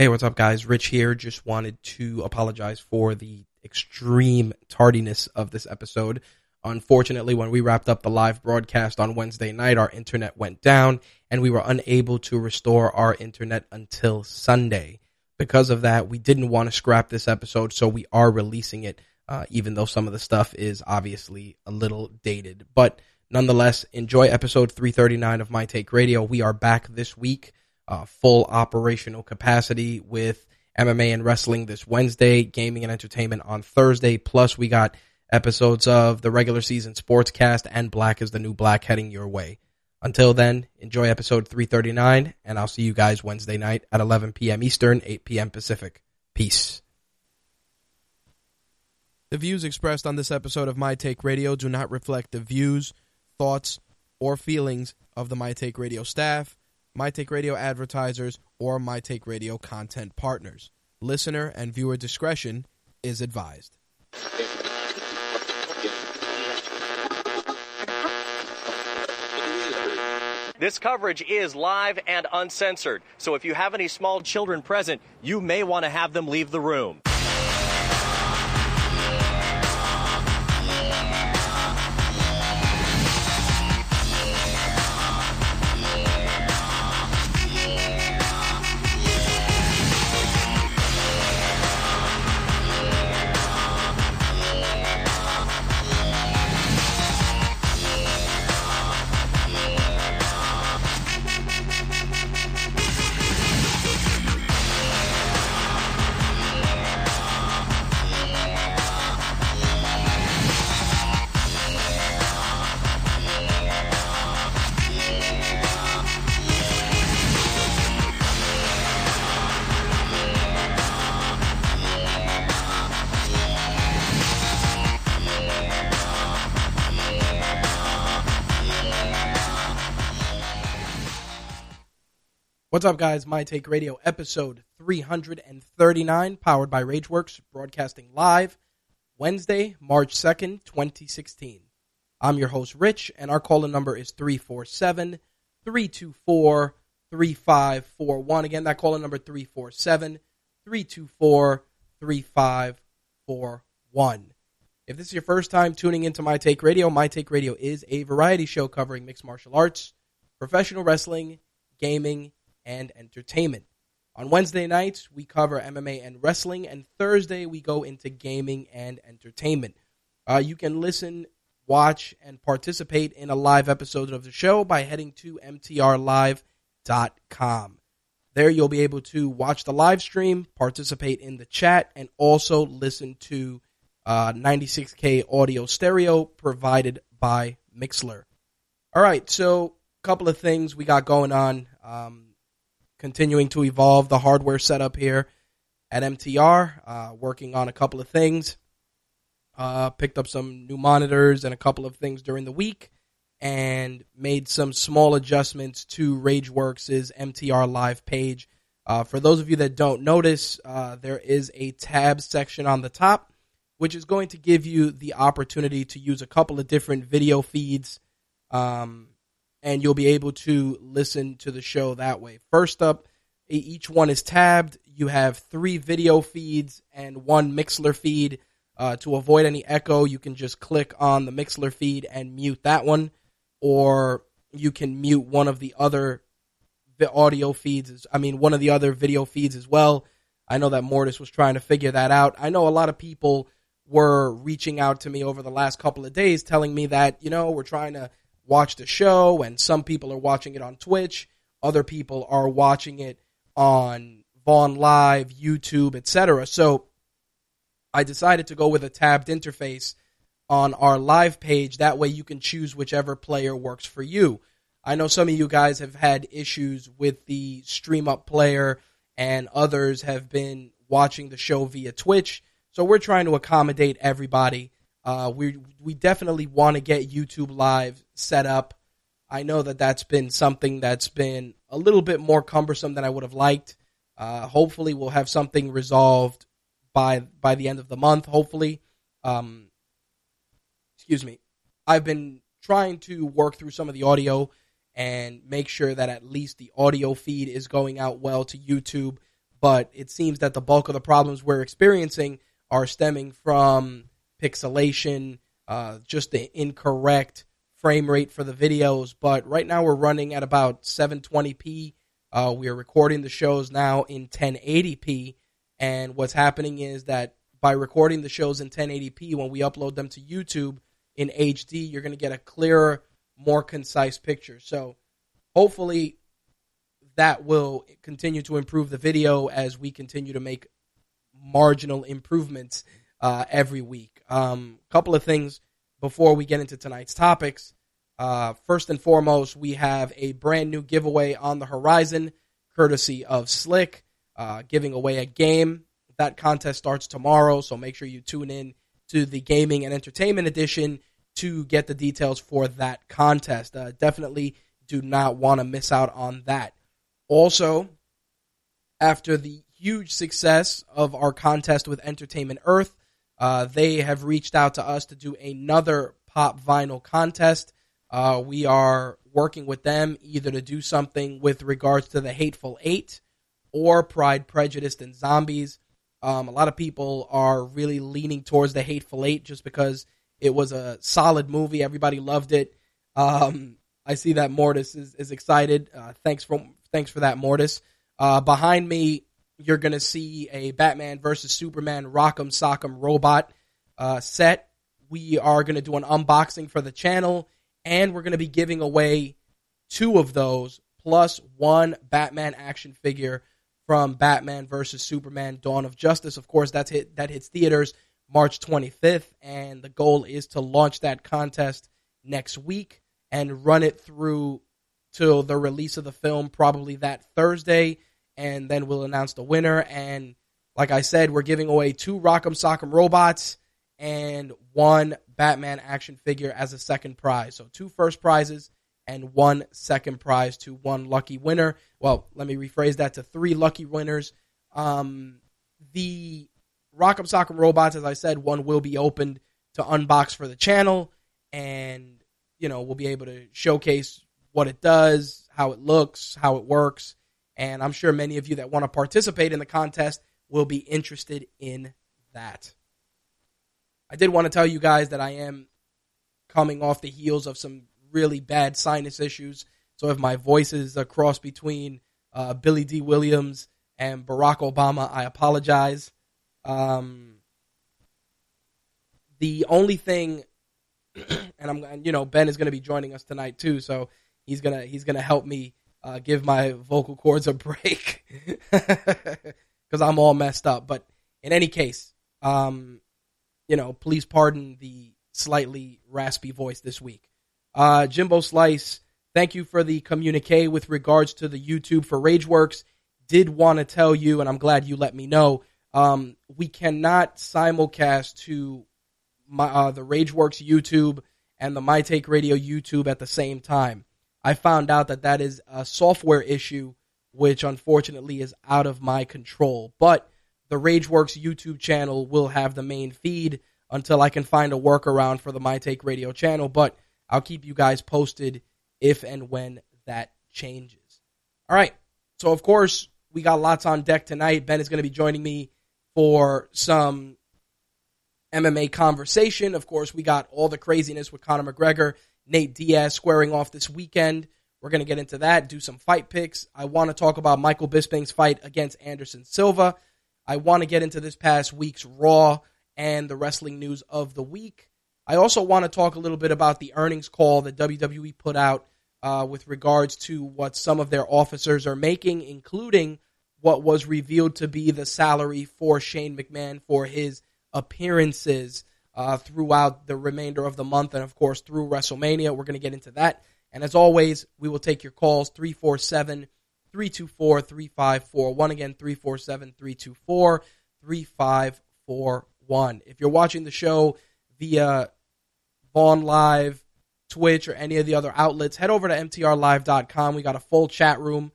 Hey, what's up, guys? Rich here. Just wanted to apologize for the extreme tardiness of this episode. Unfortunately, when we wrapped up the live broadcast on Wednesday night, our internet went down and we were unable to restore our internet until Sunday. Because of that, we didn't want to scrap this episode, so we are releasing it, uh, even though some of the stuff is obviously a little dated. But nonetheless, enjoy episode 339 of My Take Radio. We are back this week, uh, full operational capacity with MMA and wrestling this Wednesday, gaming and entertainment on Thursday. Plus, we got episodes of the regular season sportscast and Black is the New Black heading your way. Until then, enjoy episode 339, and I'll see you guys Wednesday night at 11 p.m. Eastern, 8 p.m. Pacific. Peace. The views expressed on this episode of My Take Radio do not reflect the views, thoughts, or feelings of the My Take Radio staff, My Take Radio advertisers, or My Take Radio content partners. Listener and viewer discretion is advised. This coverage is live and uncensored, so if you have any small children present, you may want to have them leave the room. What's up, guys? My Take Radio, episode 339, powered by Rageworks, broadcasting live Wednesday, March 2nd, 2016. I'm your host, Rich, and our calling number is 347 324 3541. Again, that calling number 347 324 3541. If this is your first time tuning into My Take Radio, My Take Radio is a variety show covering mixed martial arts, professional wrestling, gaming, and entertainment. On Wednesday nights, we cover MMA and wrestling, and Thursday, we go into gaming and entertainment. Uh, you can listen, watch, and participate in a live episode of the show by heading to mtrlive.com. There, you'll be able to watch the live stream, participate in the chat, and also listen to uh, 96K audio stereo provided by Mixlr. All right, so a couple of things we got going on. Um, continuing to evolve the hardware setup here at MTR, uh, working on a couple of things. Uh, picked up some new monitors and a couple of things during the week, and made some small adjustments to RageWorks' MTR Live page. Uh, for those of you that don't notice, uh, there is a tab section on the top, which is going to give you the opportunity to use a couple of different video feeds um, and you'll be able to listen to the show that way. First up, each one is tabbed. You have three video feeds and one Mixlr feed. Uh, to avoid any echo, you can just click on the Mixlr feed and mute that one, or you can mute one of the other audio feeds. I mean, one of the other video feeds as well. I know that Mortis was trying to figure that out. I know a lot of people were reaching out to me over the last couple of days telling me that, you know, we're trying to watch the show, and some people are watching it on Twitch. Other people are watching it on Vaughn Live, YouTube, etc. So I decided to go with a tabbed interface on our live page. That way you can choose whichever player works for you. I know some of you guys have had issues with the stream up player, and others have been watching the show via Twitch. So we're trying to accommodate everybody. Uh, we we definitely want to get YouTube Live set up. I know that that's been something that's been a little bit more cumbersome than I would have liked. Uh, hopefully, we'll have something resolved by by the end of the month. Hopefully, um, excuse me. I've been trying to work through some of the audio and make sure that at least the audio feed is going out well to YouTube but it seems that the bulk of the problems we're experiencing are stemming from pixelation, uh, just the incorrect frame rate for the videos. But right now we're running at about 720p. Uh, we are recording the shows now in 1080p, and what's happening is that by recording the shows in 1080p, when we upload them to YouTube in HD, you're going to get a clearer, more concise picture. So hopefully that will continue to improve the video as we continue to make marginal improvements uh, every week. A um, couple of things before we get into tonight's topics. Uh, first and foremost, we have a brand new giveaway on the horizon, courtesy of Slick, uh, giving away a game. That contest starts tomorrow, so make sure you tune in to the gaming and entertainment edition to get the details for that contest. Uh, definitely do not want to miss out on that. Also, after the huge success of our contest with Entertainment Earth, uh, they have reached out to us to do another pop vinyl contest. Uh, we are working with them either to do something with regards to the Hateful Eight or Pride, Prejudice, and Zombies. Um, a lot of people are really leaning towards the Hateful Eight just because it was a solid movie. Everybody loved it. Um, I see that Mortis is, is excited. Uh, thanks for thanks for that, Mortis. Uh, behind me, you're gonna see a Batman versus Superman Rock'em Sock'em Robot uh, set. We are gonna do an unboxing for the channel and we're going to be giving away two of those plus one Batman action figure from Batman versus Superman: Dawn of Justice. Of course, that's hit that hits theaters March 25th, and the goal is to launch that contest next week and run it through till the release of the film, probably that Thursday, and then we'll announce the winner. And like I said, we're giving away two Rock'em Sock'em robots and one Batman action figure as a second prize. So two first prizes and one second prize to one lucky winner. Well, let me rephrase that to three lucky winners. Um, the Rock'em Sock'em robots, as I said, one will be opened to unbox for the channel, and you know we'll be able to showcase what it does, how it looks, how it works, and I'm sure many of you that want to participate in the contest will be interested in that. I did want to tell you guys that I am coming off the heels of some really bad sinus issues. So if my voice is a cross between uh, Billy Dee Williams and Barack Obama, I apologize. Um, the only thing, and I'm, you know, Ben is going to be joining us tonight too, so he's gonna he's gonna help me uh, give my vocal cords a break because I'm all messed up. But in any case, um, you know, please pardon the slightly raspy voice this week. Uh, Jimbo Slice, thank you for the communique with regards to the YouTube for Rageworks. Did want to tell you, and I'm glad you let me know, um, we cannot simulcast to my, uh, the Rageworks YouTube and the My Take Radio YouTube at the same time. I found out that that is a software issue, which unfortunately is out of my control. But the Rageworks YouTube channel will have the main feed until I can find a workaround for the My Take Radio channel, but I'll keep you guys posted if and when that changes. All right. So, of course, we got lots on deck tonight. Ben is going to be joining me for some MMA conversation. Of course, we got all the craziness with Conor McGregor, Nate Diaz squaring off this weekend. We're going to get into that, do some fight picks. I want to talk about Michael Bisping's fight against Anderson Silva. I want to get into this past week's Raw and the wrestling news of the week. I also want to talk a little bit about the earnings call that WWE put out uh, with regards to what some of their officers are making, including what was revealed to be the salary for Shane McMahon for his appearances uh, throughout the remainder of the month and, of course, through WrestleMania. We're going to get into that. And as always, we will take your calls 347 324 3541. Again, 347 324 3541. If you're watching the show via Vaughn Live, Twitch, or any of the other outlets, head over to mtrlive.com. We got a full chat room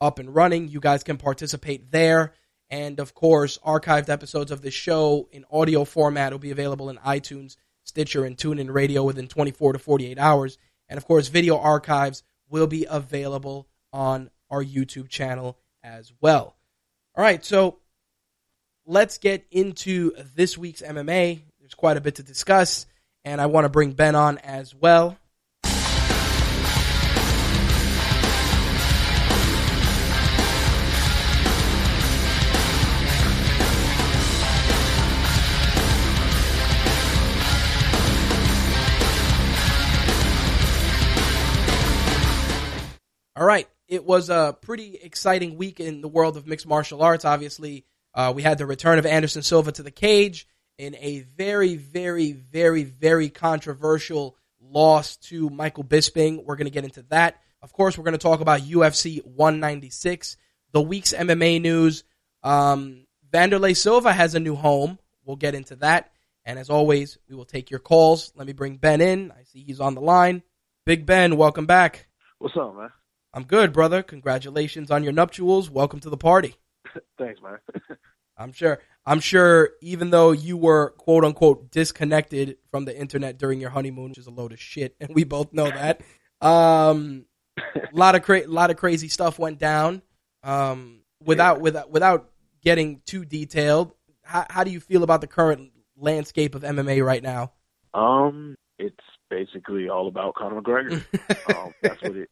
up and running. You guys can participate there. And of course, archived episodes of this show in audio format will be available in iTunes, Stitcher, and TuneIn Radio within 24 to 48 hours. And of course, video archives will be available on our YouTube channel as well. All right, so let's get into this week's MMA. There's quite a bit to discuss, and I want to bring Ben on as well. It was a pretty exciting week in the world of mixed martial arts. Obviously, uh, we had the return of Anderson Silva to the cage in a very, very, very, very controversial loss to Michael Bisping. We're going to get into that. Of course, we're going to talk about UFC 196, the week's MMA news. Um, Wanderlei Silva has a new home. We'll get into that. And as always, we will take your calls. Let me bring Ben in. I see he's on the line. Big Ben, welcome back. What's up, man? I'm good, brother. Congratulations on your nuptials. Welcome to the party. Thanks, man. I'm sure. I'm sure. Even though you were quote unquote disconnected from the internet during your honeymoon, which is a load of shit, and we both know that. Um, a lot of cra- lot of crazy stuff went down. Um, without Yeah. without without getting too detailed, how, how do you feel about the current landscape of MMA right now? um, it's basically all about Conor McGregor. um, that's what it.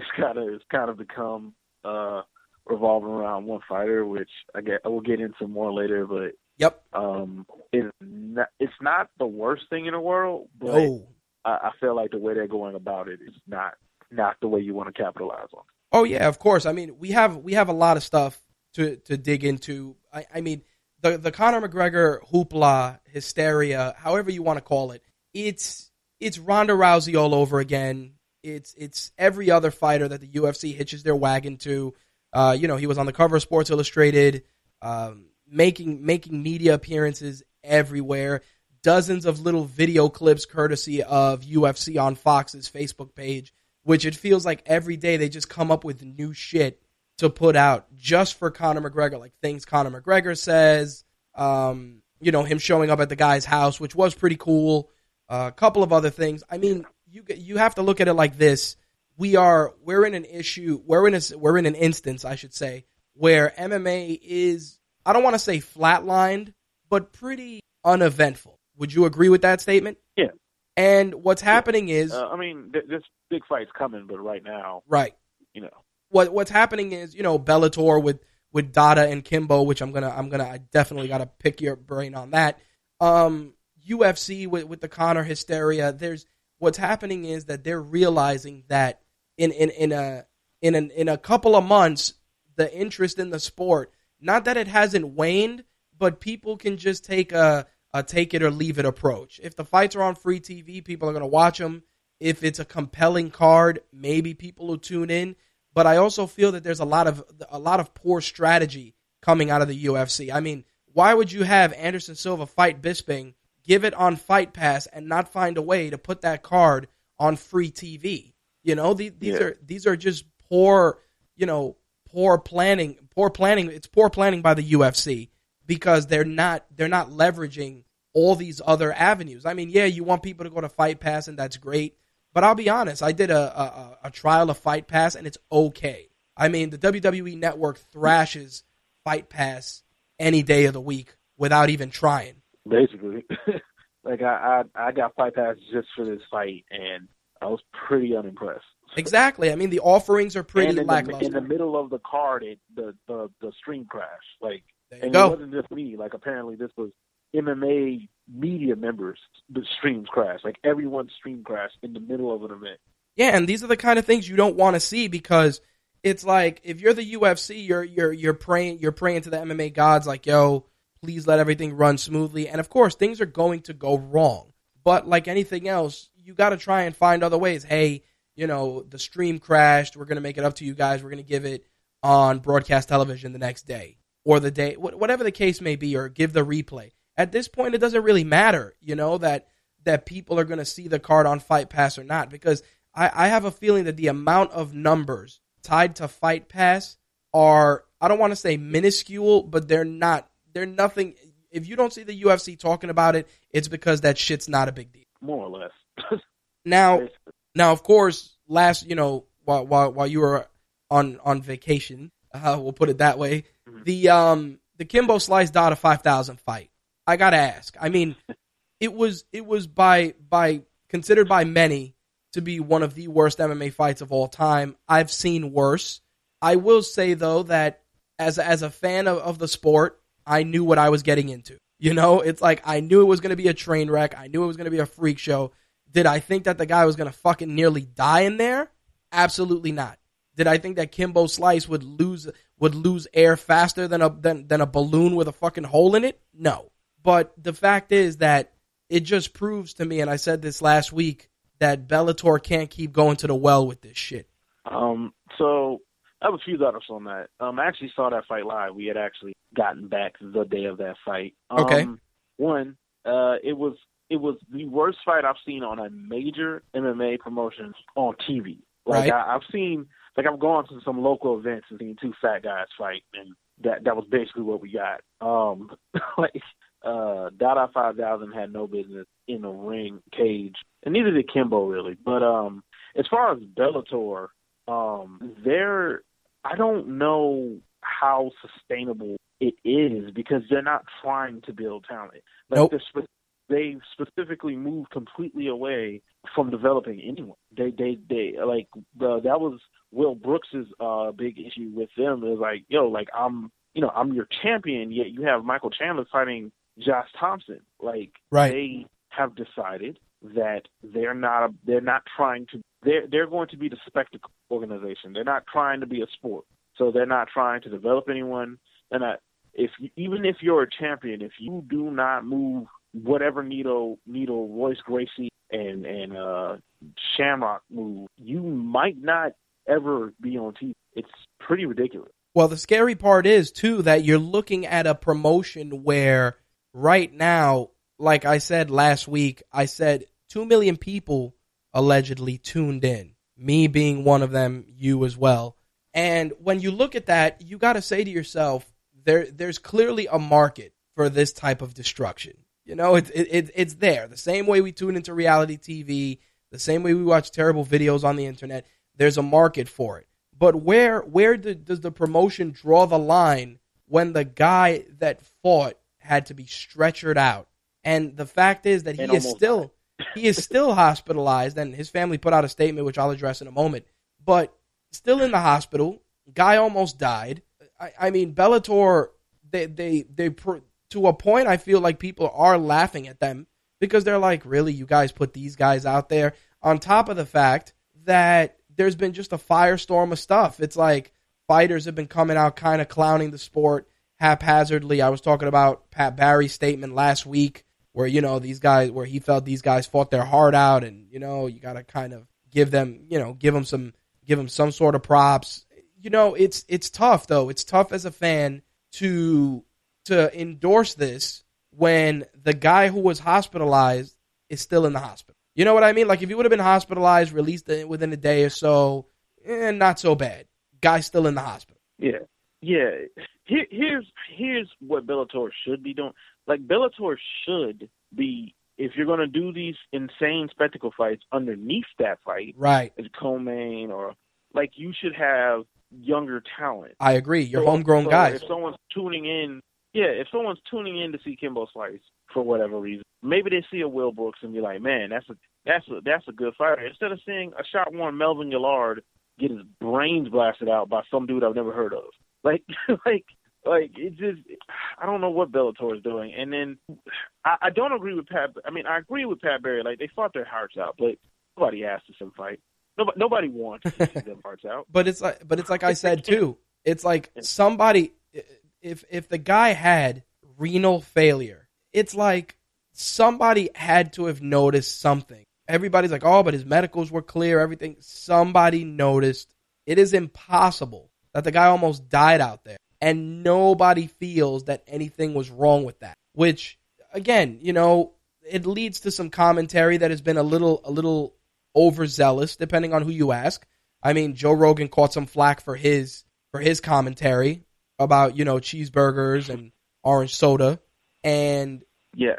It's kind of it's kind of become uh revolving around one fighter, which I get I will get into more later. But Yep. um, it's not it's not the worst thing in the world, but Oh. I, I feel like the way they're going about it is not not the way you want to capitalize on. Oh yeah, of course. I mean, we have we have a lot of stuff to to dig into. I, I mean, the the Conor McGregor hoopla, hysteria, however you want to call it. It's it's Ronda Rousey all over again. It's it's every other fighter that the UFC hitches their wagon to. Uh, you know, he was on the cover of Sports Illustrated, um, making making media appearances everywhere. Dozens of little video clips courtesy of UFC on Fox's Facebook page which it feels like every day they just come up with new shit to put out just for Conor McGregor, like things Conor McGregor says, um, you know, him showing up at the guy's house, which was pretty cool. Uh, a couple of other things. I mean, you you have to look at it like this: we are we're in an issue, we're in a we're in an instance, I should say, where MMA is I don't want to say flatlined, but pretty uneventful. Would you agree with that statement? Yeah. And what's happening is Uh, I mean, th- this big fight's coming, but right now, right. you know, what what's happening is you know Bellator with with Dada and Kimbo, which I'm gonna I'm gonna I definitely gotta pick your brain on that. Um, UFC with with the Conor hysteria. There's what's happening is that they're realizing that in in in a in an, in a couple of months the interest in the sport not that it hasn't waned, but people can just take a a take it or leave it approach. If the fights are on free TV, people are gonna watch them. If it's a compelling card, maybe people will tune in but I also feel that there's a lot of a lot of poor strategy coming out of the UFC. I mean, why would you have Anderson Silva fight Bisping, give it on Fight Pass, and not find a way to put that card on free TV? You know, these, these Yeah. are these are just poor, you know, poor planning. Poor planning. It's poor planning by the UFC because they're not they're not leveraging all these other avenues. I mean, yeah, you want people to go to Fight Pass, and that's great. But I'll be honest, I did a, a, a trial of Fight Pass and it's okay. I mean, the WWE network thrashes Fight Pass any day of the week without even trying. Basically. like I, I I got fight pass just for this fight, and I was pretty unimpressed. Exactly. I mean, the offerings are pretty and in lackluster. the, in the middle of the card, it, the the the stream crashed. Like, and it wasn't just me. Like, apparently this was MMA media members. The streams crashed. Like everyone's stream crashed in the middle of an event. Yeah, and these are the kind of things you don't want to see because it's like if you're the UFC, you're you're you're praying you're praying to the MMA gods like, yo, please let everything run smoothly. And of course, things are going to go wrong. But like anything else, you got to try and find other ways. Hey, you know, the stream crashed. We're going to make it up to you guys. We're going to give it on broadcast television the next day or the day, whatever the case may be, or give the replay. At this point, it doesn't really matter, you know, that that people are going to see the card on Fight Pass or not, because I, I have a feeling that the amount of numbers tied to Fight Pass are I don't want to say minuscule, but they're not. They're nothing. If you don't see the UFC talking about it, it's because that shit's not a big deal. more or less. Now, now, of course, last you know while while while you were on on vacation, uh, we'll put it that way. Mhm. The um the Kimbo Slice Dada five thousand fight. I gotta ask. I mean, it was it was by by considered by many to be one of the worst MMA fights of all time. I've seen worse. I will say though that as as a fan of, of the sport, I knew what I was getting into. You know, it's like I knew it was going to be a train wreck. I knew it was going to be a freak show. Did I think that the guy was going to fucking nearly die in there? Absolutely not. Did I think that Kimbo Slice would lose would lose air faster than a than, than a balloon with a fucking hole in it? No. But the fact is that it just proves to me, and I said this last week, that Bellator can't keep going to the well with this shit. Um, so I have a few thoughts on that. Um, I actually saw that fight live. We had actually gotten back the day of that fight. Um, Okay. One, uh, it was it was the worst fight I've seen on a major MMA promotion on TV. Like Right. I, I've seen, like I've gone to some local events and seen two fat guys fight, and that that was basically what we got. Um, like uh, Dada Five Thousand had no business in a ring cage, and neither did Kimbo really. But um, as far as Bellator, um, they're I don't know how sustainable it is because they're not trying to build talent. Like Nope. spe- they specifically moved completely away from developing anyone. They they they like uh, that was Will Brooks's uh big issue with them is like yo like I'm you know I'm your champion yet you have Michael Chandler fighting Josh Thomson like Right. they have decided that they're not they're not trying to they're they're going to be the spectacle organization. They're not trying to be a sport. So they're not trying to develop anyone. And I, if you, even if you're a champion, if you do not move whatever needle needle Royce Gracie and and uh Shamrock move, you might not ever be on TV. It's pretty ridiculous. Well, the scary part is too that you're looking at a promotion where right now, like I said last week, I said 2 million people allegedly tuned in. Me being one of them, you as well. And when you look at that, you got to say to yourself, there there's clearly a market for this type of destruction. You know, it's it, it, it's there. The same way we tune into reality TV, the same way we watch terrible videos on the internet, there's a market for it. But where where do, does the promotion draw the line when the guy that fought had to be stretchered out? And the fact is that he is still he is still hospitalized, and his family put out a statement which I'll address in a moment. But still in the hospital, guy almost died. I, I mean, Bellator they they they to a point. I feel like people are laughing at them because they're like, really, you guys put these guys out there. On top of the fact that there's been just a firestorm of stuff. It's like fighters have been coming out kind of clowning the sport haphazardly. I was talking about Pat Barry's statement last week where, you know, these guys, where he felt these guys fought their heart out and, you know, you got to kind of give them, you know, give them some, give them some sort of props. You know, it's, it's tough though. It's tough as a fan to, to endorse this when the guy who was hospitalized is still in the hospital. You know what I mean? Like if he would have been hospitalized, released within a day or so, eh, not so bad. Guy's still in the hospital. Yeah, yeah. Here, here's here's what Bellator should be doing. Like Bellator should be, if you're going to do these insane spectacle fights underneath that fight, Right. as co-main or like you should have younger talent. I agree. You're So- homegrown so guys. If someone's tuning in, yeah, if someone's tuning in to see Kimbo Slice for whatever reason, maybe they see a Will Brooks and be like, man, that's a that's a that's a good fighter. Instead of seeing a shot one Melvin Guillard get his brains blasted out by some dude I've never heard of, like like like it just I don't know what Bellator is doing. And then I, I don't agree with Pat. I mean, I agree with Pat Barry. Like they fought their hearts out, but nobody asked to fight. Nobody, nobody wants to see them hearts out. But it's like, but it's like I said too. It's like somebody, if if the guy had renal failure, it's like somebody had to have noticed something. Everybody's like, oh, but his medicals were clear, everything. Somebody noticed. It is impossible that the guy almost died out there, and nobody feels that anything was wrong with that. Which, again, you know, it leads to some commentary that has been a little, a little overzealous, depending on who you ask. I mean, Joe Rogan caught some flack for his for his commentary about you know cheeseburgers and orange soda, and Yeah,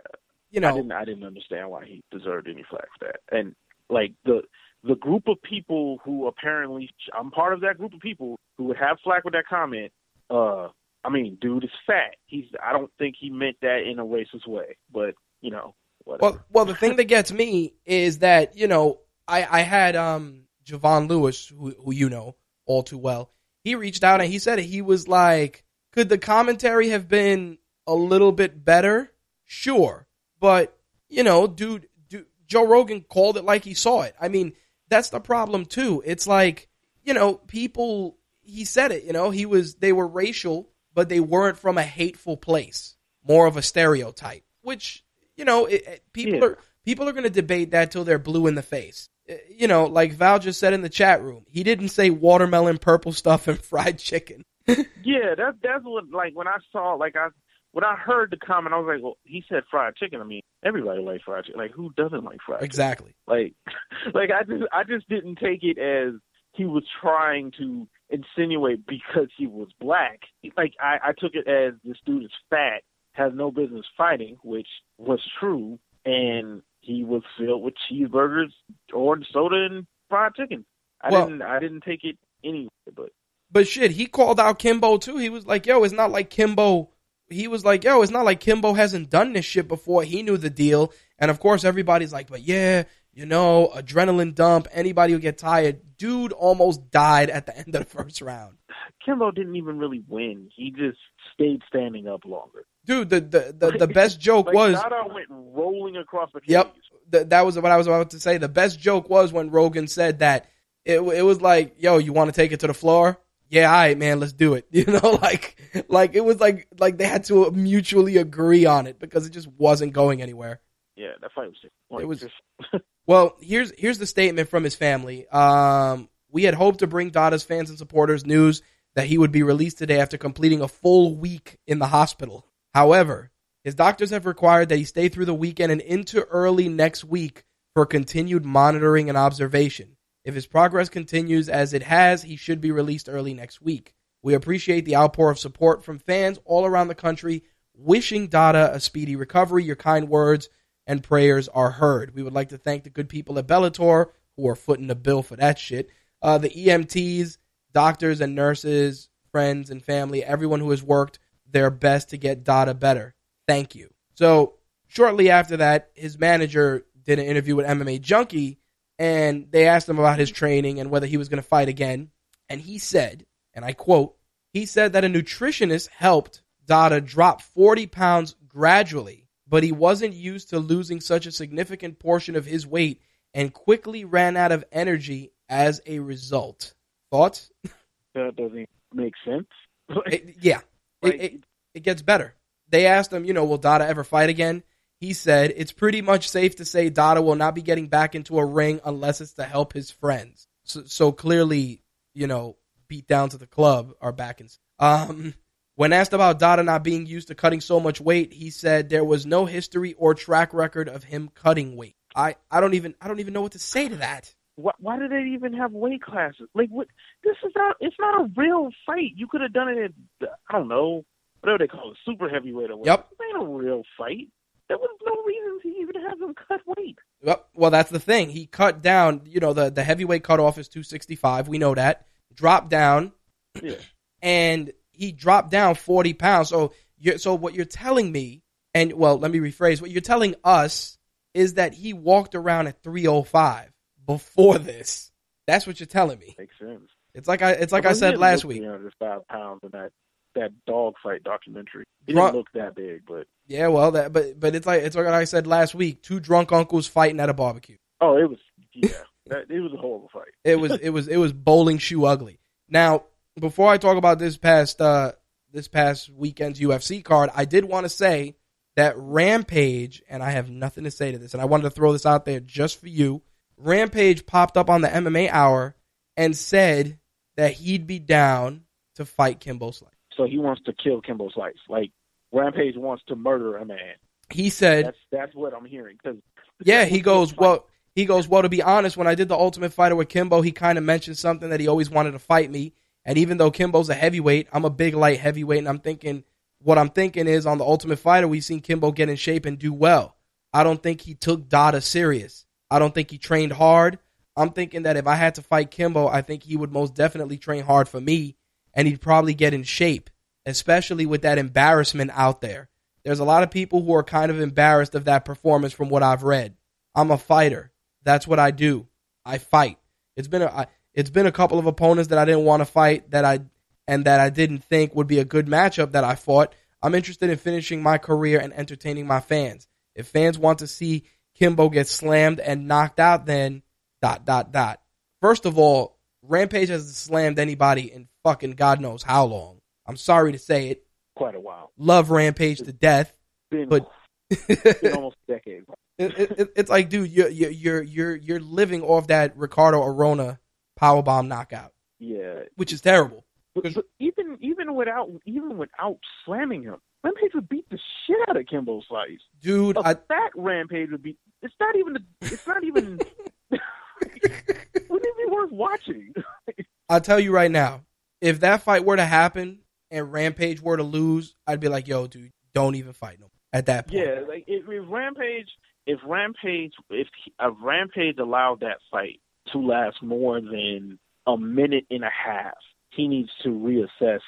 you I know, didn't I didn't understand why he deserved any flack for that. And like the the group of people who apparently I'm part of that group of people who would have flack with that comment. Uh, I mean, dude is fat. He's. I don't think he meant that in a racist way, but you know, whatever. Well, well, the thing that gets me is that you know I I had um Javon Lewis, who who you know all too well. He reached out and he said he was like, could the commentary have been a little bit better? Sure, but you know, dude, dude, Joe Rogan called it like he saw it. I mean, that's the problem too. It's like you know, people. He said it. You know, he was. They were racial, but they weren't from a hateful place. More of a stereotype, which you know, it, it, people Yeah. are people are going to debate that till they're blue in the face. Uh, You know, like Val just said in the chat room, he didn't say watermelon, purple stuff, and fried chicken. Yeah, that's that's what like when I saw like I when I heard the comment, I was like, well, he said fried chicken. I mean, everybody likes fried chicken. Like, who doesn't like fried chicken? Exactly. Like, like I just I just didn't take it as he was trying to insinuate because he was black. Like I, I took it as this dude is fat, has no business fighting, which was true, and he was filled with cheeseburgers, orange soda, and fried chicken. I Well- didn't I didn't take it anyway, but But shit, he called out Kimbo too. He was like, "Yo, it's not like Kimbo." He was like, "Yo, it's not like Kimbo hasn't done this shit before. He knew the deal." And of course, everybody's like, "But yeah, you know, adrenaline dump. Anybody who get tired." Dude almost died at the end of the first round. Kimbo didn't even really win. He just stayed standing up longer. Dude, the the the, the best joke Like was Dada went rolling across the cage. Yep. th- that was what I was about to say. The best joke was when Rogan said that it it was like, "Yo, you want to take it to the floor?" Yeah, all right, man, let's do it. You know, like like it was like like they had to mutually agree on it because it just wasn't going anywhere. Yeah, that fight was. Like, It was- just, Well, here's here's the statement from his family. Um, we had hoped to bring Dada's fans and supporters news that he would be released today after completing a full week in the hospital. However, his doctors have required that he stay through the weekend and into early next week for continued monitoring and observation. If his progress continues as it has, he should be released early next week. We appreciate the outpour of support from fans all around the country, wishing Dada a speedy recovery. Your kind words and prayers are heard. We would like to thank the good people at Bellator who are footing the bill for that shit. Uh, the EMTs, doctors and nurses, friends and family, everyone who has worked their best to get Dada better. Thank you. So shortly after that, his manager did an interview with MMA Junkie, and they asked him about his training and whether he was going to fight again. And he said, and I quote, he said that a nutritionist helped Dada drop 40 pounds gradually, but he wasn't used to losing such a significant portion of his weight and quickly ran out of energy as a result. Thoughts? that doesn't make sense. It- yeah, Like, it, it, it gets better. They asked him, you know, will Dada ever fight again? He said, it's pretty much safe to say Dada will not be getting back into a ring unless it's to help his friends. So, so clearly, you know, beat down to the club are back in. Um, when asked about Dada not being used to cutting so much weight, he said there was no history or track record of him cutting weight. I, I don't even I don't even know what to say to that. why, why do they even have weight classes? Like, what? This is not. It's not a real fight. You could have done it at I don't know whatever they call it, super heavyweight or whatever. Yep. It ain't a real fight. There was no reason to even have him cut weight. Well, well, that's the thing. He cut down. You know, the the heavyweight cutoff is 265. We know that. Drop down, Yeah. and he dropped down 40 pounds. So, you're, so what you're telling me, and well, let me rephrase. What you're telling us is that he walked around at 305 before this. That's what you're telling me. Makes sense. It's like I. It's like I he said last week. 305 pounds in that that dog fight documentary. He Bro- didn't look that big, but Yeah, well, that but but it's like it's like I said last week. Two drunk uncles fighting at a barbecue. oh, it was yeah. that, it was a horrible fight. It was it was it was bowling shoe ugly. Now, before I talk about this past uh this past weekend's UFC card, I did want to say that Rampage, and I have nothing to say to this, and I wanted to throw this out there just for you. Rampage popped up on the MMA Hour and said that he'd be down to fight Kimbo Slice. So he wants to kill Kimbo Slice. Like Rampage wants to murder a man. He said, That's that's what I'm hearing. Cause Yeah, he goes, well, he goes, well, to be honest, when I did the Ultimate Fighter with Kimbo, he kind of mentioned something that he always wanted to fight me. And even though Kimbo's a heavyweight, I'm a big light heavyweight, and I'm thinking, what I'm thinking is on the Ultimate Fighter, we've seen Kimbo get in shape and do well. I don't think he took Dada serious. I don't think he trained hard. I'm thinking that if I had to fight Kimbo, I think he would most definitely train hard for me, and he'd probably get in shape. especially with that embarrassment out there. There's a lot of people who are kind of embarrassed of that performance from what I've read. I'm a fighter. That's what I do. I fight. It's been a it's been a couple of opponents that I didn't want to fight that I and that I didn't think would be a good matchup that I fought. I'm interested in finishing my career and entertaining my fans. If fans want to see Kimbo get slammed and knocked out, then dot dot dot. First of all, Rampage hasn't slammed anybody in fucking God knows how long. I'm sorry to say it. Quite a while. Love Rampage to death, Been, but been almost a decade. it, it, it's like, dude, you're you're you're you're living off that Ricardo Arona powerbomb knockout, Yeah, which is terrible. but, but even even without even without slamming him, Rampage would beat the shit out of Kimbo Slice. Dude, A I, fat Rampage would be. It's not even. It's not even. wouldn't it be worth watching? I'll tell you right now, if that fight were to happen and Rampage were to lose, I'd be like, yo, dude, don't even fight no at that point. Yeah, like if, if Rampage, if Rampage, if if Rampage allowed that fight to last more than a minute and a half, he needs to reassess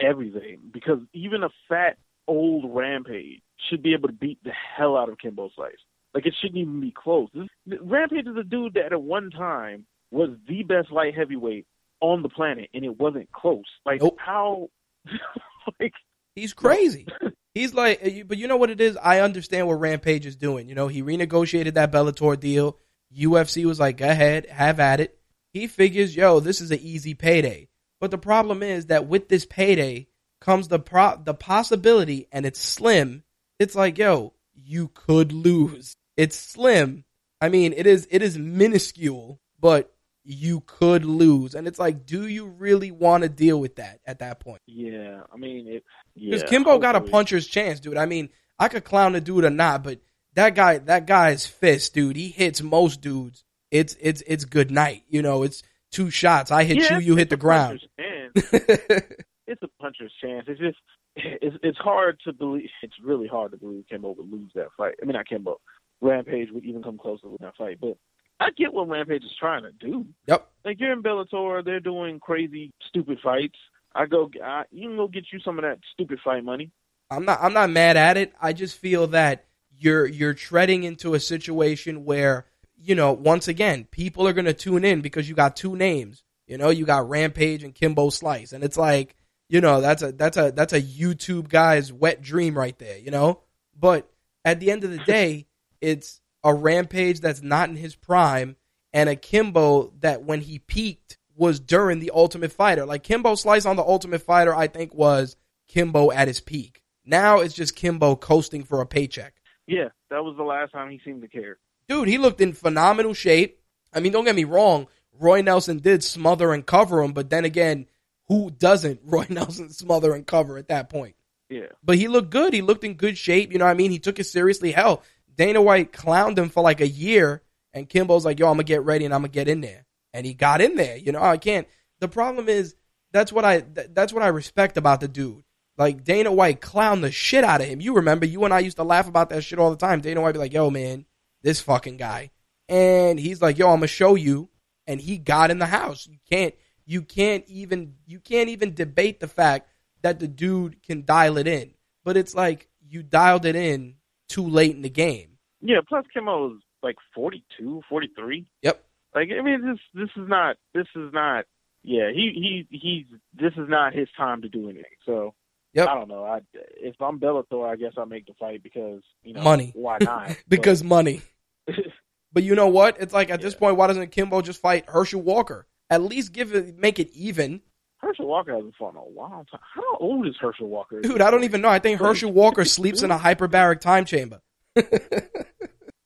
everything because even a fat old Rampage should be able to beat the hell out of Kimbo Slice. Like it shouldn't even be close. This, Rampage is a dude that at one time was the best light heavyweight on the planet, and it wasn't close. Like Nope. how, like He's crazy. He's like, but you know what it is? I understand what Rampage is doing. You know, he renegotiated that Bellator deal. UFC was like, go ahead, have at it. He figures, yo, this is an easy payday. But the problem is that with this payday comes the pro- the possibility, and it's slim. It's like, yo, you could lose. It's slim. I mean, it is it is minuscule, but you could lose. And it's like, do you really want to deal with that at that point? yeah, I mean it. Because Yeah, Kimbo got a puncher's chance, dude. I mean, I could clown the dude or not, but that guy, that guy's fist, dude, he hits most dudes. It's it's it's good night. You know, it's two shots. I hit Yeah, you, you hit the ground. it's a puncher's chance. It's just it's it's hard to believe. It's really hard to believe Kimbo would lose that fight. I mean, not Kimbo. Rampage would even come close to that fight. But I get what Rampage is trying to do. yep. Like you're in Bellator, they're doing crazy, stupid fights. I go, I, you can go get you some of that stupid fight money. I'm not I'm not mad at it. I just feel that you're you're treading into a situation where, you know, once again, people are gonna tune in because you got two names. You know, you got Rampage and Kimbo Slice. And it's like, you know, that's a that's a that's a YouTube guy's wet dream right there, you know? But at the end of the day, it's a Rampage that's not in his prime and a Kimbo that when he peaked was during the Ultimate Fighter. Like Kimbo Slice on the Ultimate Fighter, I think was Kimbo at his peak. Now it's just Kimbo coasting for a paycheck. Yeah, that was the last time he seemed to care. Dude, he looked in phenomenal shape. I mean, don't get me wrong. Roy Nelson did smother and cover him, but then again, who doesn't Roy Nelson smother and cover at that point? Yeah, But he looked good. He looked in good shape. You know what I mean? He took it seriously. Hell, Dana White clowned him for like a year, and Kimbo's like, yo, I'm going to get ready and I'm going to get in there. And he got in there. You know, I can't. The problem is, that's what I th- that's what I respect about the dude. Like Dana White clowned the shit out of him. You remember, you and I used to laugh about that shit all the time. Dana White be like, yo, man, this fucking guy. And he's like, yo, I'm gonna show you. And he got in the house. You can't you can't even you can't even debate the fact that the dude can dial it in. But it's like you dialed it in too late in the game. yeah. Plus, Kimbo was like 42, 43. Yep. Like I mean, this this is not this is not. Yeah, he he he's this is not his time to do anything. So Yep. I don't know. I if I'm Bellator, I guess I make the fight because you know Money. Why not? because money. But- But you know what? It's like at this point, why doesn't Kimbo just fight Herschel Walker? At least give it make it even. Herschel Walker hasn't fought in a long time. How old is Herschel Walker? Dude, I don't even know. I think Herschel Walker sleeps in a hyperbaric time chamber.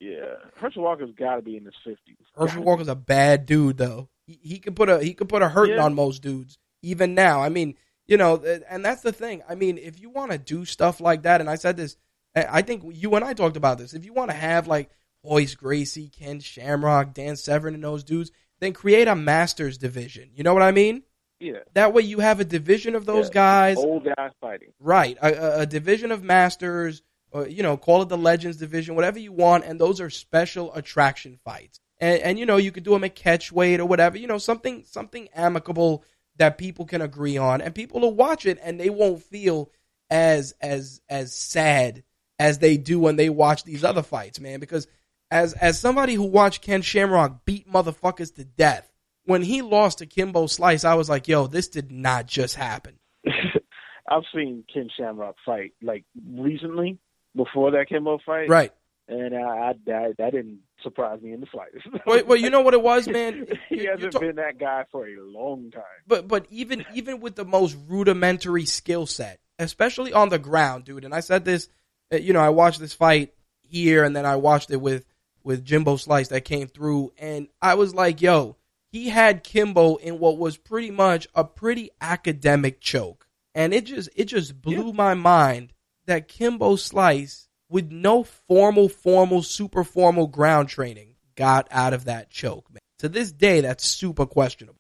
Yeah, Herschel Walker's got to be in his fifties. Herschel Walker's a bad dude, though. He, he could put a he could put a hurting Yeah. on most dudes, even now. I mean, you know, and that's the thing. I mean, if you want to do stuff like that, and I said this, I think you and I talked about this. If you want to have like Royce Gracie, Ken Shamrock, Dan Severn, and those dudes, then create a Masters division. You know what I mean? Yeah, That way, you have a division of those Yeah. guys. old guys fighting. Right, a, a, a division of masters, or you know, call it the Legends division, whatever you want, and those are special attraction fights. And, and you know, you could do them at catch weight or whatever, you know, something something amicable that people can agree on, and people will watch it and they won't feel as as as sad as they do when they watch these other fights, man. Because as as somebody who watched Ken Shamrock beat motherfuckers to death, when he lost to Kimbo Slice, I was like, yo, this did not just happen. I've seen Ken Shamrock fight like recently before that Kimbo fight, Right. And I, I that, that didn't surprise me in the slightest. Well, well, you know what it was, man. he You- you hasn't talk- been that guy for a long time. but but even even with the most rudimentary skill set, especially on the ground, dude. And I said this, uh, you know, I watched this fight here, and then I watched it with with Jimbo Slice that came through, and I was like, yo, he had Kimbo in what was pretty much a pretty academic choke, and it just it just blew my mind that Kimbo Slice, with no formal, formal, super formal ground training, got out of that choke, man. To this day, that's super questionable.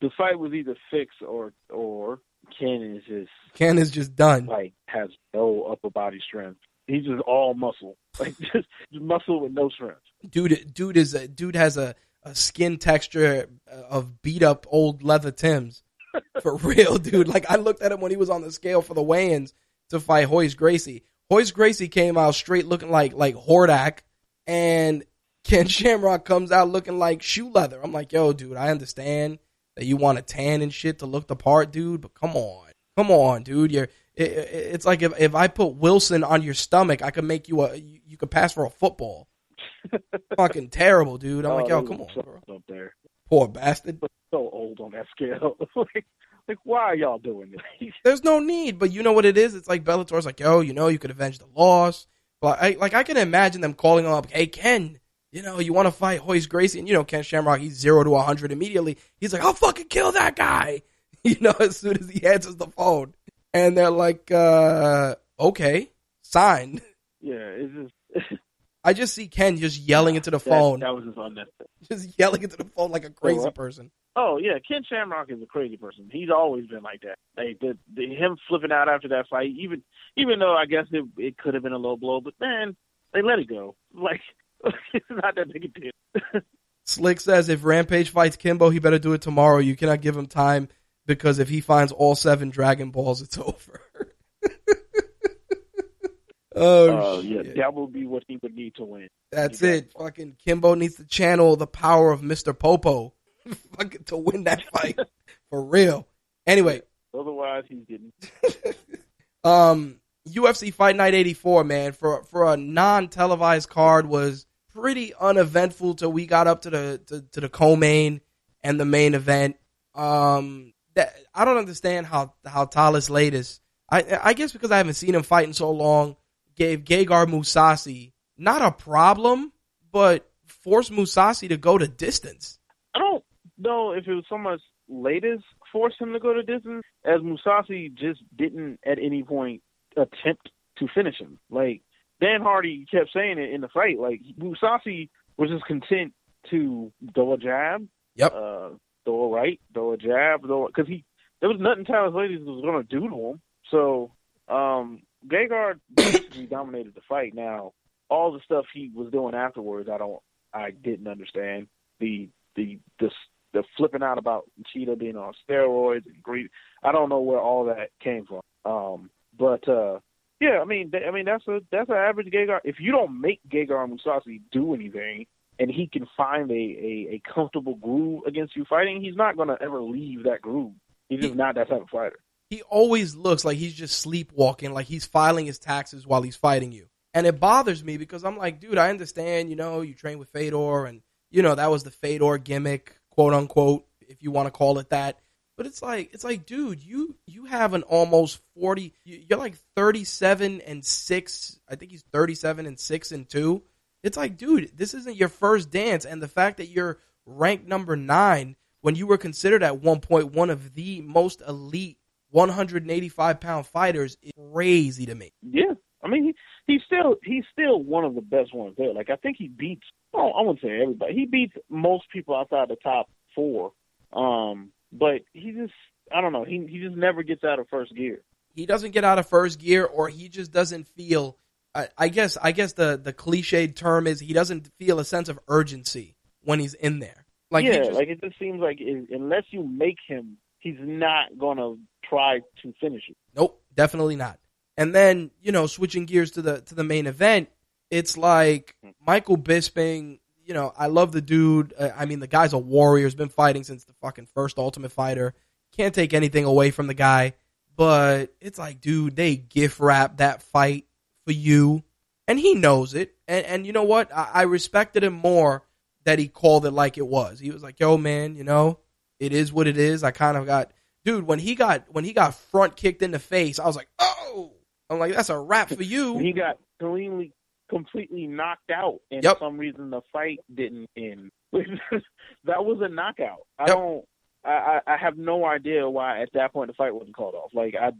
The fight was either fixed or or Ken is just Ken is just done. like has no upper body strength. He's just all muscle, like just, just muscle with no strength. Dude, dude is a dude has a, a skin texture of beat up old leather Tims. For real, dude. Like I looked at him when he was on the scale for the weigh-ins to fight Royce Gracie. Royce Gracie came out straight looking like like Hordak, and Ken Shamrock comes out looking like shoe leather. I'm like, yo, dude, I understand that you want a tan and shit to look the part, dude, but come on, come on, dude. You're it, it- it's like if if I put Wilson on your stomach, I could make you a you, you could pass for a football. Fucking terrible, dude. I'm like, yo, Oh, come on, bro. up there. Poor bastard. So old on that scale. like, why are y'all doing this? There's no need, but you know what it is? It's like Bellator's like, yo, you know, you could avenge the loss. But I like I can imagine them calling him up, hey Ken, you know, you want to fight Royce Gracie, and you know Ken Shamrock, he's zero to hundred immediately. He's like, I'll fucking kill that guy, you know, as soon as he answers the phone, and they're like, uh, okay, signed. yeah, it's just I just see Ken just yelling into the that, phone, That was just unnecessary. just yelling into the phone like a crazy what? person. Oh yeah, Ken Shamrock is a crazy person. He's always been like that. Like the, the him flipping out after that fight, even even though I guess it it could have been a low blow, but man, they let it go. Like it's not that big a deal. Slick says if Rampage fights Kimbo, he better do it tomorrow. You cannot give him time because if he finds all seven Dragon Balls, it's over. oh, Uh, yeah, that would be what he would need to win. That's it. Fucking Kimbo needs to channel the power of Mr. Popo fucking to win that fight. For real. Anyway, Otherwise, he's getting um UFC Fight Night 84, man, for for a non-televised card was pretty uneventful till we got up to the to, to the co-main and the main event. Um that I don't understand how how Thales Leites I I guess because I haven't seen him fight in so long, gave Gegard Mousasi not a problem, but forced Mousasi to go to distance. I don't know if it was so much Leites forced him to go to distance as Mousasi just didn't at any point attempt to finish him. Like Dan Hardy kept saying it in the fight. Like Mousasi was just content to throw a jab, Yep. uh, throw a right, throw a jab, throw because he there was nothing Thales Leites was going to do to him. So um, Gegard basically dominated the fight. Now all the stuff he was doing afterwards, I don't, I didn't understand the the the the flipping out about Cheetah being on steroids and greed. I don't know where all that came from. Um, but uh, yeah, I mean, I mean that's a that's an average Gegard. If you don't make Gegard Mousasi do anything, and he can find a, a a comfortable groove against you fighting, he's not going to ever leave that groove. He's just not that type of fighter. He always looks like he's just sleepwalking, like he's filing his taxes while he's fighting you. And it bothers me because I'm like, dude, I understand, you know, you train with Fedor and, you know, that was the Fedor gimmick, quote unquote, if you want to call it that. But it's like, it's like, dude, you, you have an almost 40, you- you're like 37 and 6. I think he's 37 and 6 and 2. It's like, dude, this isn't your first dance. And the fact that you're ranked number nine when you were considered at one point one of the most elite 185 pound fighters is crazy to me. Yeah, I mean, he, he's still he's still one of the best ones there. Like I think he beats. Oh, I wouldn't say everybody. He beats most people outside the top four. Um, but he just I don't know. He he just never gets out of first gear. He doesn't get out of first gear, or he just doesn't feel. I, I guess I guess the the cliched term is he doesn't feel a sense of urgency when he's in there. Like yeah, just- like it just seems like it, unless you make him, he's not gonna try to finish it. Nope, definitely not. And then you know, switching gears to the to the main event, it's like Michael Bisping. You know, I love the dude. I mean, the guy's a warrior. He's been fighting since the fucking first Ultimate Fighter. Can't take anything away from the guy. But it's like, dude, they gift wrap that fight for you, and he knows it. And and you know what? I, I respected him more that he called it like it was. He was like, "Yo, man, you know, it is what it is." I kind of got, dude, when he got when he got front kicked in the face, I was like, "Oh." I'm like, that's a wrap for you. He got cleanly, completely knocked out, and Yep. for some reason the fight didn't end. that was a knockout. I Yep. don't. I, I I have no idea why at that point the fight wasn't called off. Like I,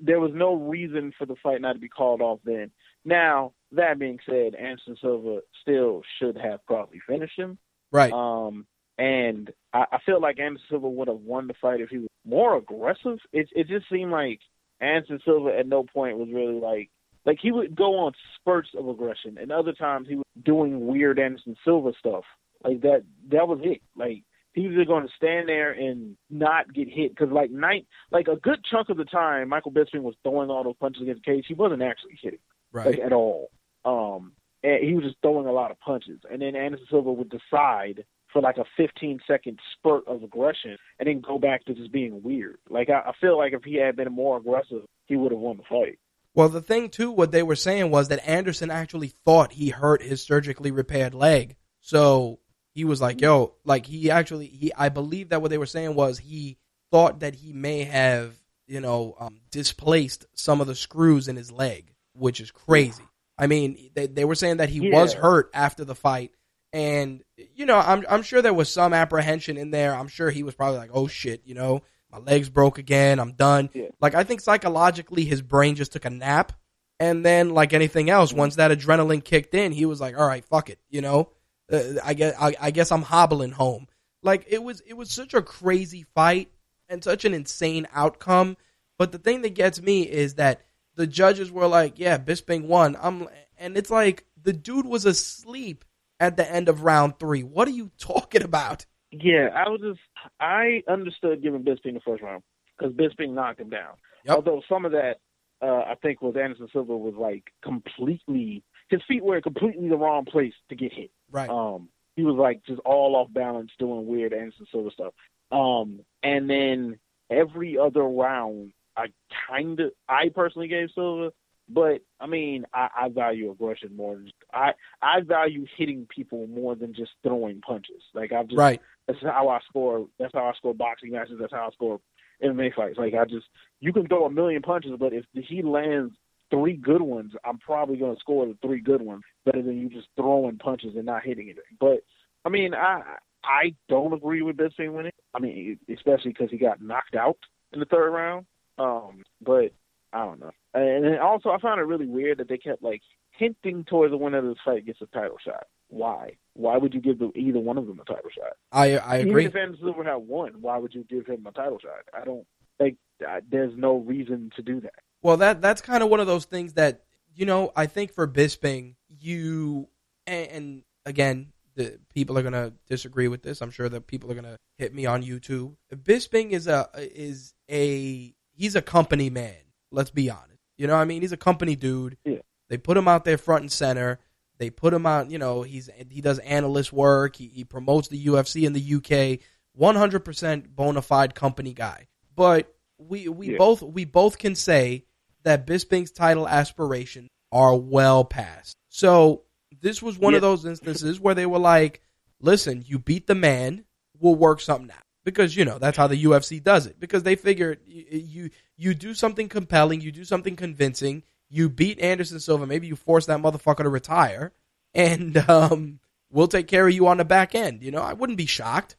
there was no reason for the fight not to be called off then. Now that being said, Anderson Silva still should have probably finished him. Right. Um, and I, I feel like Anderson Silva would have won the fight if he was more aggressive. It it just seemed like Anderson Silva at no point was really like like he would go on spurts of aggression, and other times he was doing weird Anderson Silva stuff. Like that that was it. Like he was either going to stand there and not get hit because like night like a good chunk of the time Michael Bisping was throwing all those punches against the cage. He wasn't actually hitting right. like at all. Um, and he was just throwing a lot of punches, and then Anderson Silva would decide for like a 15 second spurt of aggression, and then go back to just being weird. Like I, I feel like if he had been more aggressive, he would have won the fight. Well, the thing too, what they were saying was that Anderson actually thought he hurt his surgically repaired leg. So he was like, "Yo, like he actually he I believe that what they were saying was he thought that he may have, you know, um, displaced some of the screws in his leg, which is crazy. I mean, they they were saying that he was hurt after the fight and you know, I'm I'm sure there was some apprehension in there. I'm sure he was probably like, "Oh shit, you know, my legs broke again. I'm done." Yeah. Like I think psychologically his brain just took a nap and then like anything else, once that adrenaline kicked in, he was like, "All right, fuck it," you know? Uh, I guess I, I guess I'm hobbling home. Like it was it was such a crazy fight and such an insane outcome, but the thing that gets me is that the judges were like, "Yeah, Bisping won." I'm and it's like the dude was asleep at the end of round 3. What are you talking about? Yeah, I was just I understood giving Bisping the first round because Bisping knocked him down. Yep. Although some of that uh, I think was Anderson Silva was like completely his feet were in completely the wrong place to get hit. Right. Um, he was like just all off balance, doing weird Anderson Silva stuff. Um, and then every other round, I kind of, I personally gave Silva, but I mean, I, I value aggression more. Than, I I value hitting people more than just throwing punches. Like I've just right. that's how I score. That's how I score boxing matches. That's how I score MMA fights. Like I just, you can throw a million punches, but if he lands three good ones, I'm probably going to score the three good ones better than you just throwing punches and not hitting anything. But I mean, I I don't agree with Bisping winning. I mean, especially because he got knocked out in the third round. Um, but I don't know. And then also, I found it really weird that they kept like hinting towards the winner of this fight gets a title shot. Why? Why would you give the, either one of them a title shot? I I agree. Even if Anderson Silva had won, why would you give him a title shot? I don't like. Uh, there's no reason to do that. Well, that that's kind of one of those things that you know. I think for Bisping, you and, and again, the people are gonna disagree with this. I'm sure that people are gonna hit me on YouTube. Bisping is a is a he's a company man. Let's be honest. You know, what I mean, he's a company dude. Yeah. They put him out there front and center. They put him out. You know, he's he does analyst work. He, he promotes the UFC in the UK. 100% bona fide company guy. But we we Yeah. both we both can say that Bisping's title aspirations are well past. So this was one of those instances where they were like, "Listen, you beat the man, we'll work something out." Because you know that's how the UFC does it. Because they figure you you, you do something compelling, you do something convincing, you beat Anderson Silva, maybe you force that motherfucker to retire, and um, we'll take care of you on the back end. You know, I wouldn't be shocked.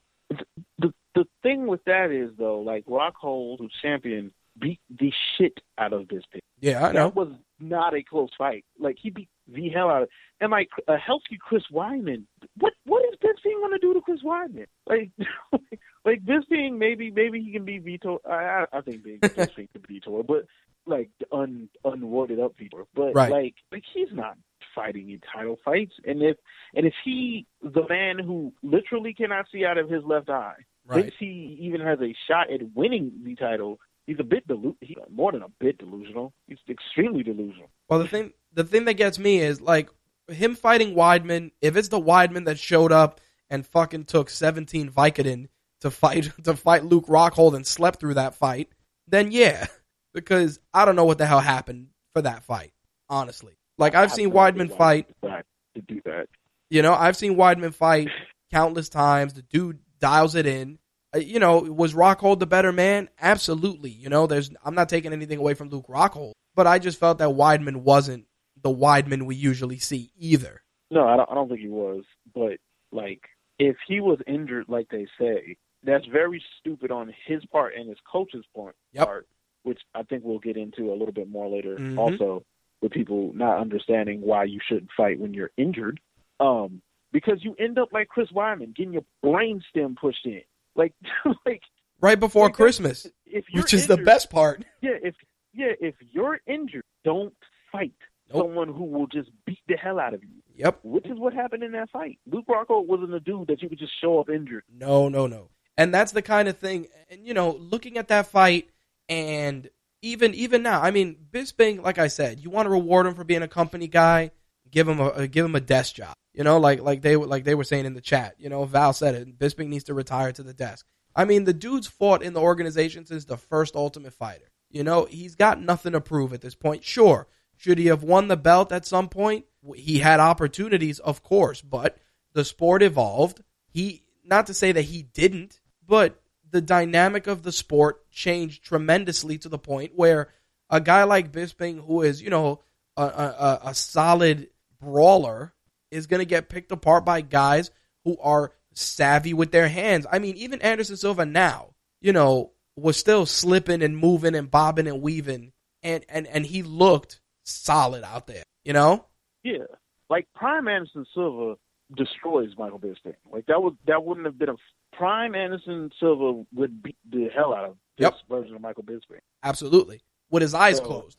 The the thing with that is though, like Rockhold, who's champion, beat the shit out of this Bisping. Yeah, I know. That was not a close fight. Like he beat the hell out of. And like a healthy Chris Weidman, what what is Bisping going to do to Chris Weidman? Like like Bisping, maybe maybe he can be veto. I I, I think Bisping can be veto, but like un unworded up people. But Right. like like he's not fighting in title fights. And if and if he the man who literally cannot see out of his left eye Right. Since he even has a shot at winning the title, he's a bit delu- he's more than a bit delusional. He's extremely delusional. Well, the thing the thing that gets me is like him fighting Weidman. If it's the Weidman that showed up and fucking took 17 Vicodin to fight to fight Luke Rockhold and slept through that fight, then yeah, because I don't know what the hell happened for that fight. Honestly, like I've seen Weidman fight. to do that. You know, I've seen Weidman fight countless times. The dude dials it in. Uh, you know, was Rockhold the better man? Absolutely. You know, there's I'm not taking anything away from Luke Rockhold, but I just felt that Weidman wasn't the Weidman we usually see either. No, I don't, I don't think he was. But like, if he was injured, like they say, that's very stupid on his part and his coach's part. Yep. part which I think we'll get into a little bit more later. Mhm. Also, with people not understanding why you shouldn't fight when you're injured, um, because you end up like Chris Weidman getting your brain stem pushed in, like, like Right before Like, Christmas, if which is the best part. Yeah, if yeah, if you're injured, don't fight Nope. someone who will just beat the hell out of you. Yep. Which is what happened in that fight. Luke Rockhold wasn't a dude that you could just show up injured. No, no, no. And that's the kind of thing. And you know, looking at that fight, and even even now, I mean, Bisping, like I said, you want to reward him for being a company guy, give him a uh, give him a desk job. You know, like like they like they were saying in the chat. You know, Val said it. Bisping needs to retire to the desk. I mean, the dude's fought in the organization since the first Ultimate Fighter. You know, he's got nothing to prove at this point. Sure, should he have won the belt at some point? He had opportunities, of course, but the sport evolved. He, not to say that he didn't, but the dynamic of the sport changed tremendously to the point where a guy like Bisping, who is, you know, a, a, a solid brawler, is going to get picked apart by guys who are savvy with their hands. I mean, even Anderson Silva now, you know, was still slipping and moving and bobbing and weaving, and and and he looked solid out there. You know, Yeah, like Prime Anderson Silva destroys Michael Bisping. Like that was that wouldn't have been a Prime Anderson Silva would beat the hell out of this Yep. version of Michael Bisping. absolutely, with his eyes So- closed.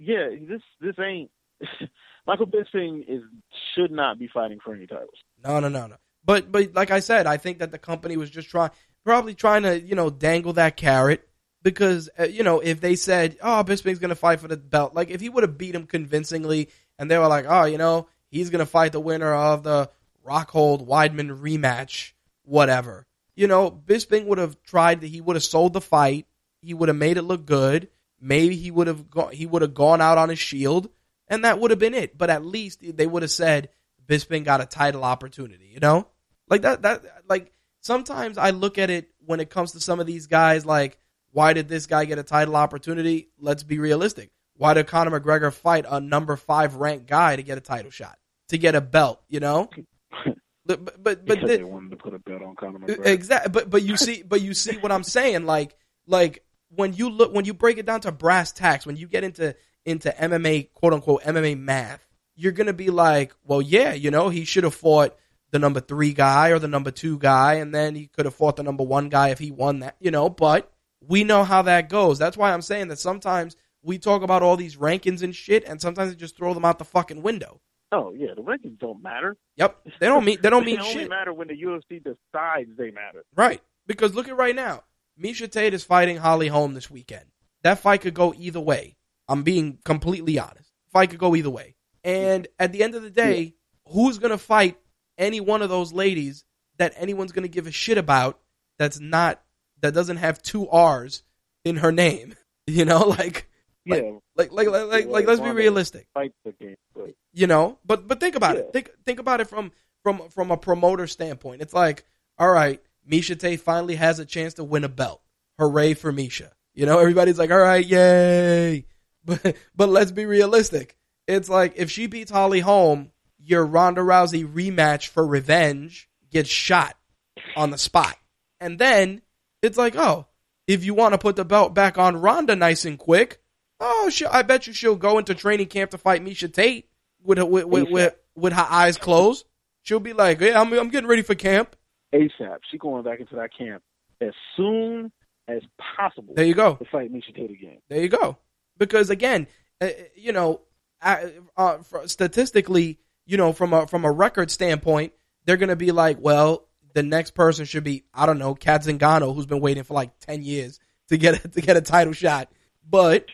Yeah, this this ain't Michael Bisping is should not be fighting for any titles. No, no, no, no. But but like I said, I think that the company was just trying, probably trying to you know dangle that carrot because uh, you know if they said, oh, Bisping's gonna fight for the belt, like if he would have beat him convincingly, and they were like, oh, you know, he's gonna fight the winner of the Rockhold Weidman rematch, whatever. You know, Bisping would have tried. That. He would have sold the fight. He would have made it look good. Maybe he would have go, he would have gone out on his shield, and that would have been it. But at least they would have said Bisping got a title opportunity. You know, like that. That like sometimes I look at it when it comes to some of these guys. Like, why did this guy get a title opportunity? Let's be realistic. Why did Conor McGregor fight a number five ranked guy to get a title shot to get a belt? You know, but but but, they wanted to put a bet on Conor McGregor. Exactly, but but you see, but you see what I'm saying. Like like when you look when you break it down to brass tacks, when you get into into MMA quote unquote MMA math, you're gonna be like, well, yeah, you know, he should have fought the number three guy or the number two guy, and then he could have fought the number one guy if he won that, you know. But we know how that goes. That's why I'm saying that sometimes we talk about all these rankings and shit, and sometimes they just throw them out the fucking window. Oh yeah, the rankings don't matter. Yep, they don't mean they don't they mean only shit. matter when the UFC decides they matter. Right. Because look at right now. Miesha Tate is fighting Holly Holm this weekend. That fight could go either way. I'm being completely honest. Fight could go either way. And at the end of the day, who's going to fight any one of those ladies that anyone's going to give a shit about that's not that doesn't have two R's in her name? You know, Like- yeah, like like like like, like let's be realistic. fight the game. But You know, but but think about it. Think think about it from from from a promoter standpoint. It's like, all right, Miesha Tate finally has a chance to win a belt. Hooray for Miesha! You know, everybody's like, all right, yay. But but let's be realistic. It's like if she beats Holly Holm, your Ronda Rousey rematch for revenge gets shot on the spot, and then it's like, oh, if you want to put the belt back on Ronda nice and quick, oh, she, I bet you she'll go into training camp to fight Miesha Tate with her, with, with, with, with her eyes closed. She'll be like, yeah, I'm, I'm getting ready for camp. ASAP, she going back into that camp as soon as possible There you go. to fight Miesha Tate again. There you go. Because again, uh, you know, uh, uh, statistically, you know, from a from a record standpoint, they're going to be like, well, the next person should be I don't know Cat Zingano, who's been waiting for like ten years to get a, to get a title shot. But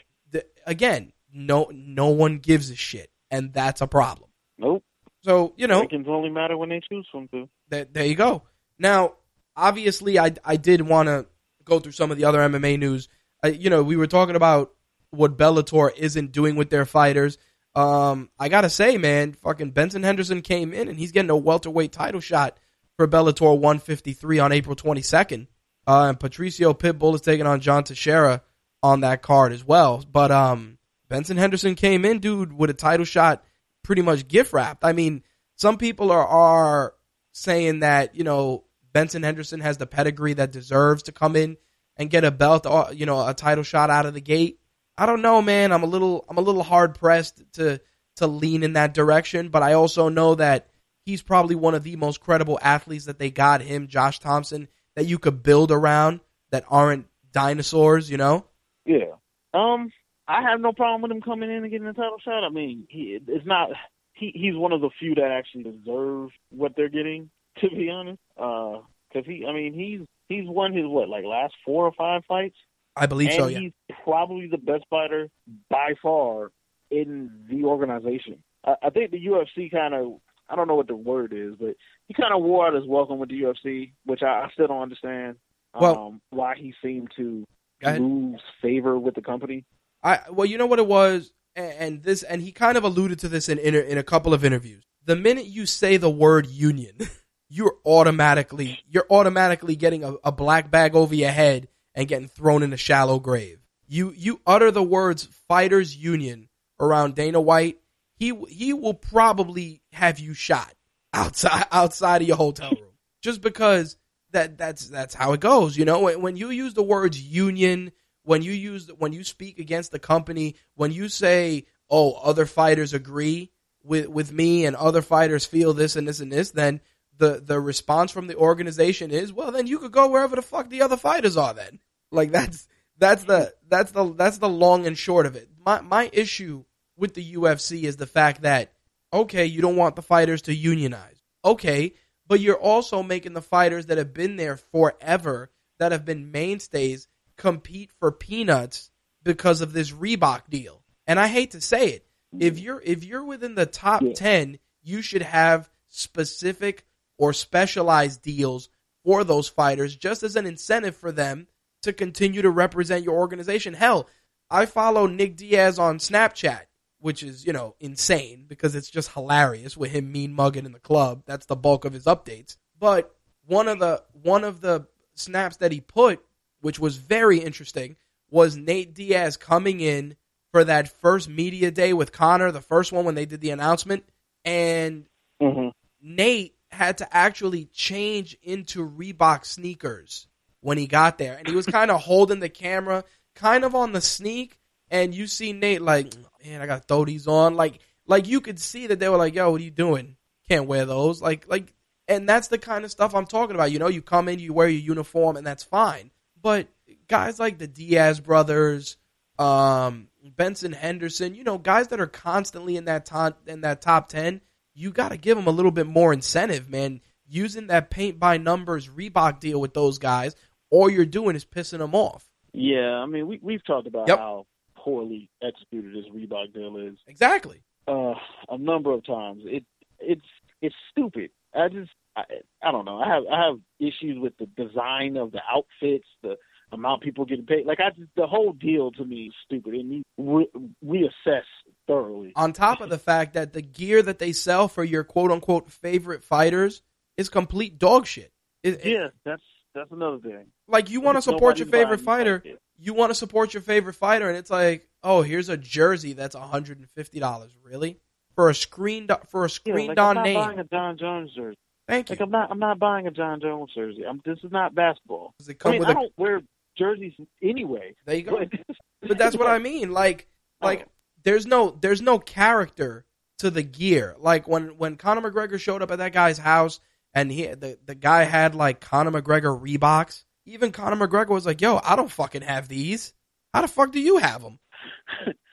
again, no no one gives a shit, and that's a problem. Nope. So you know, Rankings only matter when they choose them to. there, there you go. Now, obviously, I I did want to go through some of the other MMA news. Uh, you know, we were talking about what Bellator isn't doing with their fighters. Um, I gotta say, man, fucking Benson Henderson came in and he's getting a welterweight title shot for Bellator 153 on April 22nd. Uh, and Patricio Pitbull is taking on John Teixeira on that card as well. But um, Benson Henderson came in, dude, with a title shot, pretty much gift wrapped. I mean, some people are are saying that you know Benson Henderson has the pedigree that deserves to come in and get a belt, or, you know, a title shot out of the gate. I don't know, man. I'm a little I'm a little hard pressed to to lean in that direction, but I also know that he's probably one of the most credible athletes that they got him, Josh Thomson, that you could build around that aren't dinosaurs, you know? Yeah. Um, I have no problem with him coming in and getting a title shot. I mean, he it's not he he's one of the few that actually deserve what they're getting. To be honest, uh, because he, I mean, he's he's won his what like last four or five fights, I believe and so, yeah. he's probably the best fighter by far in the organization. I, I think the UFC kind of I don't know what the word is, but he kind of wore out his welcome with the UFC, which I, I still don't understand. Um, Well- why he seemed to. Lose favor with the company. I well, you know what it was, and, and this, and he kind of alluded to this in in a, in a couple of interviews. The minute you say the word union, you're automatically you're automatically getting a, a black bag over your head and getting thrown in a shallow grave. You you utter the words fighters union around Dana White, he he will probably have you shot outside outside of your hotel room just because that that's that's how it goes. You know, when, when you use the words union, when you use when you speak against the company, when you say, "Oh, other fighters agree with with me, and other fighters feel this and this and this," then the the response from the organization is, "Well, then you could go wherever the fuck the other fighters are." Then, like that's that's the that's the that's the long and short of it. My my issue with the UFC is the fact that okay, you don't want the fighters to unionize. Okay, but you're also making the fighters that have been there forever, that have been mainstays, compete for peanuts because of this Reebok deal. And I hate to say it, if you're if you're within the top Yeah. 10, you should have specific or specialized deals for those fighters just as an incentive for them to continue to represent your organization. Hell, I follow Nick Diaz on Snapchat, which is, you know, insane because it's just hilarious with him mean mugging in the club. That's the bulk of his updates. But one of the one of the snaps that he put, which was very interesting, was Nate Diaz coming in for that first media day with Conor, the first one when they did the announcement, and Mm-hmm. Nate had to actually change into Reebok sneakers when he got there. And he was kind of holding the camera kind of on the sneak. And you see Nate like, man, I got to throw these on. Like, like you could see that they were like, yo, what are you doing? Can't wear those. Like, like, and that's the kind of stuff I'm talking about. You know, you come in, you wear your uniform, and that's fine. But guys like the Diaz brothers, um, Benson Henderson, you know, guys that are constantly in that top in that top ten, you got to give them a little bit more incentive, man. Using that paint by numbers Reebok deal with those guys, all you're doing is pissing them off. Yeah, I mean, we we've talked about Yep. how poorly executed as Reebok deal is Exactly. uh, a number of times. It it's it's stupid. I just I, I don't know. I have I have issues with the design of the outfits, the amount people getting paid. Like I just the whole deal to me is stupid. It needs re- reassess thoroughly. On top of the fact that the gear that they sell for your quote unquote favorite fighters is complete dog shit. It- it- Yeah, that's that's another thing. like you want to support your favorite fighter. You want to support your favorite fighter, and it's like, oh, here's a jersey that's hundred and fifty dollars, really for a screen for a Yeah, screened like, I'm on not name. buying a Jon Jones jersey. Thank you. Like I'm not I'm not buying a Jon Jones jersey. I'm this is not basketball. Does it I mean, with I a? don't wear jerseys anyway. There you go. But, But that's what I mean. Like, oh. like Oh. there's no there's no character to the gear. Like when when Conor McGregor showed up at that guy's house and he the the guy had like Conor McGregor Reeboks. Even Conor McGregor was like, "Yo, I don't fucking have these. How the fuck do you have them?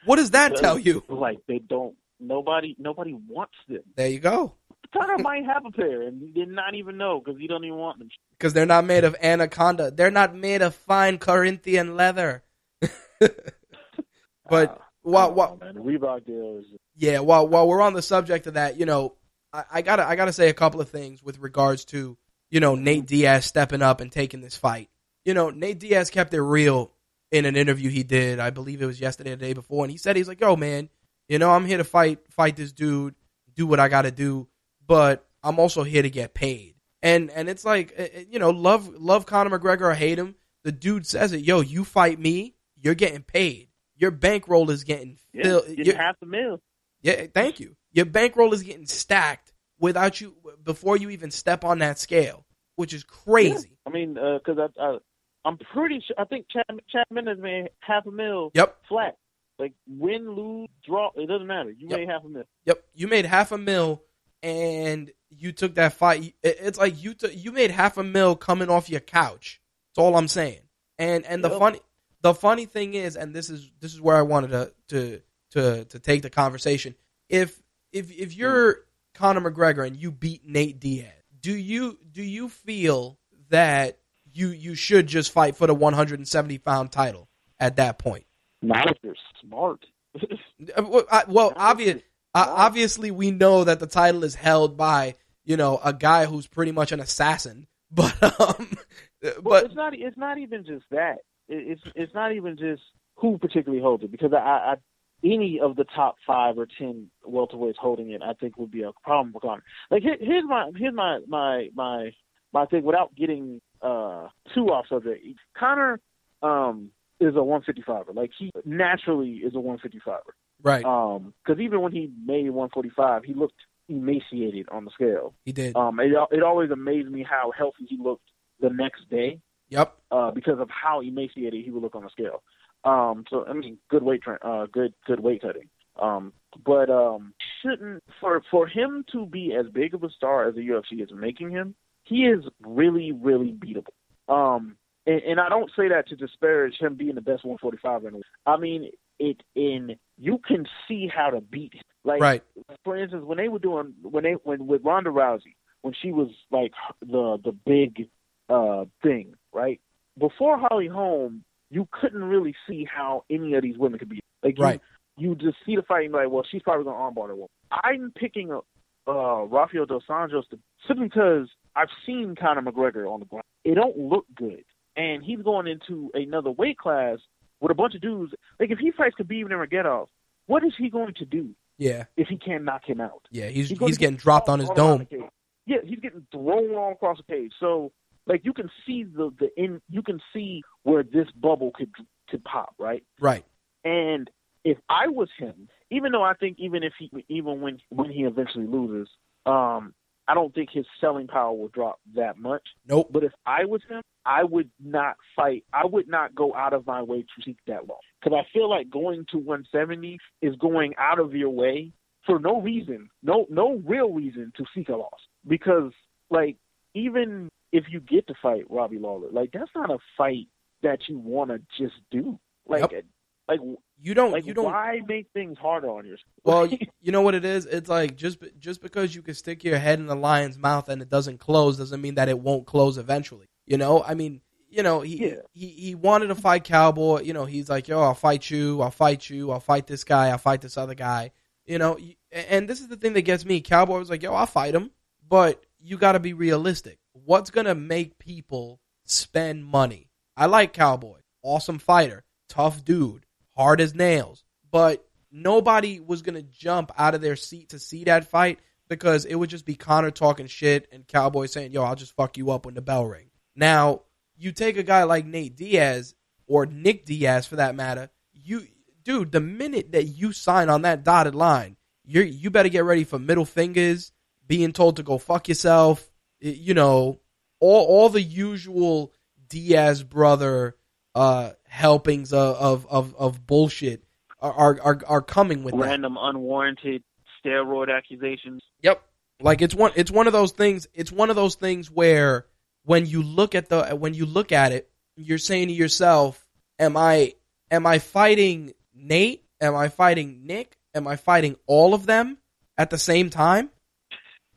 What does that tell you?" Like they don't. Nobody nobody wants them. There you go. Conor might have a pair and did not even know because he don't even want them. Because they're not made of anaconda. They're not made of fine Corinthian leather. but Uh, while, while, the Reebok deal is yeah, while while we're on the subject of that, you know, I, I gotta I gotta say a couple of things with regards to you know Nate Diaz stepping up and taking this fight. You know, Nate Diaz kept it real in an interview he did. I believe it was yesterday or the day before, and he said he's like, "Yo, man, you know, I'm here to fight fight this dude, do what I got to do, but I'm also here to get paid." And and it's like, eh, eh, you know, love love Conor McGregor or hate him, the dude says it. Yo, you fight me, you're getting paid. Your bankroll is getting yeah, filled. getting your- half the meal. yeah, thank you. Your bankroll is getting stacked without you before you even step on that scale, which is crazy. I mean, uh, because I, I, I'm pretty sure. I think Chad, Chad Mendes made half a mil Yep, flat. Like win, lose, draw, it doesn't matter. You Yep. made half a mil. yep. You made half a mil, and you took that fight. It's like you took you made half a mil coming off your couch. That's all I'm saying. And and the funny the funny thing is, and this is this is where I wanted to to to to take the conversation. If if if mm-hmm. you're Conor McGregor and you beat Nate Diaz, do you do you feel that you you should just fight for the 170 pound title at that point? Not if you're smart. Uh, Well, I, well obvious, obviously we know that the title is held by you know a guy who's pretty much an assassin, but um, But but it's not. It's not even just that. It's it's not even just who particularly holds it because I, I any of the top five or ten welterweights holding it, I think would be a problem for Conor. Like here, here's my here's my my my my thing without getting uh too off subject. Conor um is a 155er. Like he naturally is a 155er. right, Um, because even when he made 145, he looked emaciated on the scale. he did. Um, it it always amazed me how healthy he looked the next day Yep, uh, because of how emaciated he would look on the scale. Um, so I mean, good weight, tra- uh, good good weight cutting. Um, but um, shouldn't for for him to be as big of a star as the UFC is making him, he is really really beatable. Um, and, and I don't say that to disparage him being the best 145 in. the I mean it in you can see how to beat him. Like right, for instance, when they were doing when they when with Ronda Rousey when she was like the the big uh thing, right? Before Holly Holm, you couldn't really see how any of these women could be. Like you, Right. you just see the fight and be like, well, she's probably gonna armbar the woman. I'm picking up uh Rafael dos Anjos to, simply because I've seen Conor McGregor on the ground. It don't look good, and he's going into another weight class with a bunch of dudes. Like if he fights Khabib Nurmagomedov, what is he going to do yeah, if he can't knock him out? yeah. He's He's he's get getting dropped on his dome. Yeah, he's getting thrown all across the cage. So, like, you can see the the in. You can see where this bubble could could pop, right? Right, And if I was him, even though I think even if he even when when he eventually loses, um, I don't think his selling power will drop that much. nope, But if I was him, I would not fight. I would not go out of my way to seek that loss because I feel like going to 170 is going out of your way for no reason, no no real reason to seek a loss. Because like even if you get to fight Robbie Lawler, like that's not a fight that you want to just do. Like like you don't like you don't. why make things harder on yourself? Well, you know what it is. It's like just just because you can stick your head in the lion's mouth and it doesn't close doesn't mean that it won't close eventually. You know, I mean, you know, he Yeah. he he wanted to fight Cowboy. You know, he's like, yo, I'll fight you, I'll fight you, I'll fight this guy, I'll fight this other guy. You know, and this is the thing that gets me. Cowboy was like, yo, I'll fight him, but you got to be realistic. What's gonna make people spend money? I like Cowboy, awesome fighter, tough dude, hard as nails, but nobody was gonna jump out of their seat to see that fight because it would just be Conor talking shit and Cowboy saying, "Yo, I'll just fuck you up when the bell rings. Now, you take a guy like Nate Diaz or Nick Diaz for that matter, you dude, the minute that you sign on that dotted line, you you better get ready for middle fingers, being told to go fuck yourself, you know, all all the usual Diaz brother uh helpings of of of, of bullshit are, are are coming with that. Random unwarranted steroid accusations. Yep. Like it's one it's one of those things it's one of those things where when you look at the when you look at it, you're saying to yourself, Am I am I fighting Nate? Am I fighting Nick? Am I fighting all of them at the same time?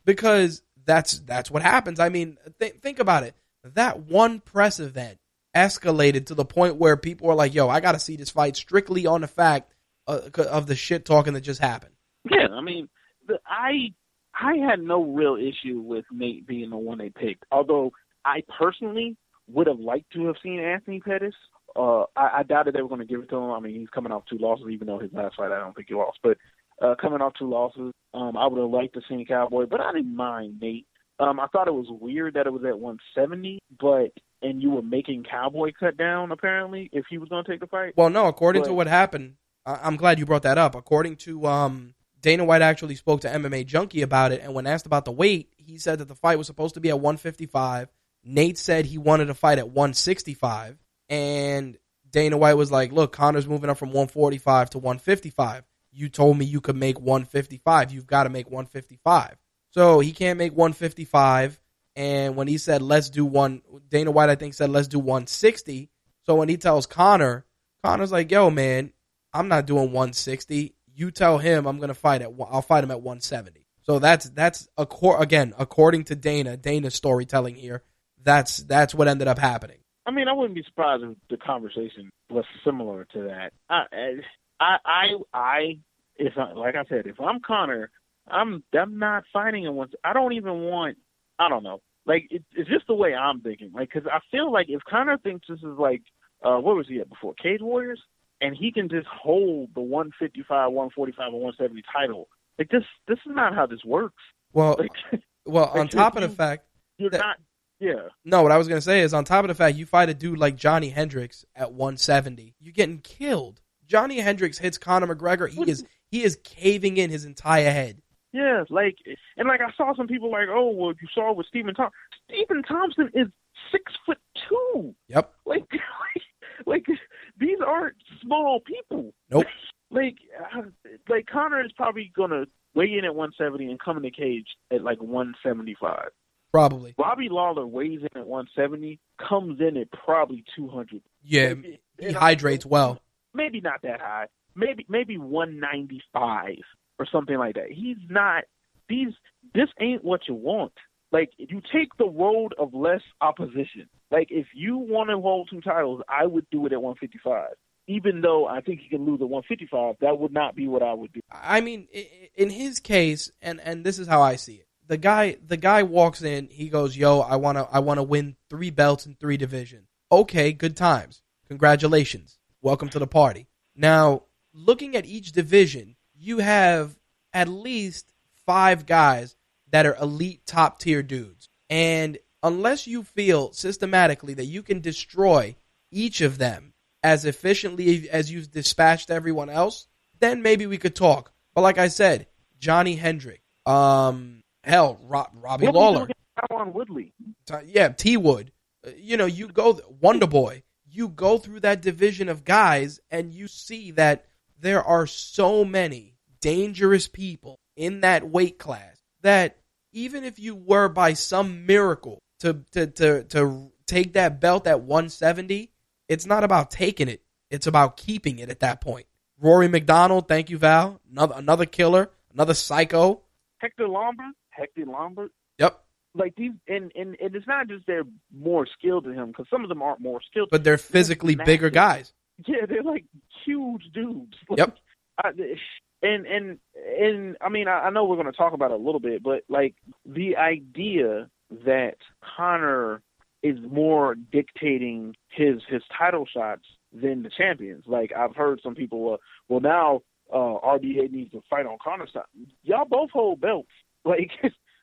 because that's that's what happens. I mean, th- think about it. That one press event escalated to the point where people were like, "Yo, I got to see this fight strictly on the fact uh, of the shit talking that just happened." Yeah, I mean, the, I I had no real issue with Nate being the one they picked. Although I personally would have liked to have seen Anthony Pettis. Uh, I, I doubted they were going to give it to him. I mean, he's coming off two losses, even though his last fight I don't think he lost. But uh, coming off two losses, um, I would have liked to see Cowboy, but I didn't mind Nate. Um, I thought it was weird that it was at 170, but and you were making Cowboy cut down apparently if he was going to take the fight. Well, no, according But- to what happened, I- I'm glad you brought that up. According to um, Dana White, actually spoke to MMA Junkie about it, and when asked about the weight, he said that the fight was supposed to be at 155. Nate said he wanted to fight at 165, and Dana White was like, "Look, Conor's moving up from 145 to 155. You told me you could make 155. You've got to make 155." So he can't make 155. And when he said, let's do one, Dana White, I think, said, let's do 160. So when he tells Conor, Conor's like, yo, man, I'm not doing 160. You tell him I'm going to fight at, I'll fight him at 170. So that's, that's, again, according to Dana, Dana's storytelling here, that's, that's what ended up happening. I mean, I wouldn't be surprised if the conversation was similar to that. I, I, I, I, if I, like I said, if I'm Conor, I'm, I'm not fighting him once. I don't even want. I don't know. Like it, it's just the way I'm thinking. Like, because I feel like if Conor thinks this is like, uh, what was he at before? Cage Warriors, and he can just hold the 155, 145, and 170 title. Like this, this is not how this works. Well, Like, well, on like, top of the fact, you're That- not. Yeah. No, what I was gonna say is on top of the fact you fight a dude like Johnny Hendricks at 170, you're getting killed. Johnny Hendricks hits Conor McGregor. He is he is caving in his entire head. Yeah, like and like I saw some people like, oh well, you saw with Stephen Thompson. Stephen Thompson is six foot two. Yep. Like, like, these aren't small people. Nope. Like, uh, like Conor is probably gonna weigh in at 170 and come in the cage at like 175. Probably. Robbie Lawler weighs in at 170, comes in at probably 200. Yeah. Like, He and I- hydrates well. Maybe not that high. Maybe maybe 195 or something like that. He's not. These this ain't what you want. Like you take the road of less opposition. Like if you want to hold two titles, I would do it at 155. Even though I think he can lose at 155, that would not be what I would do. I mean, in his case, and and this is how I see it. The guy, the guy walks in. He goes, "Yo, I wanna, I wanna win three belts in three divisions." Okay, good times. Congratulations. Welcome to the party. Now, looking at each division, you have at least five guys that are elite top tier dudes. And unless you feel systematically that you can destroy each of them as efficiently as you've dispatched everyone else, then maybe we could talk. But like I said, Johnny Hendrick, um, hell, Rob, Robbie Lawler, Tyron Woodley. Yeah, T Wood. Uh, You know, you go Wonder Boy. You go through that division of guys, and you see that there are so many dangerous people in that weight class that even if you were by some miracle to to to to take that belt at 170, it's not about taking it; it's about keeping it at that point. Rory MacDonald, thank you, Val. Another another killer, another psycho. Hector Lombard. Hector Lombard. Like these, and and, and it's not just they're more skilled than him because some of them aren't more skilled. but they're physically bigger guys. Yeah, they're like huge dudes. Like, Yep. I, and and and I mean, I, I know we're going to talk about it a little bit, but like the idea that Conor is more dictating his his title shots than the champions. Like I've heard some people, uh, well now uh, RDA needs to fight on Conor's side. Y'all both hold belts. Like,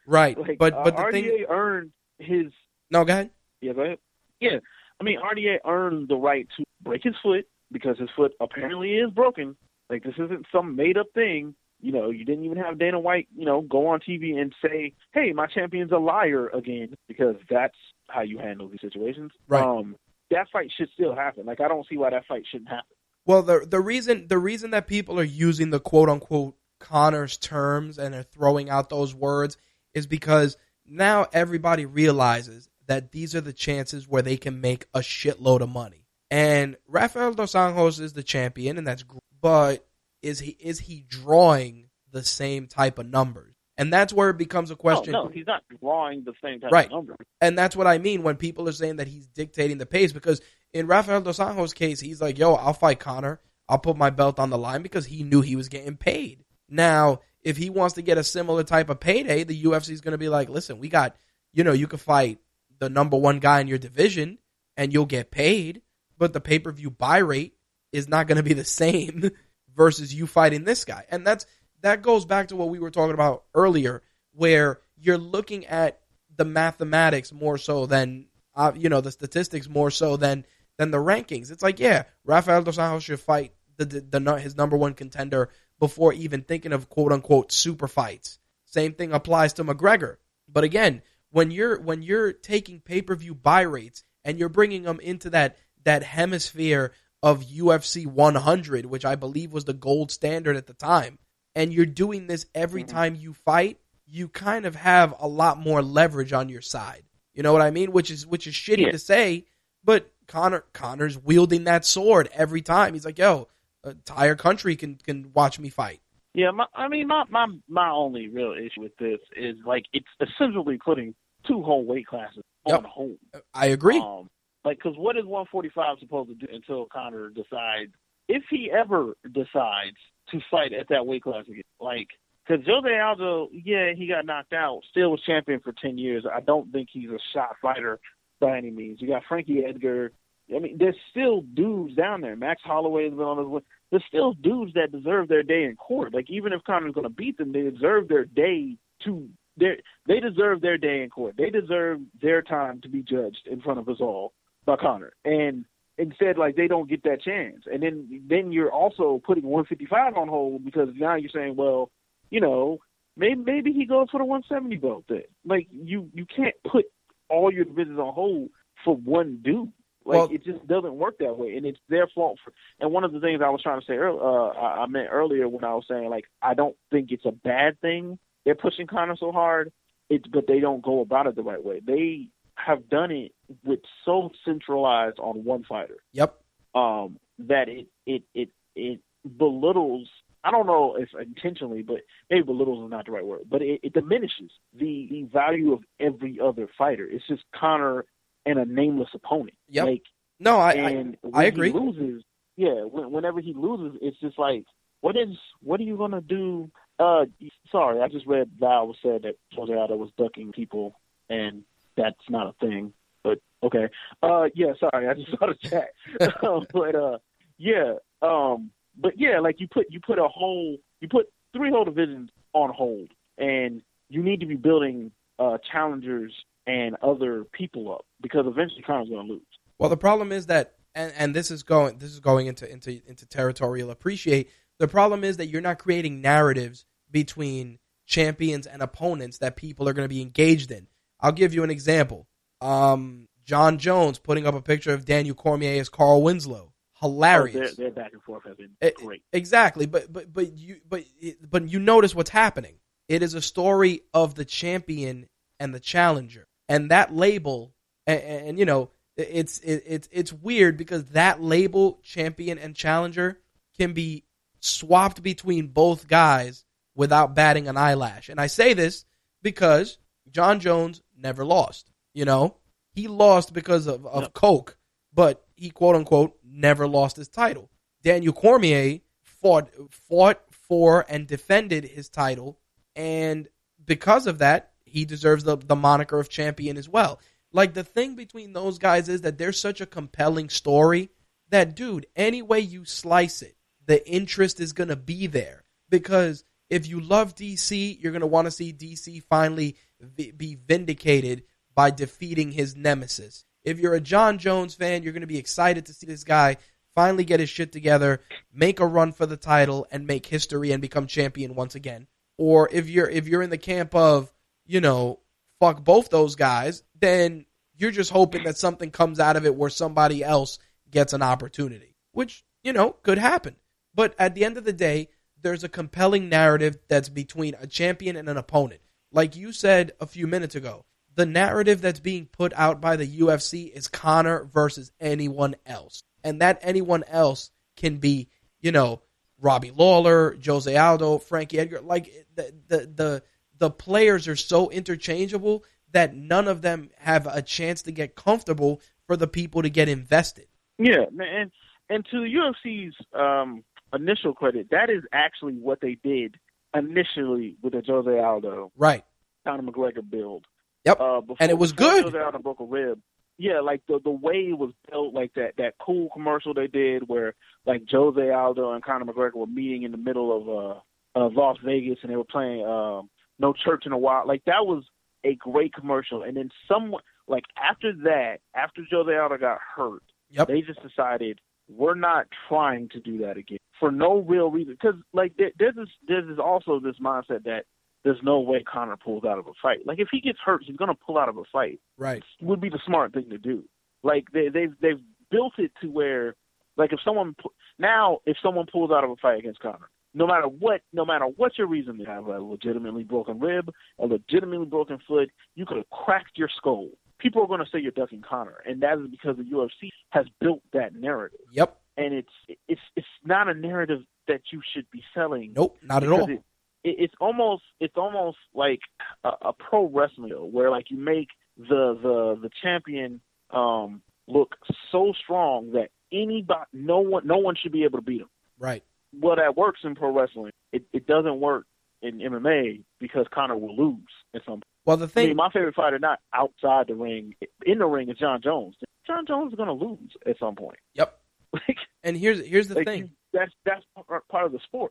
Right, like but uh, but the RDA thing. earned his No, go ahead. yeah, go ahead. Yeah, I mean RDA earned the right to break his foot because his foot apparently is broken. Like this isn't some made up thing. You know, you didn't even have Dana White, you know, go on TV and say, "Hey, my champion's a liar again," because that's how you handle these situations. Right. Um, that fight should still happen. Like I don't see why that fight shouldn't happen. Well, the the reason the reason that people are using the quote unquote Conor's terms and are throwing out those words is because now everybody realizes that these are the chances where they can make a shitload of money. And Rafael dos Anjos is the champion, and that's great. But is he is he drawing the same type of numbers? And that's where it becomes a question. Oh, no, he's not drawing the same type Right. of number. And that's what I mean when people are saying that he's dictating the pace because in Rafael Dos Anjos' case, he's like, yo, I'll fight Conor. I'll put my belt on the line because he knew he was getting paid. Now, if he wants to get a similar type of payday, the UFC is going to be like, listen, we got, you know, you can fight the number one guy in your division and you'll get paid, but the pay per view buy rate is not going to be the same versus you fighting this guy. And that's that goes back to what we were talking about earlier, where you're looking at the mathematics more so than uh, you know the statistics more so than than the rankings. It's like, yeah, Rafael dos Anjos should fight the, the, the his number one contender before even thinking of quote unquote super fights. Same thing applies to McGregor. But again, when you're when you're taking pay per view buy rates and you're bringing them into that that hemisphere of UFC 100, which I believe was the gold standard at the time, and you're doing this every mm-hmm. time you fight, you kind of have a lot more leverage on your side. You know what I mean? Which is which is shitty Yeah. to say, but Conor Conor's wielding that sword every time. He's like, "Yo, entire country can can watch me fight." Yeah, my, I mean, my my my only real issue with this is like it's essentially putting two whole weight classes Yep. on hold. I agree. Um, like, because what is 145 supposed to do until Conor decides, if he ever decides to fight at that weight class again? Like, because Jose Aldo, yeah, he got knocked out, still was champion for 10 years. I don't think he's a shot fighter by any means. You got Frankie Edgar. I mean, there's still dudes down there. Max Holloway has been on his way. There's still dudes that deserve their day in court. Like, even if Conor's going to beat them, they deserve their day to. They they deserve their day in court. They deserve their time to be judged in front of us all by Conor. And instead, like they don't get that chance. And then then you're also putting 155 on hold because now you're saying, well, you know, maybe maybe he goes for the 170 belt. Then like you you can't put all your divisions on hold for one dude. Like Well- it just doesn't work that way, and it's their fault. For, and one of the things I was trying to say, earlier, uh, I I meant earlier when I was saying like I don't think it's a bad thing they're pushing Conor so hard. It's but they don't go about it the right way. They have done it with so centralized on one fighter Yep. um, that it it it it belittles. I don't know if intentionally, but maybe belittles is not the right word. But it, it diminishes the, the value of every other fighter. It's just Conor and a nameless opponent. Yep. Like, No, I, I and when I agree. He loses, yeah. When, whenever he loses, it's just like, what is? What are you gonna do? Uh, sorry, I just read Val said that Jose Aldo was ducking people, and that's not a thing. But okay. Uh, yeah. Sorry, I just saw the chat. but uh, yeah. Um, but yeah, like you put you put a whole you put three whole divisions on hold, and you need to be building uh challengers and other people up because eventually Conor's gonna lose. Well, the problem is that, and, and this is going this is going into into into territory you'll appreciate. The problem is that you're not creating narratives between champions and opponents that people are going to be engaged in. I'll give you an example. Um, Jon Jones putting up a picture of Daniel Cormier as Carl Winslow. Hilarious. Oh, their back and forth has been It- great. Exactly, but but but you but but you notice what's happening. It is a story of the champion and the challenger, and that label, and, and you know, it's it, it's it's weird because that label, champion and challenger, can be swapped between both guys without batting an eyelash. And I say this because Jon Jones never lost. You know, he lost because of, of coke, but he quote unquote never lost his title. Daniel Cormier fought fought for and defended his title, and because of that, he deserves the, the moniker of champion as well. Like the thing between those guys is that there's such a compelling story that dude, any way you slice it, the interest is gonna be there. Because if you love DC, you're gonna want to see DC finally be vindicated by defeating his nemesis. If you're a Jon Jones fan, you're gonna be excited to see this guy finally get his shit together, make a run for the title, and make history and become champion once again. Or if you're if you're in the camp of, you know, fuck both those guys, then you're just hoping that something comes out of it where somebody else gets an opportunity, which, you know, could happen. But at the end of the day, there's a compelling narrative that's between a champion and an opponent. Like you said a few minutes ago, the narrative that's being put out by the UFC is Conor versus anyone else. And that anyone else can be, you know, Robbie Lawler, Jose Aldo, Frankie Edgar. Like the the the the players are so interchangeable that none of them have a chance to get comfortable for the people to get invested. Yeah, and and to UFC's um, initial credit, that is actually what they did initially with the Jose Aldo, right, Conor McGregor build. Yep, uh, and it was good. Jose Aldo broke a rib. Yeah, like the the way it was built, like that that cool commercial they did where like Jose Aldo and Conor McGregor were meeting in the middle of uh, uh Las Vegas and they were playing um, No Church in a While. Like that was a great commercial. And then someone like after that, after Jose Aldo got hurt, yep. they just decided we're not trying to do that again for no real reason. Because like there, there's this, there's this also this mindset that there's no way Conor pulls out of a fight. Like if he gets hurt, he's gonna pull out of a fight. Right, would be the smart thing to do. Like they they've they've built it to where like if someone now if someone pulls out of a fight against Conor, no matter what, no matter what your reason to have a legitimately broken rib, a legitimately broken foot, you could have cracked your skull. People are going to say you're ducking Conor, and that is because the UFC has built that narrative. Yep. And it's it's it's not a narrative that you should be selling. Nope, not at all. It, it, it's almost it's almost like a, a pro wrestling where like you make the the the champion um look so strong that anybody no one no one should be able to beat him. Right well, that works in pro wrestling. It it doesn't work in MMA because Conor will lose at some point. Well, the thing, I mean, my favorite fighter, not outside the ring, in the ring, is Jon Jones. Jon Jones is going to lose at some point. Yep. Like, and here's here's the like thing. That's that's part of the sport.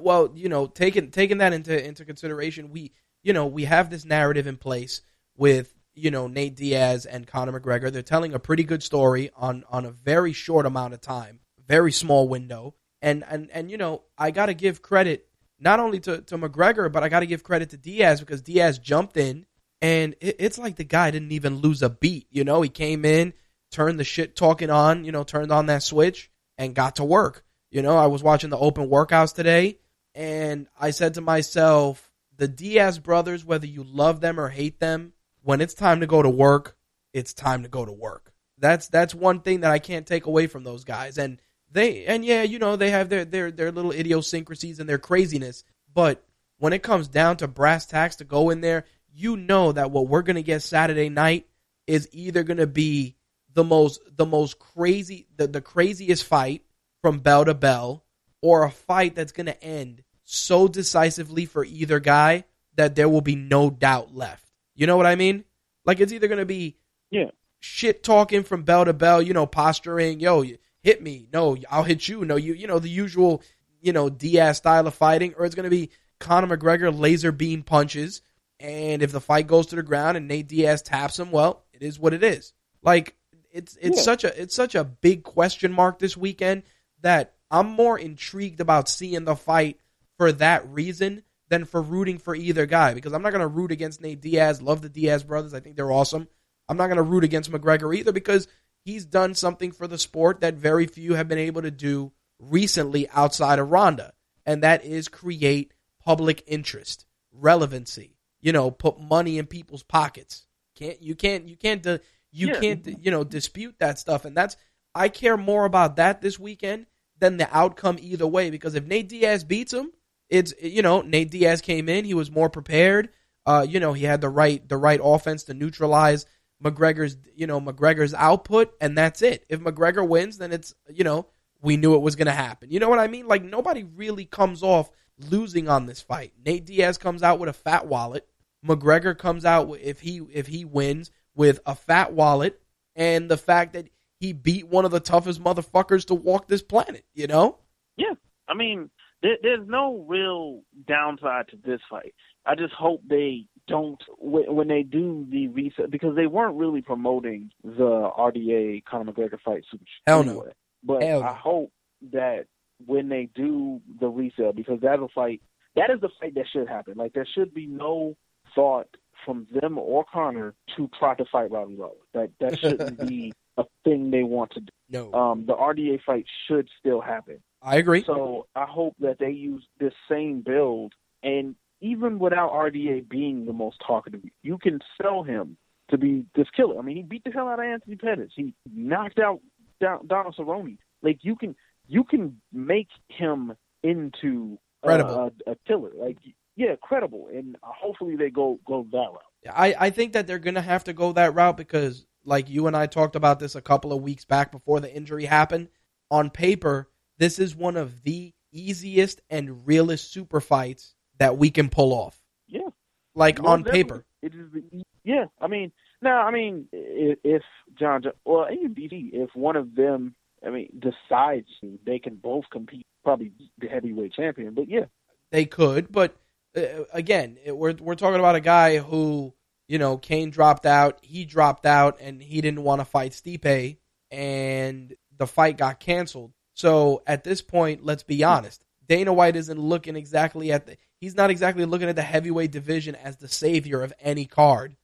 Well, you know, taking taking that into into consideration, we you know we have this narrative in place with you know Nate Diaz and Conor McGregor. They're telling a pretty good story on on a very short amount of time, very small window. And and and you know, I got to give credit not only to to McGregor, but I got to give credit to Diaz because Diaz jumped in and it, it's like the guy didn't even lose a beat. You know, he came in, turned the shit talking on, you know, turned on that switch and got to work. You know, I was watching the open workouts today and I said to myself, the Diaz brothers, whether you love them or hate them, when it's time to go to work, it's time to go to work. That's that's one thing that I can't take away from those guys. And they and yeah, you know, they have their their their little idiosyncrasies and their craziness, but when it comes down to brass tacks to go in there, you know that what we're going to get Saturday night is either going to be the most the most crazy the, the craziest fight from bell to bell or a fight that's going to end so decisively for either guy that there will be no doubt left. You know what I mean? Like it's either going to be yeah, shit talking from bell to bell, you know, posturing, yo, hit me. No, I'll hit you. No, you you know the usual you know Diaz style of fighting, or it's going to be Conor McGregor laser beam punches. And if the fight goes to the ground and Nate Diaz taps him, well, it is what it is. Like it's it's yeah. such a it's such a big question mark this weekend that I'm more intrigued about seeing the fight for that reason than for rooting for either guy because I'm not going to root against Nate Diaz. Love the Diaz brothers. I think they're awesome. I'm not going to root against McGregor either because he's done something for the sport that very few have been able to do recently outside of Ronda, and that is create public interest, relevancy. You know, put money in people's pockets. Can't you can't you can't you yeah. can't you know dispute that stuff, and that's I care more about that this weekend than the outcome either way. Because if Nate Diaz beats him, it's you know Nate Diaz came in, he was more prepared. Uh, you know, he had the right the right offense to neutralize McGregor's, you know, McGregor's output, and that's it. If McGregor wins, then it's, you know, we knew it was going to happen. You know what I mean? Like nobody really comes off losing on this fight. Nate Diaz comes out with a fat wallet. McGregor comes out if he if he wins with a fat wallet and the fact that he beat one of the toughest motherfuckers to walk this planet. You know? Yeah, I mean, there, there's no real downside to this fight. I just hope they don't when they do the reset because they weren't really promoting the RDA Conor McGregor fight super Hell anyway. no. But Hell I hope that when they do the resale because that's a fight that is the fight that should happen. Like there should be no thought from them or Conor to try to fight Robbie Lawler. That that shouldn't be a thing they want to do. No. Um, the RDA fight should still happen. I agree. So I hope that they use this same build and even without RDA being the most talkative, you can sell him to be this killer. I mean, he beat the hell out of Anthony Pettis. He knocked out Donald Cerrone. Like you can you can make him into a, a, a killer. Like yeah, credible, and hopefully they go go that route. I, I think that they're gonna have to go that route because, like you and I talked about this a couple of weeks back before the injury happened. On paper, this is one of the easiest and realest super fights that we can pull off. Yeah, like Well, on paper. It is. Yeah, I mean, now, I mean, if, John, Jo- well, even DC, if one of them, I mean, decides they can both compete, probably the heavyweight champion. But yeah, They could, but uh, again, it, we're we're talking about a guy who you know Kane dropped out, he dropped out, and he didn't want to fight Stipe, and the fight got canceled. So at this point, let's be honest, Dana White isn't looking exactly at the he's not exactly looking at the heavyweight division as the savior of any card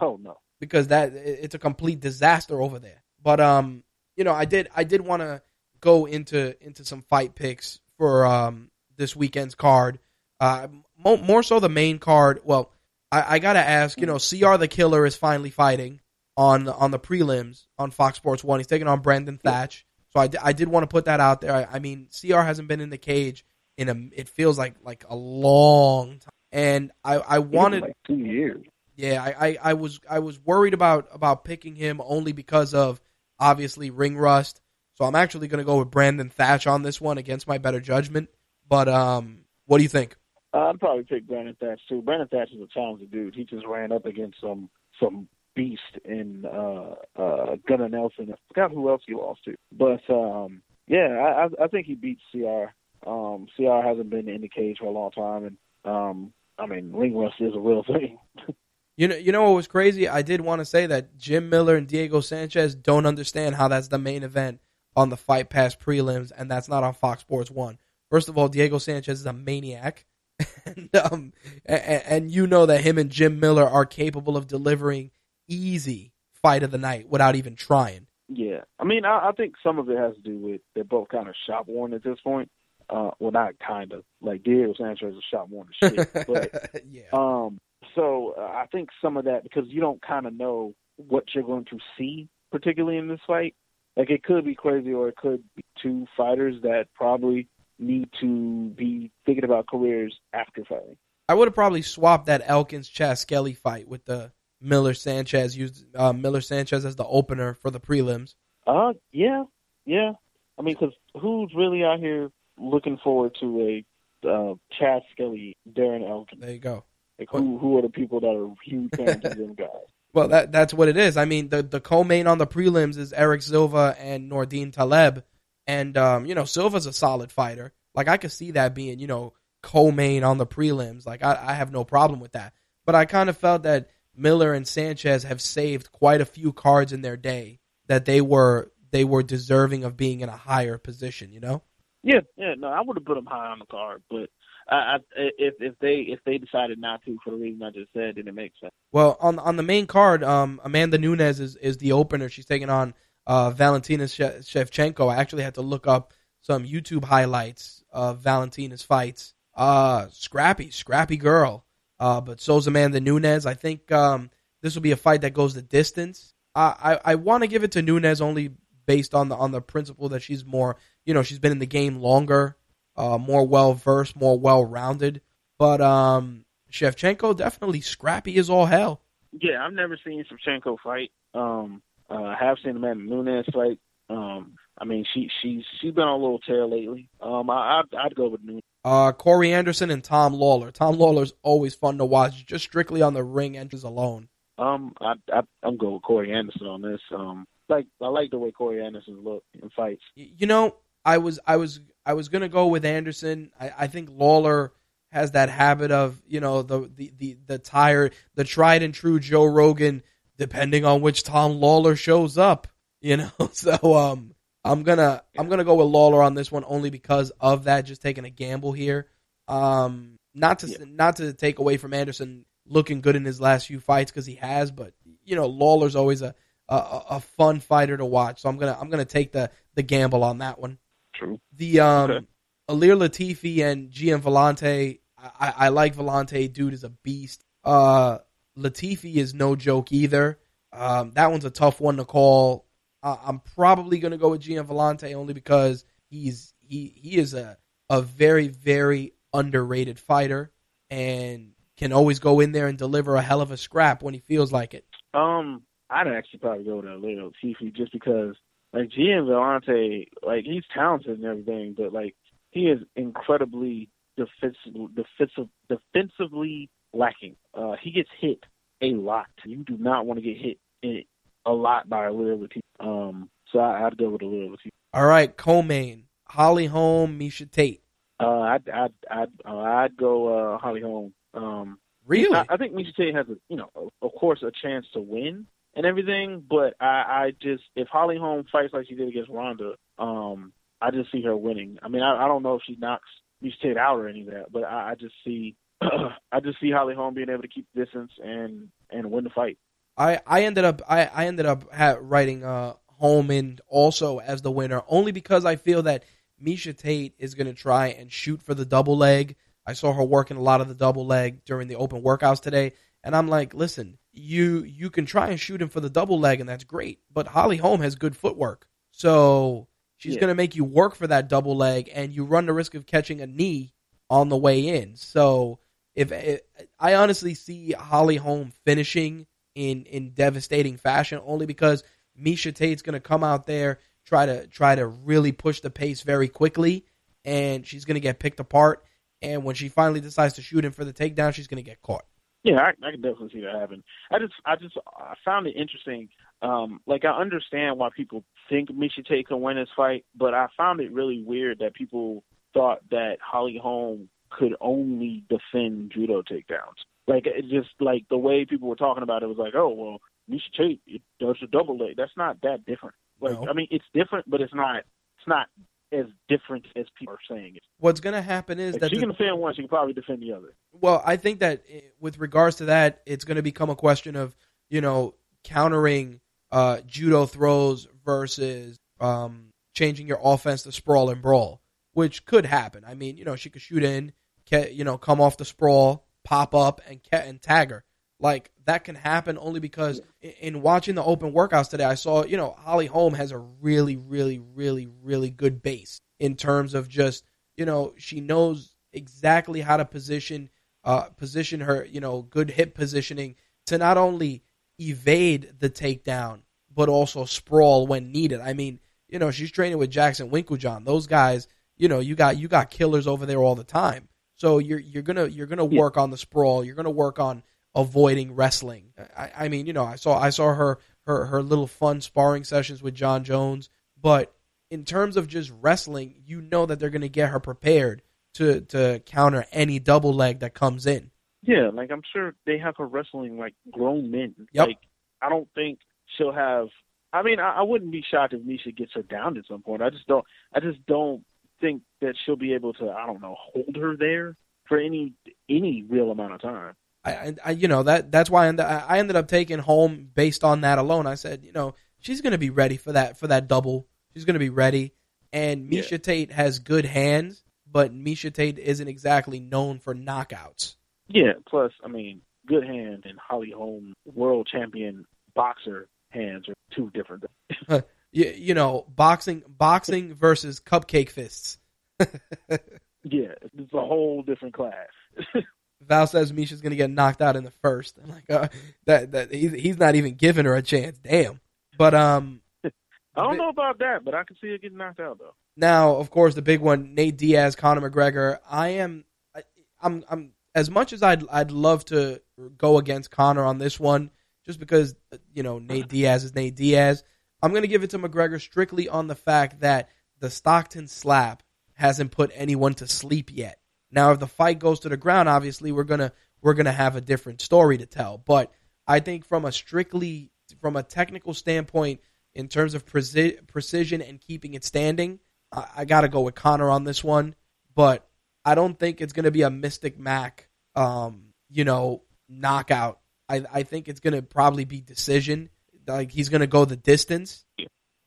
oh no, because that it's a complete disaster over there. But um, you know, I did I did want to go into into some fight picks for um this weekend's card. Uh, mo- more so the main card. Well, I, I gotta ask. You know, Cr the Killer is finally fighting on on the prelims on Fox Sports One. He's taking on Brandon Thatch. So I, I did want to put that out there. I, I mean, Cr hasn't been in the cage in a it feels like like a long time, and I I wanted like two years. yeah, I, I, I was I was worried about about picking him only because of obviously ring rust. So I'm actually going to go with Brandon Thatch on this one against my better judgment. But um, what do you think? I'd probably pick Brandon Thatch too. Brandon Thatch is a talented dude. He just ran up against some some beast in uh uh Gunnar Nelson. I forgot who else he lost to. But um yeah, I I think he beats CR. Um CR hasn't been in the cage for a long time and um I mean ring rust is a real thing. You know, you know what was crazy? I did want to say that Jim Miller and Diego Sanchez don't understand how that's the main event on the Fight Pass prelims, and that's not on Fox Sports One. First of all, Diego Sanchez is a maniac, and, um, and, and you know that him and Jim Miller are capable of delivering easy fight of the night without even trying. Yeah, I mean, I, I think some of it has to do with they're both kind of shop worn at this point. Uh, well, not kind of. Like Diego Sanchez is shop worn as shit, but yeah, um, so uh, I think some of that because you don't kind of know what you're going to see, particularly in this fight. Like it could be crazy, or it could be two fighters that probably need to be thinking about careers after fighting. I would have probably swapped that Elkins Chas Skelly fight with the Miller Sanchez used uh, Miller Sanchez as the opener for the prelims. Uh, yeah, yeah. I mean, because who's really out here looking forward to a uh, Chas Skelly, Darren Elkin? There you go. Like who who are the people that are huge fans of them guys? Well, that that's what it is. I mean, the the co-main on the prelims is Erick Silva and Nordine Taleb, and um, you know Silva's a solid fighter. Like I could see that being you know co-main on the prelims. Like I, I have no problem with that. But I kind of felt that Miller and Sanchez have saved quite a few cards in their day that they were they were deserving of being in a higher position. You know. Yeah, yeah. No, I would have put them high on the card, but I, I, if if they if they decided not to for the reason I just said, then it makes sense. Well, on on the main card, um, Amanda Nunes is, is the opener. She's taking on uh, Valentina She- Shevchenko. I actually had to look up some YouTube highlights of Valentina's fights. Uh, scrappy, scrappy girl. Uh, but so's Amanda Nunes. I think um, this will be a fight that goes the distance. I I, want to give it to Nunes only based on the on the principle that she's more, you know, she's been in the game longer, uh, more well versed, more well rounded. But um, Shevchenko definitely scrappy as all hell. Yeah, I've never seen Shevchenko fight. Um, uh, I have seen Amanda Nunes fight. Um, I mean, she she's she's been on a little tear lately. Um, I I'd, I'd go with Nunes. Uh, Corey Anderson and Tom Lawlor. Tom Lawlor's always fun to watch, just strictly on the ring entries alone. Um, I, I I'm going with Corey Anderson on this. Um, like I like the way Corey Anderson look in fights. You know, I was I was I was gonna go with Anderson. I, I think Lawlor has that habit of you know the the the, the tired the tried and true Joe Rogan. Depending on which Tom Lawlor shows up, you know. So um, I'm gonna I'm gonna go with Lawlor on this one only because of that. Just taking a gamble here. Um, not to Yeah. not to take away from Anderson looking good in his last few fights because he has, but you know Lawlor's always a, a a fun fighter to watch. So I'm gonna I'm gonna take the the gamble on that one. True. The um, Okay. Ilir Latifi and Gian Villante. I, I like Villante. Dude is a beast. Uh, Latifi is no joke either. Um, that one's a tough one to call. Uh, I'm probably gonna go with Gian Villante only because he's he he is a a very very underrated fighter. and can always go in there and deliver a hell of a scrap when he feels like it. Um, I'd actually probably go to Ilir Latifi just because like Gian Villante, like he's talented and everything, but like he is incredibly defensive, defensive, defensively lacking. Uh, he gets hit a lot. You do not want to get hit a lot by Ilir Latifi. Um, so I, I'd go with Ilir Latifi. All right, co-main Holly Holm, Miesha Tate. Uh, I'd I'd I'd, uh, I'd go uh, Holly Holm. Um, Really? I, I think Miesha Tate has a you know of course a chance to win and everything, but I I just if Holly Holm fights like she did against Ronda, um, I just see her winning. I mean I, I don't know if she knocks Miesha Tate out or any of that, but I, I just see I just see Holly Holm being able to keep distance and and win the fight. I, I ended up I, I ended up ha- writing uh, Holman also as the winner only because I feel that Miesha Tate is going to try and shoot for the double leg. I saw her working a lot of the double leg during the open workouts today, and I'm like, listen, you you can try and shoot him for the double leg, and that's great. But Holly Holm has good footwork, so she's Yeah. going to make you work for that double leg, and you run the risk of catching a knee on the way in. So if, if I honestly see Holly Holm finishing in in devastating fashion, only because Miesha Tate's going to come out there try to try to really push the pace very quickly, and she's going to get picked apart. And when she finally decides to shoot him for the takedown, she's going to get caught. Yeah, I, I can definitely see that happen. I just, I just, I found it interesting. Um, like I understand why people think Miesha Tate can win this fight, but I found it really weird that people thought that Holly Holm could only defend judo takedowns. Like it just like the way people were talking about it was like, oh well, Miesha Tate it does a double leg. That's not that different. Like No. I mean, it's different, but it's not, it's not as different as people are saying it. What's going to happen is If that she the- can defend one, she can probably defend the other. Well, I think that eh, with regards to that, it's going to become a question of you know countering uh, judo throws versus um, changing your offense to sprawl and brawl, which could happen. I mean, you know, she could shoot in, you know, come off the sprawl, pop up, and and tag her. Like that can happen only because in, in watching the open workouts today, I saw you know Holly Holm has a really, really, really, really good base in terms of just you know she knows exactly how to position uh, position her, you know, good hip positioning to not only evade the takedown but also sprawl when needed. I mean, you know, she's training with Jackson Winkeljohn. Those guys, you know, you got you got killers over there all the time. So you're you're gonna you're gonna Yeah. work on the sprawl. You're gonna work on avoiding wrestling. I, I mean, you know, I saw I saw her her her little fun sparring sessions with Jon Jones, but in terms of just wrestling, you know that they're gonna get her prepared to to counter any double leg that comes in. Yeah, like I'm sure they have her wrestling like grown men. Yep. Like I don't think she'll have. I mean, I, I wouldn't be shocked if Miesha gets her down at some point. I just don't. I just don't think that she'll be able to. I don't know, hold her there for any any real amount of time. I, I, you know that that's why I ended, I ended up taking Holm based on that alone. I said, you know, she's going to be ready for that for that double. She's going to be ready. And Yeah. Tate has good hands, but Miesha Tate isn't exactly known for knockouts. Yeah. Plus, I mean, good hand and Holly Holm, world champion boxer hands are two different. You, you know, boxing boxing versus cupcake fists. Yeah, it's a whole different class. Val says Miesha's going to get knocked out in the first. I'm like, uh, that that he's he's not even giving her a chance. Damn. But um, I don't know about that, but I can see her getting knocked out though. Now, of course, the big one: Nate Diaz, Conor McGregor. I am, I, I'm, I'm as much as I'd, I'd love to go against Conor on this one, just because you know Nate Diaz is Nate Diaz. I'm going to give it to McGregor strictly on the fact that the Stockton slap hasn't put anyone to sleep yet. Now, if the fight goes to the ground, obviously we're gonna we're gonna have a different story to tell. But I think from a strictly from a technical standpoint, in terms of preci- precision and keeping it standing, I, I got to go with Conor on this one. But I don't think it's going to be a Mystic Mac, um, you know, knockout. I, I think it's going to probably be decision. Like he's going to go the distance,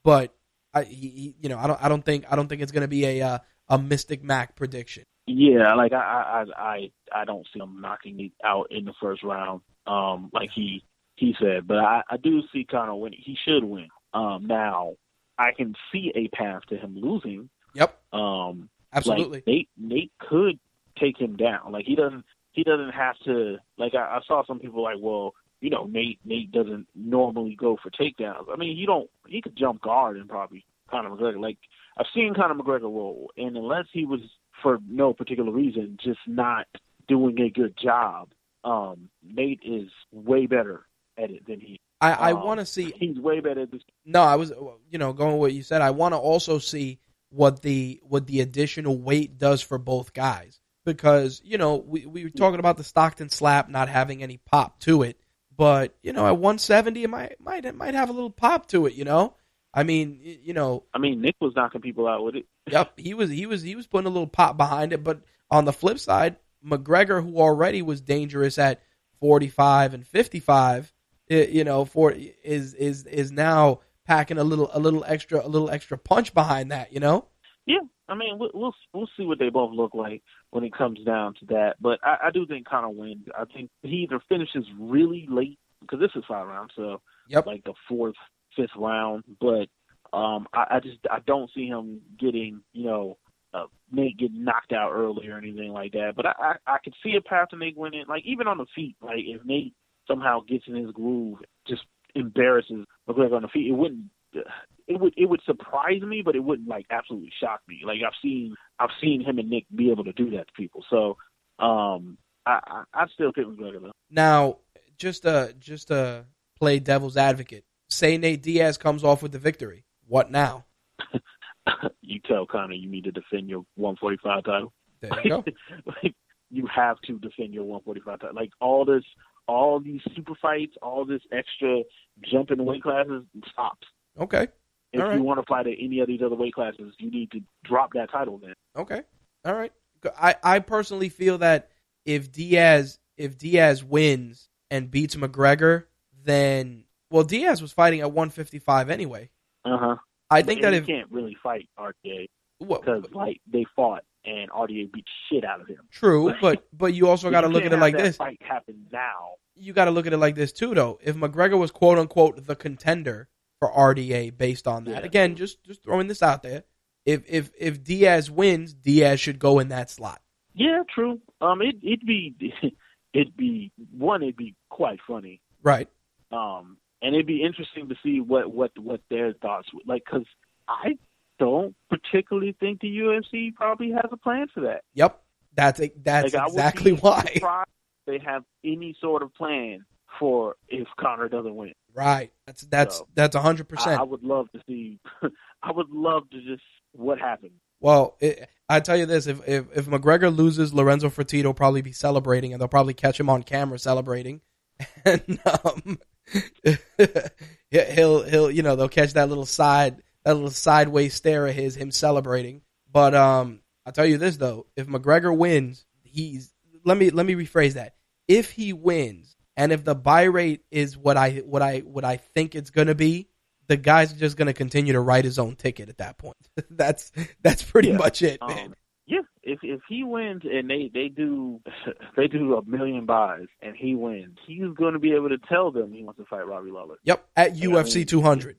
but I, he, you know, I don't, I don't think, I don't think it's going to be a uh, a Mystic Mac prediction. Yeah, like I, I, I, I don't see him knocking me out in the first round, um, like he he said. But I, I do see Conor winning. He should win. Um, now I can see a path to him losing. Yep, Um, absolutely. Like Nate, Nate could take him down. Like he doesn't. he doesn't have to like I, I saw some people like, well, you know, Nate Nate doesn't normally go for takedowns. I mean, he don't he could jump guard and probably Conor McGregor. Like I've seen Conor McGregor roll, and unless he was for no particular reason just not doing a good job, um, Nate is way better at it than he. I, I um, want to see. He's way better at this. No, I was you know going with what you said. I want to also see what the what the additional weight does for both guys because you know we we were talking about the Stockton slap not having any pop to it, but you know at 170 it might might it might have a little pop to it. You know, I mean you know I mean, Nick was knocking people out with it. Yep, he was he was he was putting a little pop behind it, but on the flip side, McGregor, who already was dangerous at 45 and 55, i- you know, for is is is now packing a little a little extra a little extra punch behind that, you know? Yeah, I mean, we'll we'll, we'll see what they both look like when it comes down to that. But I, I do think Conor wins. I think he either finishes really late because this is five rounds, so Yep. like the fourth, fifth round. But um, I, I just I don't see him getting you know uh, Nate getting knocked out early or anything like that. But I I, I could see a path to Nate winning. Like even on the feet, like if Nate somehow gets in his groove, just embarrasses McGregor on the feet, it wouldn't. It would it would surprise me, but it wouldn't like absolutely shock me. Like I've seen I've seen him and Nick be able to do that to people. So um, I I I'd still pick McGregor though. Now, just uh just to play devil's advocate, say Nate Diaz comes off with the victory. What now? you tell Conor you need to defend your 145 title. There you go. like you have to defend your 145 title. Like all this, all these super fights, all this extra jump in weight classes stops. Okay. If right. you want to fight at any of these other weight classes, you need to drop that title. Then Okay. All right. I, I personally feel that if Diaz if Diaz wins and beats McGregor, then well Diaz was fighting at 155 anyway. uh huh. I think that you if can't really fight RDA because like they fought and RDA beat shit out of him. true, but but you also got to look at it like that this. Fight happen now. You got to look at it like this too, though. If McGregor was quote unquote the contender for RDA based on that, Yeah. again, just just throwing this out there. If if if Diaz wins, Diaz should go in that slot. Yeah, true. Um, it it'd be it'd be one. It'd be quite funny. Right. Um, and it'd be interesting to see what what what their thoughts would like because I don't particularly think the UFC probably has a plan for that. Yep. That's that's like, exactly why. they have any sort of plan for if Conor doesn't win. Right. That's that's So, that's hundred percent. I would love to see. I would love to just what happened. Well, it, I tell you this: if, if if McGregor loses, Lorenzo Fertitta will probably be celebrating, and they'll probably catch him on camera celebrating, and um, he'll he'll you know they'll catch that little side that little sideways stare of his him celebrating. But um, I'll tell you this though: if McGregor wins, he's let me let me rephrase that. If he wins, and if the buy rate is what I what I what I think it's gonna be, the guy's just gonna continue to write his own ticket at that point. that's that's pretty Yeah. much it, man. Um, yeah, if if he wins and they they do they do a million buys and he wins, he's going to be able to tell them he wants to fight Robbie Lawler. Yep, at Yeah, I UFC mean, 200.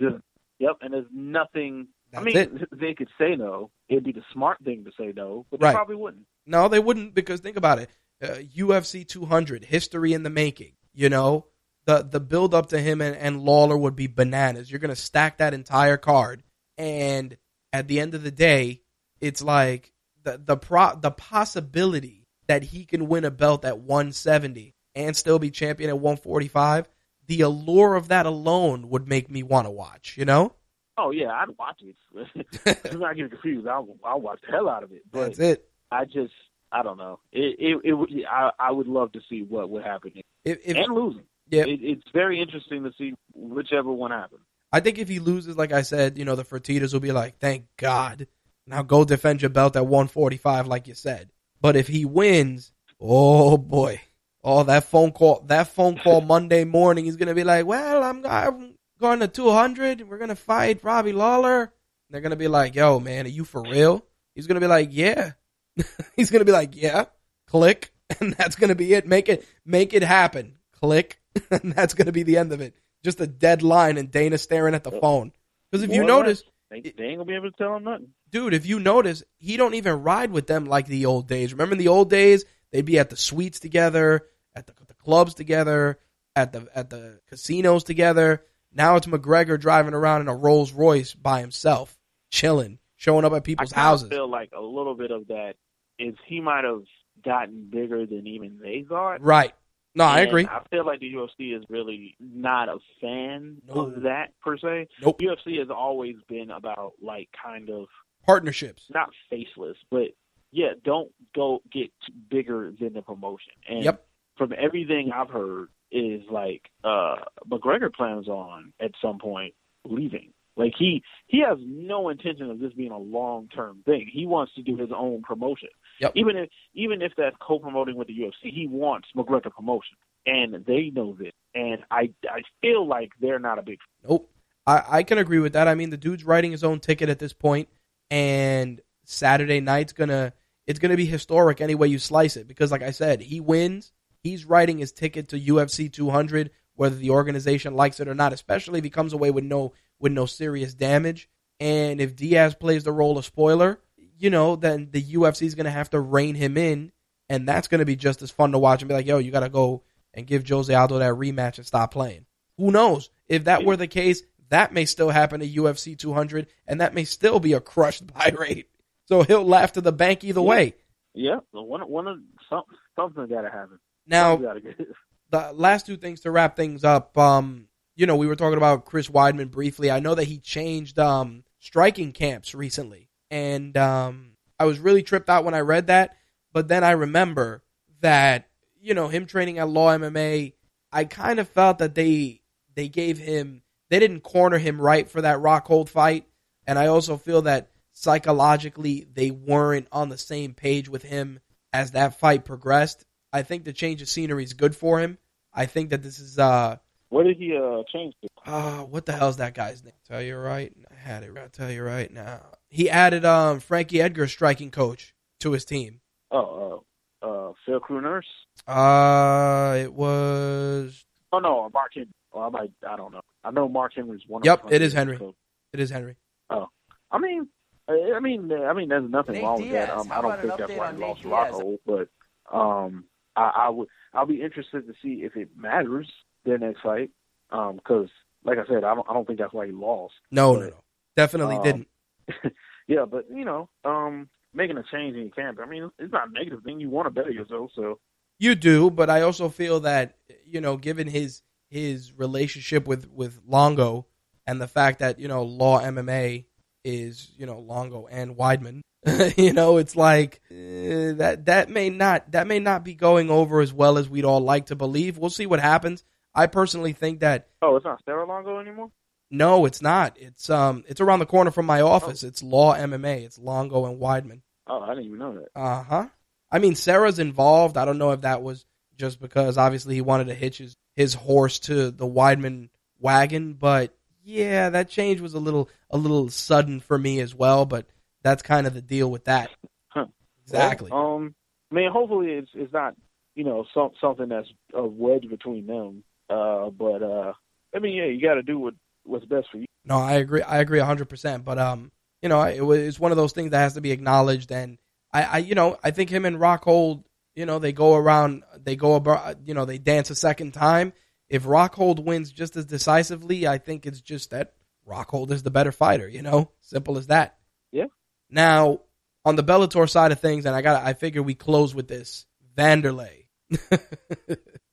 Just, yep, and there's nothing. That's I mean, it. they could say no. It'd be the smart thing to say no, but Right. they probably wouldn't. No, they wouldn't because think about it. Uh, UFC 200, history in the making. You know, the the build up to him and, and Lawler would be bananas. You're gonna stack that entire card, and at the end of the day, it's like the the pro the possibility that he can win a belt at 170 and still be champion at 145. The allure of that alone would make me want to watch. You know, Oh yeah, I'd watch it. I'm not getting confused. I'll I'll watch the hell out of it. But that's it. I just I don't know. It it, it would I I would love to see what would happen If, if and losing. yeah, It, it's very interesting to see whichever one happens. I think if he loses, like I said, you know, the Fertittas will be like, thank God. Now go defend your belt at 145, like you said. But if he wins, oh boy. Oh, that phone call, that phone call Monday morning, he's going to be like, well, I'm, I'm going to 200. We're going to fight Robbie Lawler. And they're going to be like, yo, man, are you for real? He's going to be like, yeah. he's going to be like, yeah, click. And that's going to be it. Make it, make it happen. Click. And that's going to be the end of it just a dead line and Dana staring at the oh. phone. Because if you More or notice, they, they ain't gonna be able to tell him nothing. dude, if you notice, he don't even ride with them like the old days. Remember in the old days, They'd be at the suites together, at the, the clubs together, at the at the casinos together. Now it's McGregor driving around in a Rolls Royce by himself, chilling, showing up at people's houses. I houses. feel like a little bit of that is he might have gotten bigger than even they thought. Right. No, I agree. I feel like the UFC is really not a fan of that per se. Nope. UFC has always been about like kind of Partnerships. not faceless, but yeah, don't go get bigger than the promotion. And Yep. from everything I've heard is like uh McGregor plans on at some point leaving. Like he he has no intention of this being a long term thing. He wants to do his own promotion. Yep. Even if even if that's co promoting with the UFC, he wants McGregor promotion. And they know this. And I I feel like they're not a big Nope. I, I can agree with that. I mean, the dude's writing his own ticket at this point, and Saturday night's gonna it's gonna be historic any way you slice it. Because, like I said, he wins. He's writing his ticket to UFC 200, whether the organization likes it or not. Especially if he comes away with no with no serious damage. And if Diaz plays the role of spoiler, you know, then the UFC is gonna have to rein him in, and that's gonna be just as fun to watch and be like, yo, you gotta go and give Jose Aldo that rematch and stop playing. Who knows? If that were the case, that may still happen to UFC 200, and that may still be a crushed buy rate. So he'll laugh to the bank either way. Yeah, one one of some something gotta happen. Now, the last two things to wrap things up. Um, you know, we were talking about Chris Weidman briefly. I know that he changed um, striking camps recently, and um, I was really tripped out when I read that. But then I remember that you know him training at Law MMA. I kind of felt that they they gave him they didn't corner him right for that Rockhold fight, and I also feel that psychologically they weren't on the same page with him as that fight progressed. I think the change of scenery is good for him. I think that this is uh What did he uh change to? uh what the hell's that guy's name? Tell you right, I had it. I'll tell you right now. He added um Frankie Edgar, striking coach, to his team. Oh, uh, uh, Phil Crew Nurse. Uh, it was Oh no, Mark Henry. Well, I might. I don't know. I know Mark Henry's one. Yep, of it is Henry. So, it is Henry. Oh, I mean, I I mean, I mean, there's nothing Nate wrong with that. Um, I don't about think an that's update why on he lost Rocco, but um, I, I would. I'll be interested to see if it matters their next fight. Um, because like I said, I don't. I don't think that's why he lost. No, no, But, no, definitely um, didn't. Yeah, but you know, um, making a change in your camp. I mean, it's not a negative thing. You want to better yourself, so You do, but I also feel that you know, given his his relationship with with Longo and the fact that you know Law MMA is you know Longo and Weidman, you know, it's like eh, that that may not that may not be going over as well as we'd all like to believe. We'll see what happens. I personally think that Oh, it's not Serra Longo anymore. no, it's not. It's um, it's around the corner from my office. It's Law MMA. It's Longo and Weidman. Oh, I didn't even know that. Uh huh. I mean, Serra's involved. I don't know if that was just because obviously he wanted to hitch his, his horse to the Weidman wagon, but yeah, that change was a little a little sudden for me as well. But that's kind of the deal with that. Huh. Exactly. Well, um, I mean, hopefully it's it's not you know some something that's a wedge between them. Uh, but uh, I mean, yeah, you got to do what what's best for you. No, I agree. I agree hundred percent. But um, you know, it was it's one of those things that has to be acknowledged. And I, I, you know, I think him and Rockhold, you know, they go around, they go about, you know, they dance a second time. If Rockhold wins just as decisively, I think it's just that Rockhold is the better fighter. You know, simple as that. Yeah. Now, on the Bellator side of things, and I got, I figure we close with this. Wanderlei.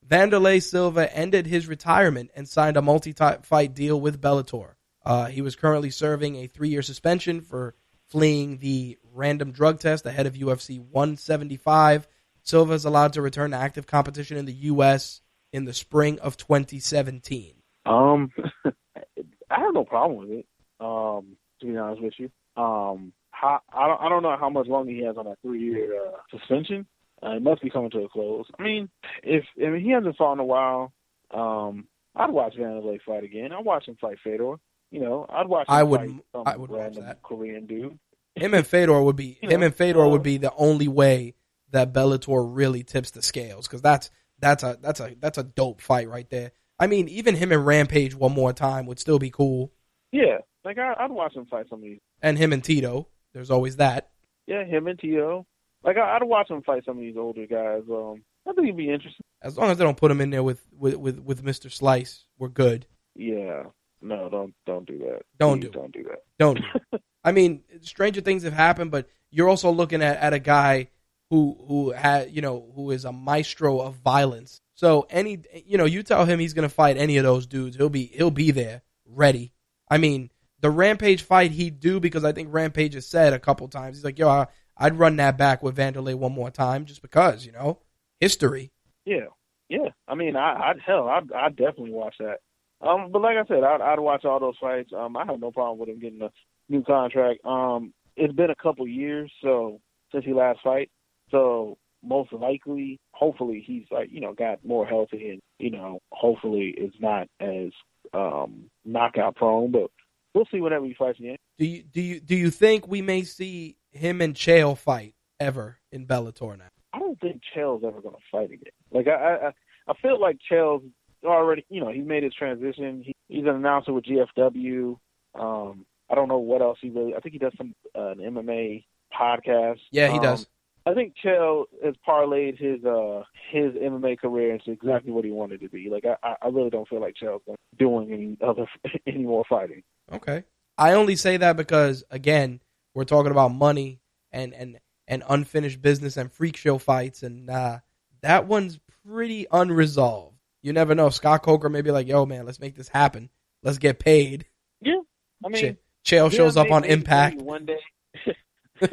Wanderlei Silva ended his retirement and signed a multi-fight deal with Bellator. Uh, he was currently serving a three-year suspension for fleeing the random drug test ahead of UFC 175. Silva is allowed to return to active competition in the U.S. in the spring of 2017. Um, I have no problem with it. Um, to be honest with you, um, how, I don't I don't know how much longer he has on that three year uh, suspension. Uh, it must be coming to a close. I mean, if I mean he hasn't fought in a while, um, I'd watch Wanderlei fight again. I'd watch him fight Fedor. You know, I'd watch. Him I would- I would watch that. Korean dude. Him and Fedor would be him know, and Fedor uh, would be the only way that Bellator really tips the scales because that's that's a that's a that's a dope fight right there. I mean, even him and Rampage one more time would still be cool, Yeah, like I, I'd watch him fight some of these. and him and Tito. There's always that. Yeah, him and Tio. Like I, I'd watch him fight some of these older guys. Um, I think he'd be interesting. As long as they don't put him in there with with with, with Mr. Slice, we're good. Yeah, no, don't don't do that. Don't Please do don't do that. Don't. do. I mean, stranger things have happened, but you're also looking at, at a guy who who had you know who is a maestro of violence. So any you know you tell him he's gonna fight any of those dudes, he'll be he'll be there ready. I mean, the Rampage fight he'd do because I think Rampage has said a couple times he's like, yo, I, I'd run that back with Wanderlei one more time just because you know history. Yeah, yeah. I mean, I, I'd hell, I'd, I'd definitely watch that. Um, but like I said, I'd, I'd watch all those fights. Um, I have no problem with him getting a new contract. Um, it's been a couple years so since he last fight, so most likely, hopefully, he's like you know got more healthy and you know hopefully it's not as um knockout prone. But we'll see whenever he fights again. Do you do you do you think we may see him and Chael fight ever in Bellator now? I don't think Chael's ever going to fight again. Like I, I, I feel like Chael's already, you know, he made his transition. He, he's an announcer with GFW. Um, I don't know what else he really. I think he does some uh, an MMA podcast. Yeah, he Um, does. I think Chael has parlayed his uh his MMA career into exactly what he wanted to be. Like I, I- I really don't feel like Chael's doing any other any more fighting. Okay. I only say that because again, we're talking about money and and and unfinished business and freak show fights, and uh, that one's pretty unresolved. You never know. Scott Coker may be like, "Yo, man, let's make this happen. Let's get paid." Yeah, I mean, Ch- Chael shows up on Impact. one day.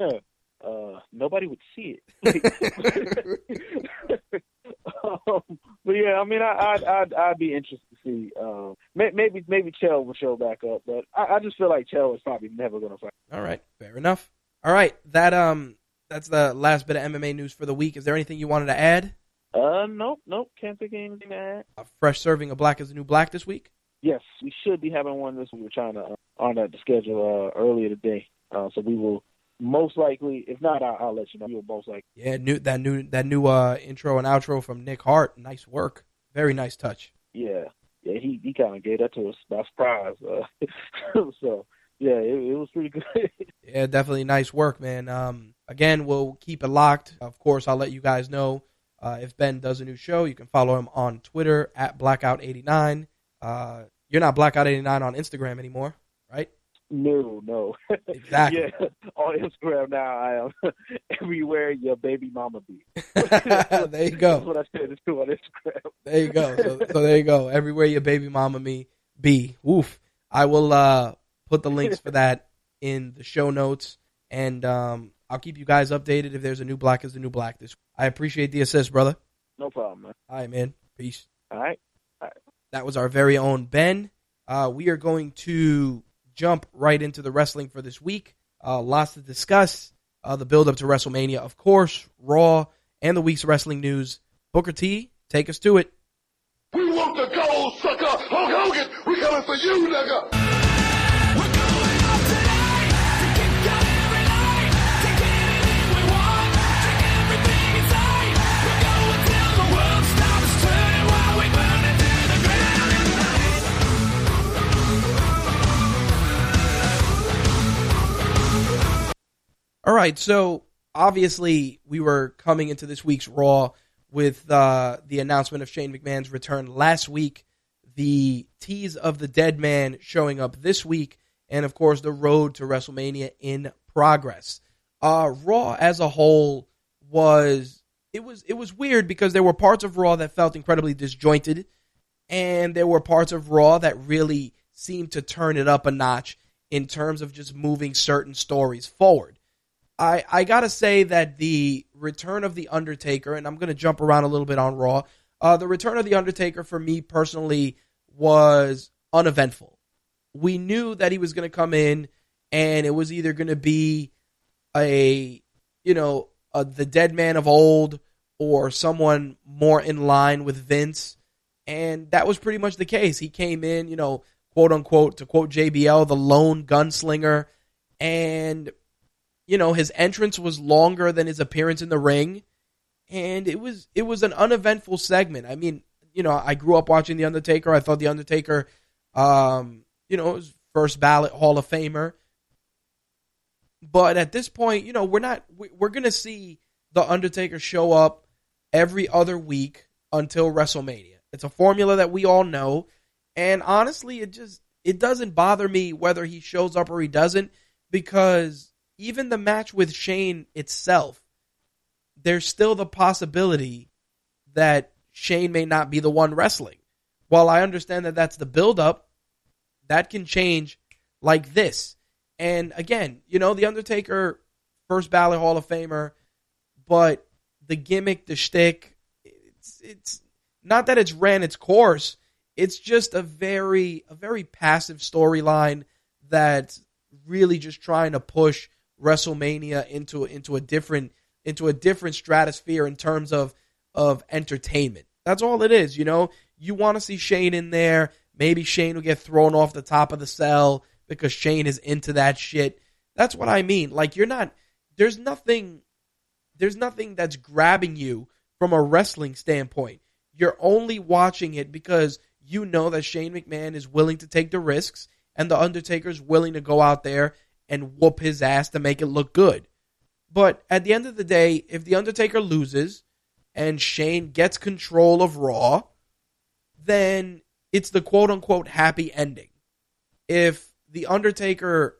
uh, nobody would see it. um, but yeah, I mean, I, I'd, I'd I'd be interested to see. Um, maybe maybe Chael will show back up, but I, I just feel like Chael is probably never going to fight. All right, fair enough. All right, that um, that's the last bit of MMA news for the week. Is there anything you wanted to add? Uh, nope, nope, can't think of anything to add. A fresh serving of Black is the New Black this week. Yes, we should be having one this. Week. We were trying to uh, on that schedule uh, earlier today, uh, so we will most likely. If not, I'll, I'll let you know. Will most likely. Yeah, new that new that new uh intro and outro from Nick Hart. Nice work. Very nice touch. Yeah, yeah, he he kind of gave that to us by surprise. Uh, so yeah, it, it was pretty good. Yeah, definitely nice work, man. Um, again, we'll keep it locked. Of course, I'll let you guys know uh, if Ben does a new show. You can follow him on Twitter at Blaqout89. Uh, you're not Blaqout89 on Instagram anymore? No, no. Exactly. yeah, on Instagram now I am everywhere your baby mama be. there you go. That's what I said to on Instagram. There you go. So, so there you go. Everywhere your baby mama me be. Woof. I will uh, put the links for that in the show notes, and um, I'll keep you guys updated if there's a new Black is the new Black. This I appreciate the assist, brother. No problem, man. All right, man. Peace. All right. That was our very own Ben. Uh, we are going to jump right into the wrestling for this week. Uh, lots to discuss. Uh, the build up to WrestleMania, of course, Raw, and the week's wrestling news. Booker T, take us to it. We want the gold, sucker! Hulk Hogan, we coming for you, nigga! All right, so obviously we were coming into this week's Raw with uh, the announcement of Shane McMahon's return last week, the tease of the dead man showing up this week, and of course the road to WrestleMania in progress. Uh, Raw as a whole was it was it was weird because there were parts of Raw that felt incredibly disjointed, and there were parts of Raw that really seemed to turn it up a notch in terms of just moving certain stories forward. I, I gotta say that the return of the Undertaker, and I'm gonna jump around a little bit on Raw. Uh, the return of the Undertaker for me personally was uneventful. We knew that he was gonna come in, and it was either gonna be a you know a, the dead man of old or someone more in line with Vince, and that was pretty much the case. He came in, you know, quote unquote, to quote JBL, the lone gunslinger, and you know his entrance was longer than his appearance in the ring. And it was it was an uneventful segment. I mean you know i grew up watching the undertaker. I thought the undertaker um you know was first ballot hall of famer. But at this point, you know, we're not we- we're going to see the Undertaker show up every other week until WrestleMania. It's a formula that we all know, and honestly, it just it doesn't bother me whether he shows up or he doesn't because even the match with Shane itself, there's still the possibility that Shane may not be the one wrestling. While I understand that that's the buildup, that can change like this. And again, you know, The Undertaker, first ballot Hall of Famer, but the gimmick, the shtick, it's, it's not that it's ran its course. It's just a very, a very passive storyline that's really just trying to push WrestleMania into into a different into a different stratosphere in terms of of entertainment. That's all it is, you know. You want to see Shane in there. Maybe Shane will get thrown off the top of the cell because Shane is into that shit. That's what I mean. Like you're not there's nothing there's nothing that's grabbing you from a wrestling standpoint. You're only watching it because you know that Shane McMahon is willing to take the risks and the Undertaker's willing to go out there and whoop his ass to make it look good. But at the end of the day, if the Undertaker loses and Shane gets control of Raw, then it's the quote unquote happy ending. If the Undertaker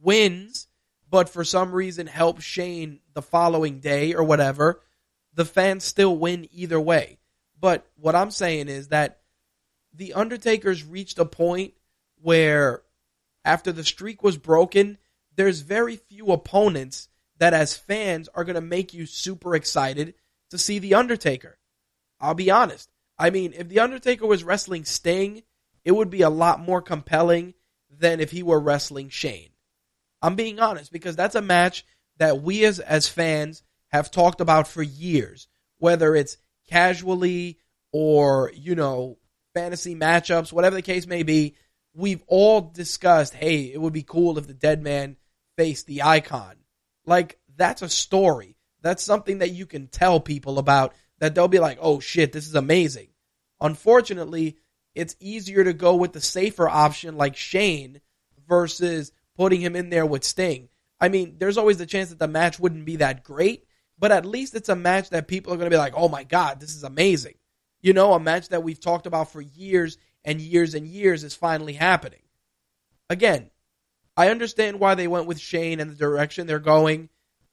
wins, but for some reason helps Shane the following day or whatever, the fans still win either way. But what I'm saying is that the Undertaker's reached a point where after the streak was broken, there's very few opponents that as fans are going to make you super excited to see the Undertaker. I'll be honest. I mean, if the Undertaker was wrestling Sting, it would be a lot more compelling than if he were wrestling Shane. I'm being honest because that's a match that we as as fans have talked about for years, whether it's casually or, you know, fantasy matchups, whatever the case may be. We've all discussed, hey, it would be cool if the dead man faced the icon. Like, that's a story. That's something that you can tell people about that they'll be like, oh shit, this is amazing. Unfortunately, it's easier to go with the safer option like Shane versus putting him in there with Sting. I mean, there's always the chance that the match wouldn't be that great, but at least it's a match that people are going to be like, oh my God, this is amazing. You know, a match that we've talked about for years and years and years is finally happening. Again, I understand why they went with Shane and the direction they're going,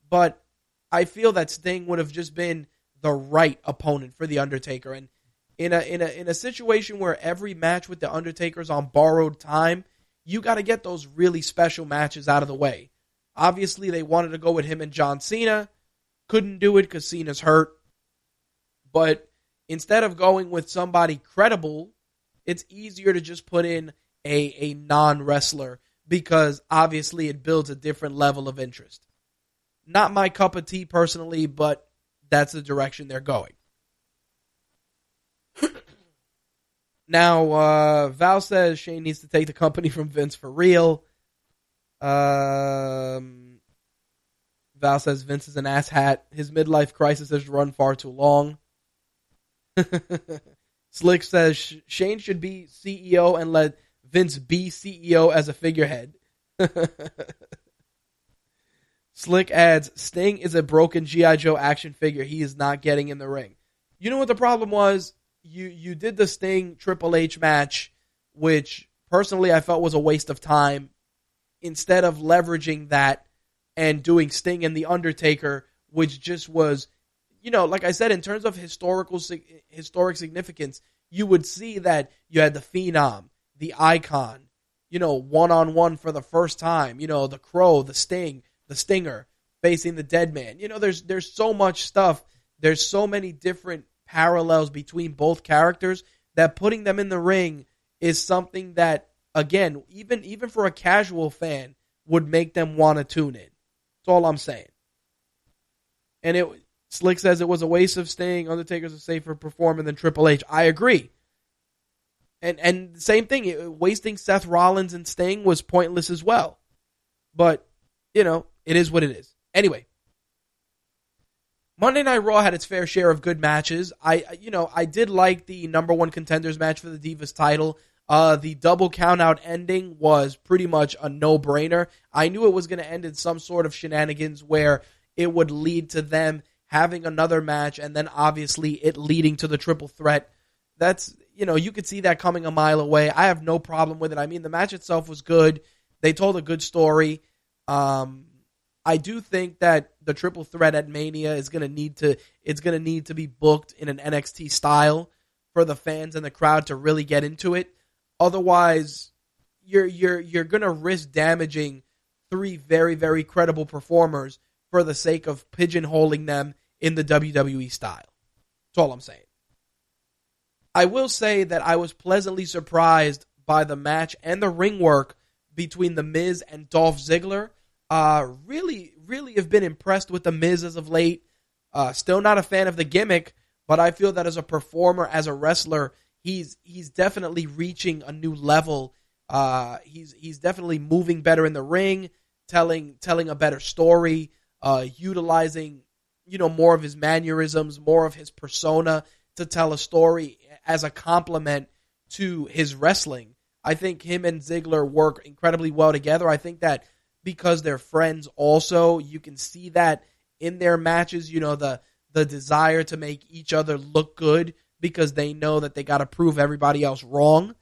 but I feel that Sting would have just been the right opponent for the Undertaker. And in a in a in a situation where every match with the Undertaker is on borrowed time, you got to get those really special matches out of the way. Obviously, they wanted to go with him and John Cena, couldn't do it because Cena's hurt. But instead of going with somebody credible, it's easier to just put in a a non wrestler because obviously it builds a different level of interest. Not my cup of tea personally, but that's the direction they're going. now, uh, Val says Shane needs to take the company from Vince for real. Um, Val says Vince is an asshat. His midlife crisis has run far too long. Slick says Shane should be CEO and let Vince be CEO as a figurehead. Slick adds, Sting is a broken G.I. Joe action figure. He is not getting in the ring. You know what the problem was? You you did the Sting Triple H match, which personally I felt was a waste of time. Instead of leveraging that and doing Sting and The Undertaker, which just was, you know, like I said, in terms of historical historic significance, you would see that you had the Phenom, the Icon, you know, one on one for the first time, you know, the Crow, the Sting, the Stinger facing the Dead Man. You know, there's there's so much stuff. There's so many different parallels between both characters that putting them in the ring is something that again, even even for a casual fan would make them want to tune in. That's all I'm saying. And it Slick says it was a waste of Sting. Undertaker's a safer performer than Triple H. I agree. And and same thing, wasting Seth Rollins and Sting was pointless as well. But you know, it is what it is. Anyway, Monday Night Raw had its fair share of good matches. I, you know, I did like the number one contenders match for the Divas title. Uh, the double countout ending was pretty much a no brainer. I knew it was going to end in some sort of shenanigans where it would lead to them having another match and then obviously it leading to the triple threat. That's, you know, you could see that coming a mile away. I have no problem with it. I mean, the match itself was good. They told a good story. Um, I do think that the triple threat at Mania is going to need to it's going to need to be booked in an NXT style for the fans and the crowd to really get into it. Otherwise, you're you're you're going to risk damaging three very very credible performers for the sake of pigeonholing them in the WWE style. That's all I'm saying. I will say that I was pleasantly surprised by the match and the ring work between The Miz and Dolph Ziggler. Uh, really, really have been impressed with The Miz as of late. Uh, still not a fan of the gimmick, but I feel that as a performer, as a wrestler, he's he's definitely reaching a new level. Uh, he's he's definitely moving better in the ring, telling telling a better story, uh, utilizing you know more of his mannerisms, more of his persona to tell a story as a complement to his wrestling. I think him and Ziggler work incredibly well together. I think that because they're friends also, you can see that in their matches, you know, the the desire to make each other look good because they know that they got to prove everybody else wrong.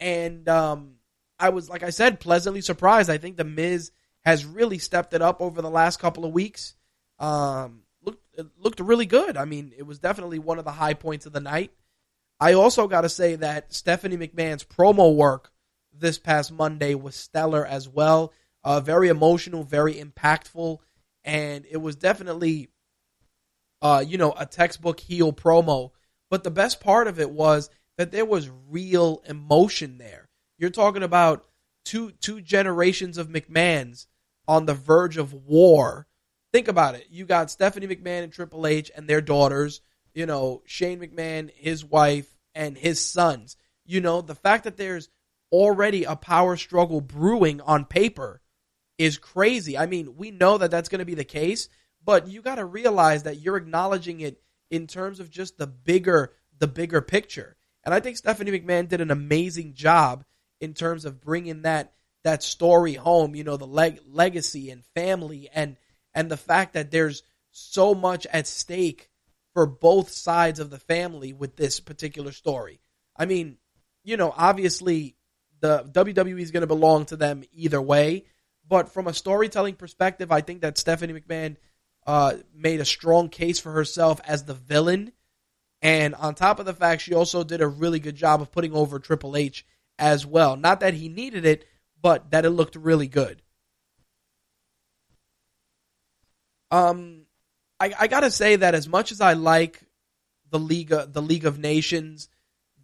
And um, I was, like I said, pleasantly surprised. I think the Miz has really stepped it up over the last couple of weeks. Um, looked looked really good. I mean, it was definitely one of the high points of the night. I also got to say that Stephanie McMahon's promo work this past Monday was stellar as well. Uh, very emotional, very impactful, and it was definitely, uh, you know, a textbook heel promo. But the best part of it was that there was real emotion there. You're talking about two two generations of McMahons on the verge of war. Think about it. You got Stephanie McMahon and Triple H and their daughters you know, Shane McMahon, his wife, and his sons. You know, the fact that there's already a power struggle brewing on paper is crazy. I mean, we know that that's going to be the case, but you got to realize that you're acknowledging it in terms of just the bigger the bigger picture. And I think Stephanie McMahon did an amazing job in terms of bringing that that story home, you know, the leg- legacy and family and and the fact that there's so much at stake for both sides of the family with this particular story. I mean, you know, obviously the WWE is going to belong to them either way, but from a storytelling perspective, I think that Stephanie McMahon uh, made a strong case for herself as the villain. And on top of the fact, she also did a really good job of putting over Triple H as well. Not that he needed it, but that it looked really good. Um, I, I gotta say that as much as I like the league, the League of Nations,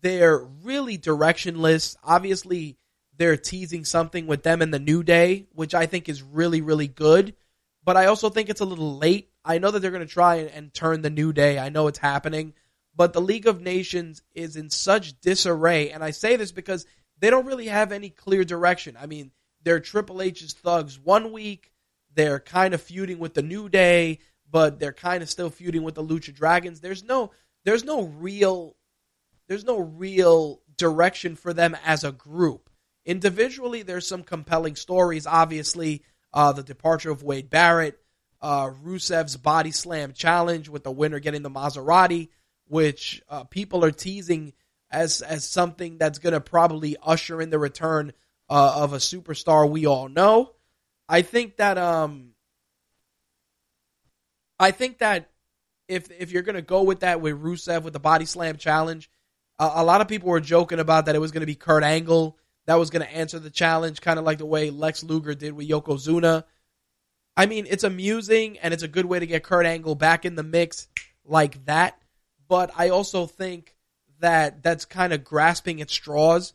they're really directionless. Obviously, they're teasing something with them in the New Day, which I think is really, really good. But I also think it's a little late. I know that they're going to try and, and turn the New Day. I know it's happening. But the League of Nations is in such disarray. And I say this because they don't really have any clear direction. I mean, they're Triple H's thugs one week. They're kind of feuding with the New Day but they're kind of still feuding with the Lucha Dragons. There's no there's no real there's no real direction for them as a group. Individually, there's some compelling stories. Obviously, uh, the departure of Wade Barrett, uh, Rusev's body slam challenge with the winner getting the Maserati, which uh, people are teasing as as something that's going to probably usher in the return uh, of a superstar we all know. I think that um, I think that if if you're to go with that with Rusev with the body slam challenge, a lot of people were joking about that it was to be Kurt Angle that was to answer the challenge, kind of like the way Lex Luger did with Yokozuna. I mean, it's amusing and it's a good way to get Kurt Angle back in the mix like that. But I also think that that's kind of grasping at straws.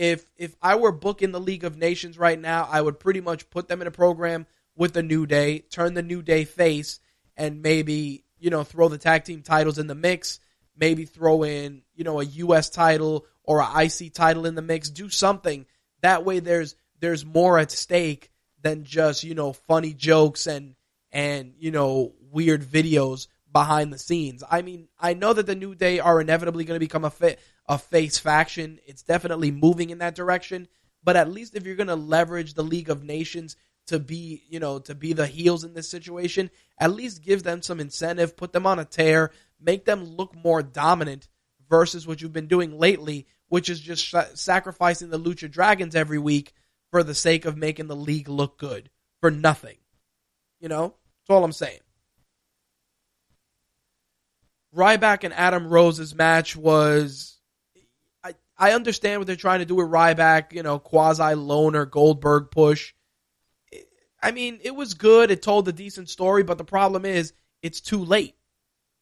If if I were booking the League of Nations right now, I would pretty much put them in a program with the New Day, turn the New Day face, and maybe you know throw the tag team titles in the mix. Maybe throw in you know a U.S. title or a IC title in the mix. Do something that way. There's there's more at stake than just you know funny jokes and and you know weird videos behind the scenes. I mean, I know that the New Day are inevitably going to become a fa- a face faction. It's definitely moving in that direction. But at least if you're going to leverage the League of Nations to be, you know, to be the heels in this situation, at least give them some incentive, put them on a tear, make them look more dominant versus what you've been doing lately, which is just sacrificing the Lucha Dragons every week for the sake of making the league look good for nothing. You know, that's all I'm saying. Ryback and Adam Rose's match was. I, understand what they're trying to do with Ryback, you know, quasi loner Goldberg push. I mean, it was good. It told a decent story, but the problem is it's too late.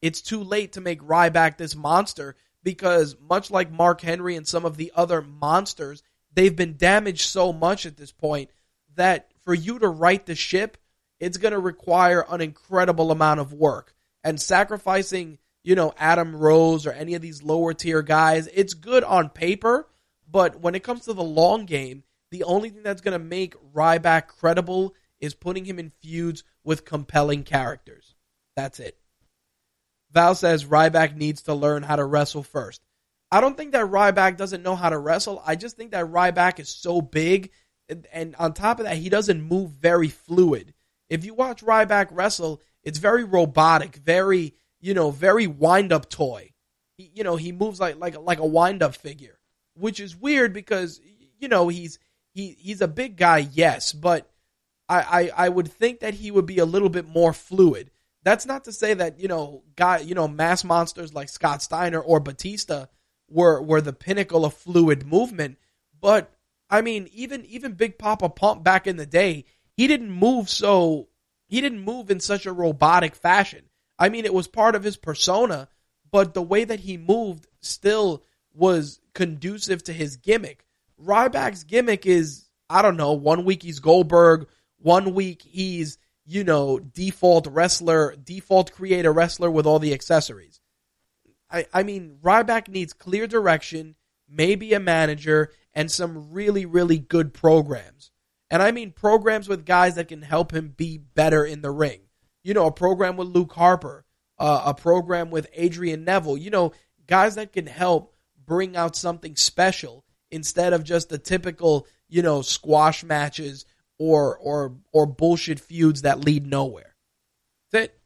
It's too late to make Ryback this monster because, much like Mark Henry and some of the other monsters, they've been damaged so much at this point that for you to right the ship, it's going to require an incredible amount of work. And sacrificing you know, Adam Rose or any of these lower tier guys. It's good on paper, but when it comes to the long game, the only thing that's going to make Ryback credible is putting him in feuds with compelling characters. That's it. Val says Ryback needs to learn how to wrestle first. I don't think that Ryback doesn't know how to wrestle. I just think that Ryback is so big, and, and on top of that, he doesn't move very fluid. If you watch Ryback wrestle, it's very robotic, very you know, very wind up toy. He, you know, he moves like like like a wind up figure, which is weird because you know he's he he's a big guy, yes, but I, I I would think that he would be a little bit more fluid. That's not to say that you know guy you know mass monsters like Scott Steiner or Batista were were the pinnacle of fluid movement, but I mean even even Big Papa Pump back in the day, he didn't move so he didn't move in such a robotic fashion. I mean, it was part of his persona, but the way that he moved still was conducive to his gimmick. Ryback's gimmick is, I don't know, one week he's Goldberg, one week he's, you know, default wrestler, default creator wrestler with all the accessories. I, I mean, Ryback needs clear direction, maybe a manager, and some really, really good programs. And I mean programs with guys that can help him be better in the ring you know, a program with Luke Harper, uh, a program with Adrian Neville, you know, guys that can help bring out something special instead of just the typical, you know, squash matches or or or bullshit feuds that lead nowhere. That's it.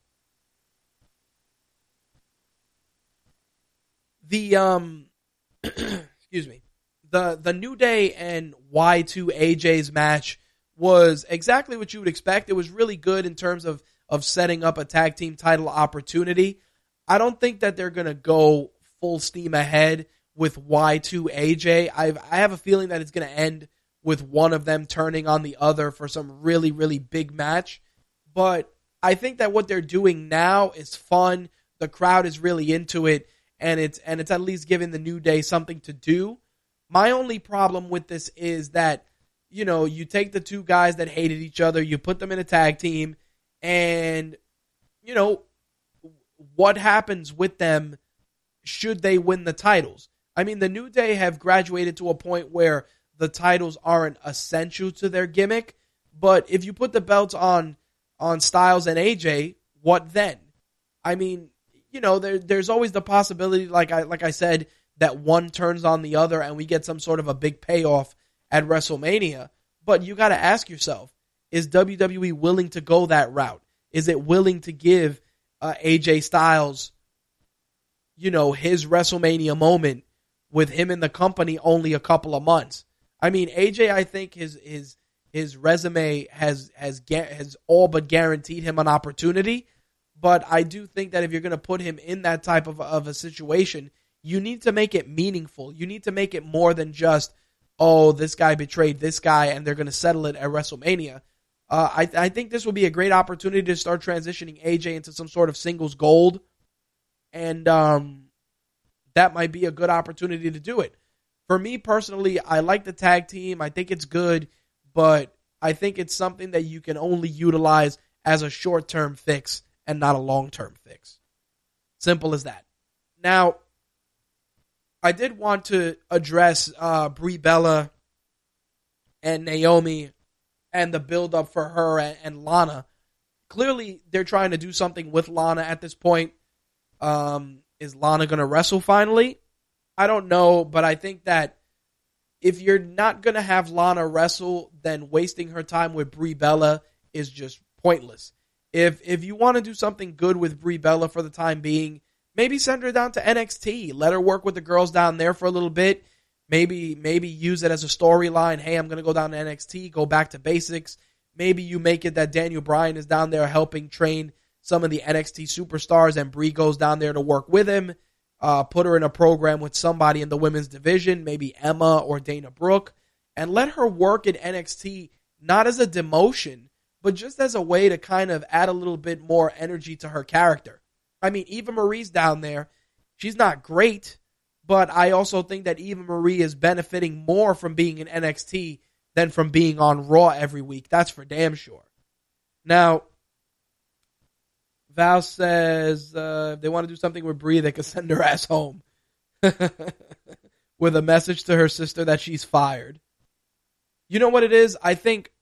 The um excuse me. The the New Day and Y2 AJ's match was exactly what you would expect. It was really good in terms of of setting up a tag team title opportunity. I don't think that they're going to go full steam ahead with Y2 AJ. I've, I have a feeling that it's going to end with one of them turning on the other for some really, really big match. But I think that what they're doing now is fun. The crowd is really into it, and it's and it's at least giving the New Day something to do. My only problem with this is that you know you take the two guys that hated each other, you put them in a tag team, and you know what happens with them should they win the titles. I mean, the New Day have graduated to a point where the titles aren't essential to their gimmick, but if you put the belts on on Styles and AJ, what then? I mean, you know, there, there's always the possibility, like I like I said, that one turns on the other and we get some sort of a big payoff at WrestleMania. But you got to ask yourself, is WWE willing to go that route? Is it willing to give uh, AJ Styles, you know, his WrestleMania moment with him in the company only a couple of months? I mean, AJ, I think his his his resume has has has all but guaranteed him an opportunity. But I do think that if you're going to put him in that type of of a situation, you need to make it meaningful. You need to make it more than just, oh, this guy betrayed this guy, and they're going to settle it at WrestleMania. Uh, I, I think this will be a great opportunity to start transitioning AJ into some sort of singles gold, and um, that might be a good opportunity to do it. For me personally, I like the tag team. I think it's good, but I think it's something that you can only utilize as a short term fix and not a long term fix. Simple as that. Now, I did want to address uh, Brie Bella and Naomi and the build up for her and, and Lana clearly they're trying to do something with Lana at this point. Um, is Lana going to wrestle finally? I don't know, but I think that if you're not going to have Lana wrestle, then wasting her time with Brie Bella is just pointless. If if you want to do something good with Brie Bella for the time being, maybe send her down to NXT. Let her work with the girls down there for a little bit. Maybe maybe use it as a storyline. Hey, I'm going to go down to NXT, go back to basics. Maybe you make it that Daniel Bryan is down there helping train some of the NXT superstars, and Brie goes down there to work with him. Uh, put her in a program with somebody in the women's division, maybe Emma or Dana Brooke, and let her work in NXT not as a demotion, but just as a way to kind of add a little bit more energy to her character. I mean, Eva Marie's down there. She's not great, but I also think that Eva Marie is benefiting more from being in NXT than from being on Raw every week. That's for damn sure. Now, Val says uh, if they want to do something with Brie, they could send her ass home with a message to her sister that she's fired. You know what it is? I think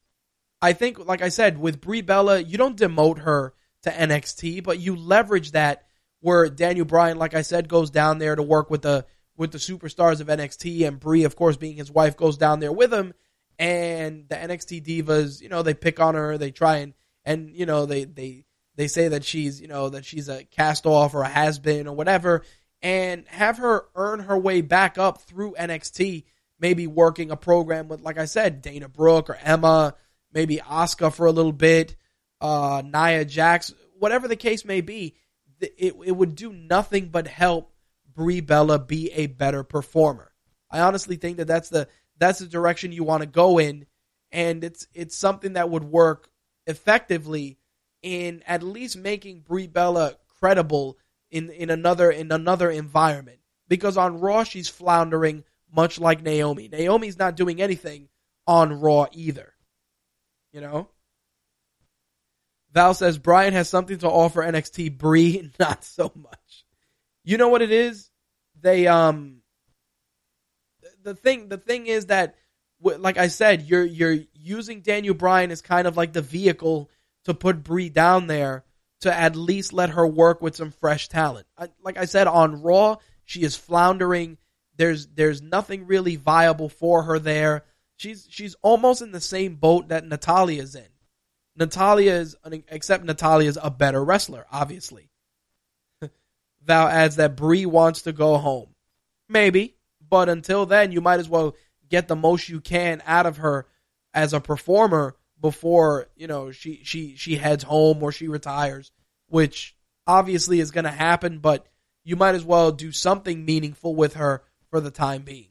I think, like I said, with Brie Bella, you don't demote her to NXT, but you leverage that where Daniel Bryan, like I said, goes down there to work with the with the superstars of NXT, and Brie, of course, being his wife, goes down there with him. And the NXT divas, you know, they pick on her, they try and and you know they they they say that she's you know that she's a cast off or a has been or whatever, and have her earn her way back up through NXT, maybe working a program with, like I said, Dana Brooke or Emma maybe Asuka for a little bit, uh, Nia Jax, whatever the case may be, it, it would do nothing but help Brie Bella be a better performer. I honestly think that that's the that's the direction you want to go in, and it's it's something that would work effectively in at least making Brie Bella credible in in another in another environment. Because on Raw she's floundering much like Naomi. Naomi's not doing anything on Raw either. You know? Val says Brian has something to offer NXT. Brie, not so much. You know what it is? They um the thing the thing is that like I said, you're you're using Daniel Bryan as kind of like the vehicle to put Brie down there to at least let her work with some fresh talent. like I said on Raw, she is floundering. There's there's nothing really viable for her there. She's she's almost in the same boat that Natalya's in. Natalya is except Natalya's a better wrestler, obviously. Val adds that Brie wants to go home. Maybe, but until then, you might as well get the most you can out of her as a performer before you know she she she heads home or she retires, which obviously is going to happen. But you might as well do something meaningful with her for the time being.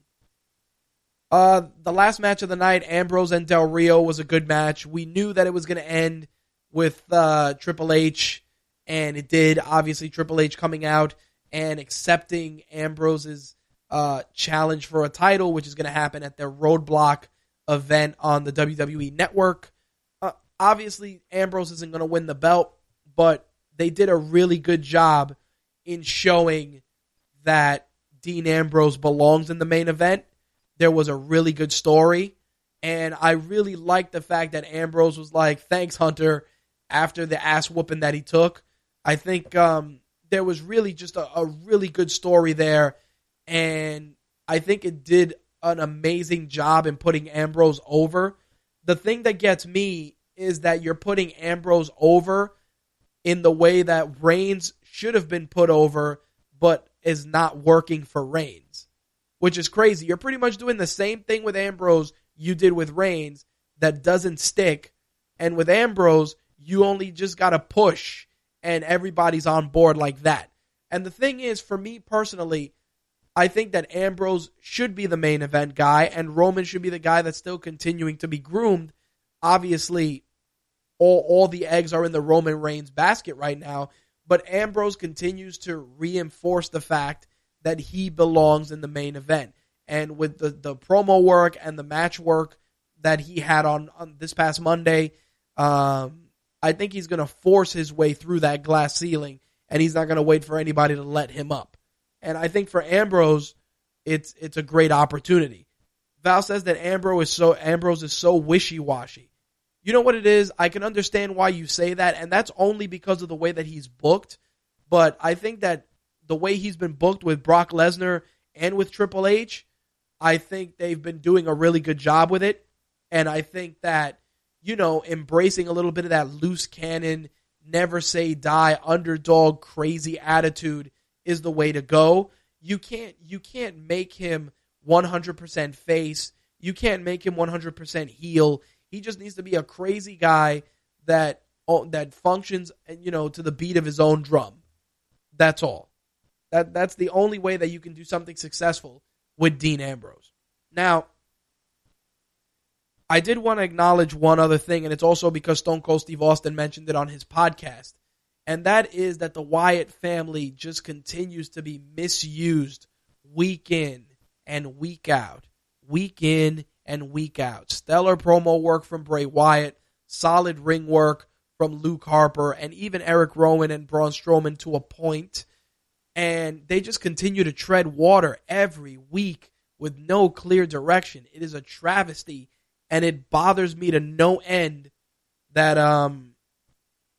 Uh, the last match of the night, Ambrose and Del Rio was a good match. We knew that it was going to end with uh, Triple H, and it did. Obviously, Triple H coming out and accepting Ambrose's uh, challenge for a title, which is going to happen at their Roadblock event on the WWE Network. Uh, obviously, Ambrose isn't going to win the belt, but they did a really good job in showing that Dean Ambrose belongs in the main event there was a really good story. And I really liked the fact that Ambrose was like, thanks, Hunter, after the ass whooping that he took. I think um, there was really just a, a really good story there. And I think it did an amazing job in putting Ambrose over. The thing that gets me is that you're putting Ambrose over in the way that Reigns should have been put over, but is not working for Reigns which is crazy. You're pretty much doing the same thing with Ambrose you did with Reigns that doesn't stick. And with Ambrose, you only just got to push and everybody's on board like that. And the thing is, for me personally, I think that Ambrose should be the main event guy and Roman should be the guy that's still continuing to be groomed. Obviously, all, all the eggs are in the Roman Reigns basket right now, but Ambrose continues to reinforce the fact that he belongs in the main event. And with the, the promo work and the match work that he had on, on this past Monday, um, I think he's going to force his way through that glass ceiling, and he's not going to wait for anybody to let him up. And I think for Ambrose, it's it's a great opportunity. Val says that Ambrose is so Ambrose is so wishy washy. You know what it is? I can understand why you say that, and that's only because of the way that he's booked. But I think that the way he's been booked with Brock Lesnar and with Triple H, I think they've been doing a really good job with it. And I think that, you know, embracing a little bit of that loose cannon, never say die, underdog, crazy attitude is the way to go. You can't you can't make him 100% face. You can't make him 100% heel. He just needs to be a crazy guy that oh, that functions, you know, to the beat of his own drum. That's all. That that's the only way that you can do something successful with Dean Ambrose. Now, I did want to acknowledge one other thing, and it's also because Stone Cold Steve Austin mentioned it on his podcast, and that is that the Wyatt family just continues to be misused week in and week out, week in and week out. Stellar promo work from Bray Wyatt, solid ring work from Luke Harper, and even Eric Rowan and Braun Strowman to a point. And they just continue to tread water every week with no clear direction. It is a travesty, and it bothers me to no end that um,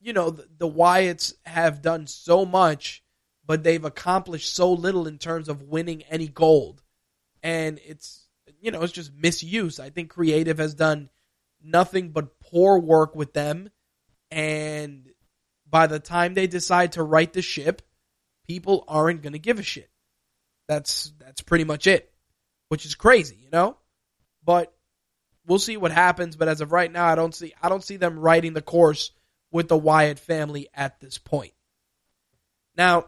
you know, the, the Wyatts have done so much, but they've accomplished so little in terms of winning any gold, and it's you know it's just misuse. I think creative has done nothing but poor work with them, and by the time they decide to right the ship, people aren't going to give a shit. That's that's pretty much it, which is crazy, you know. But we'll see what happens. But as of right now, I don't see I don't see them writing the course with the Wyatt family at this point. Now,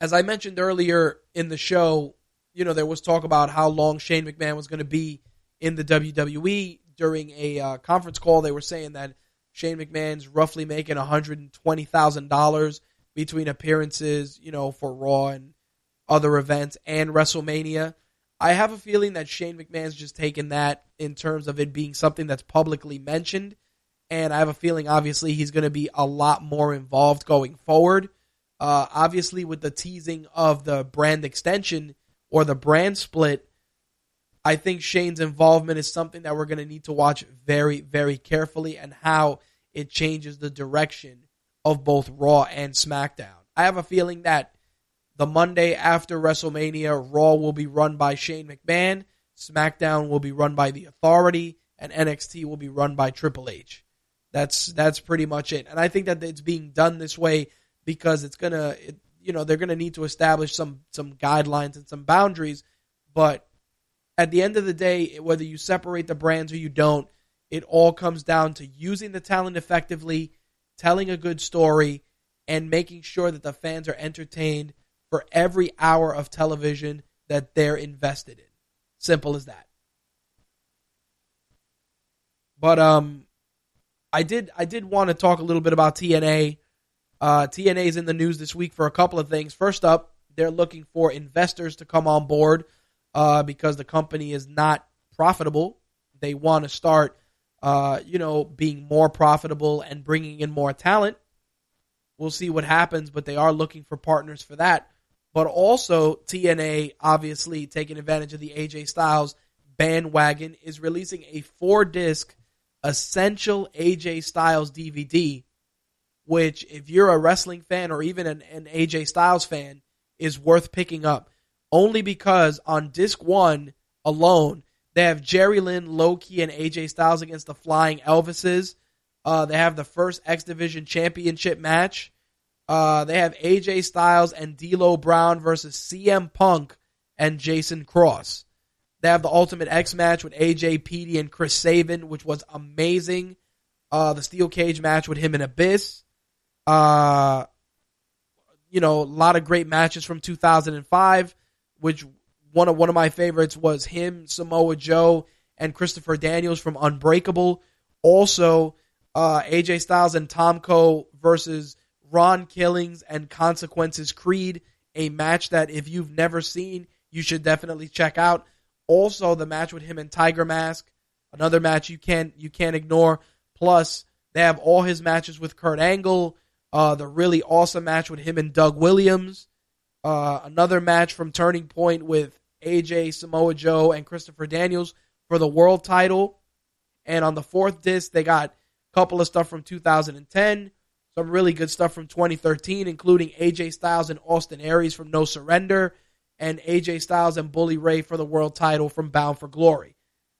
as I mentioned earlier in the show, you know, there was talk about how long Shane McMahon was going to be in the WWE. During a uh, conference call, they were saying that Shane McMahon's roughly making $120,000 between appearances, you know, for Raw and other events and WrestleMania. I have a feeling that Shane McMahon's just taken that in terms of it being something that's publicly mentioned and I have a feeling obviously he's going to be a lot more involved going forward. Uh, obviously, with the teasing of the brand extension or the brand split, I think Shane's involvement is something that we're going to need to watch very, very carefully and how it changes the direction of both Raw and SmackDown. I have a feeling that the Monday after WrestleMania, Raw will be run by Shane McMahon, SmackDown will be run by The Authority, and NXT will be run by Triple H. That's that's pretty much it. And I think that it's being done this way because it's gonna, you know, they're gonna need to establish some some guidelines and some boundaries. But at the end of the day, whether you separate the brands or you don't, it all comes down to using the talent effectively, telling a good story, and making sure that the fans are entertained for every hour of television that they're invested in. Simple as that. But um I did I did want to talk a little bit about TNA. Uh, TNA is in the news this week for a couple of things. First up, they're looking for investors to come on board uh, because the company is not profitable. They want to start, uh, you know, being more profitable and bringing in more talent. We'll see what happens, but they are looking for partners for that. But also, TNA, obviously taking advantage of the AJ Styles bandwagon, is releasing a four disc essential AJ Styles DVD, which, if you're a wrestling fan or even an, an AJ Styles fan, is worth picking up. Only because on disc one alone, they have Jerry Lynn, Low Ki, and AJ Styles against the Flying Elvises. Uh, they have the first X Division Championship match. Uh, they have AJ Styles and D'Lo Brown versus CM Punk and Jason Cross. They have the Ultimate X match with AJ Petey and Chris Sabin, which was amazing. Uh, the steel cage match with him and Abyss. Uh, you know, a lot of great matches from 2005, which one of one of my favorites was him, Samoa Joe, and Christopher Daniels from Unbreakable. Also, uh, AJ Styles and Tomko versus Ron Killings and Consequences Creed, a match that if you've never seen, you should definitely check out. Also, the match with him and Tiger Mask, another match you can't you can't ignore. Plus, they have all his matches with Kurt Angle. Uh, the really awesome match with him and Doug Williams. Uh, another match from Turning Point with AJ, Samoa Joe, and Christopher Daniels for the world title. And on the fourth disc, they got a couple of stuff from 2010, some really good stuff from 2013, including AJ Styles and Austin Aries from No Surrender, and AJ Styles and Bully Ray for the world title from Bound for Glory.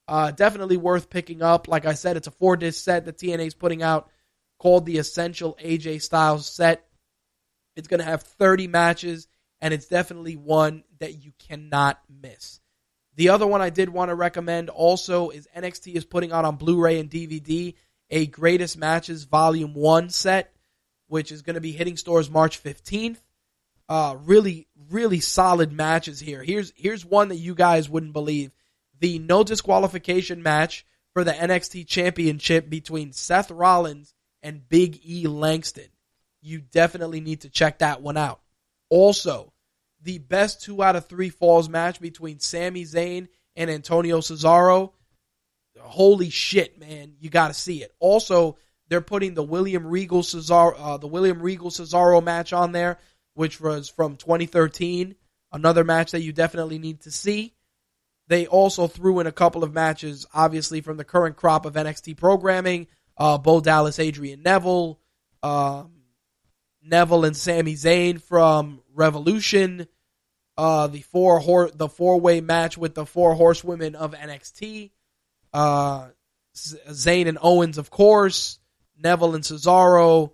Uh, definitely worth picking up. Like I said, it's a four disc set that TNA is putting out called the Essential AJ Styles set. It's going to have 30 matches, and it's definitely one that you cannot miss. The other one I did want to recommend also is NXT is putting out on Blu ray and DVD a Greatest Matches Volume 1 set, which is going to be hitting stores March 15th. Uh, really, really solid matches here. Here's here's one that you guys wouldn't believe the no disqualification match for the NXT Championship between Seth Rollins and Big E Langston. You definitely need to check that one out. Also, the best two out of three falls match between Sami Zayn and Antonio Cesaro. Holy shit, man! You got to see it. Also, they're putting the William Regal Cesaro, uh, the William Regal Cesaro match on there, which was from 2013. Another match that you definitely need to see. They also threw in a couple of matches, obviously from the current crop of NXT programming. Uh, Bo Dallas, Adrian Neville, um, Neville and Sami Zayn from Revolution. Uh, the four hor- the four way match with the four horsewomen of NXT. Uh, Zayn and Owens, of course. Neville and Cesaro.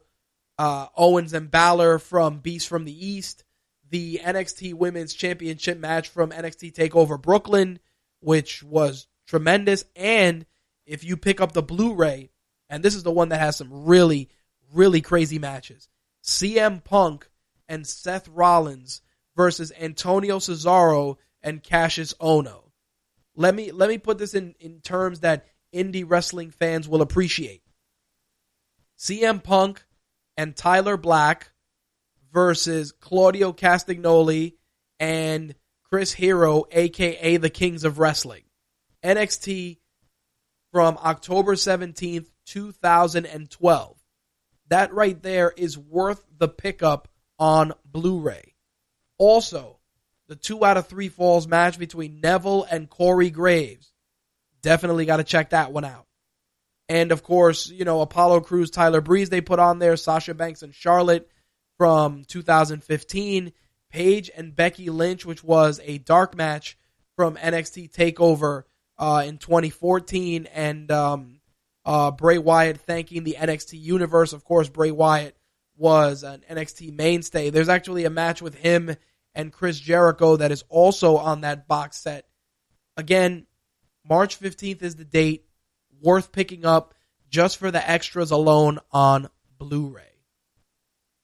Uh, Owens and Balor from Beast from the East. The NXT Women's Championship match from NXT Takeover Brooklyn which was tremendous. And if you pick up the Blu-ray, and this is the one that has some really, really crazy matches, CM Punk and Seth Rollins versus Antonio Cesaro and Kassius Ohno. Let me let me put this in, in terms that indie wrestling fans will appreciate. CM Punk and Tyler Black versus Claudio Castagnoli and Chris Hero, aka the Kings of Wrestling. NXT from October 17th, 2012. That right there is worth the pickup on Blu ray. Also, the two out of three falls match between Neville and Corey Graves. Definitely got to check that one out. And of course, you know, Apollo Crews, Tyler Breeze, they put on there, Sasha Banks and Charlotte from 2015. Paige and Becky Lynch, which was a dark match from NXT Takeover uh, in 2014, and um, uh, Bray Wyatt thanking the NXT universe. Of course, Bray Wyatt was an NXT mainstay. There's actually a match with him and Chris Jericho that is also on that box set. Again, March 15th is the date. Worth picking up just for the extras alone on Blu-ray.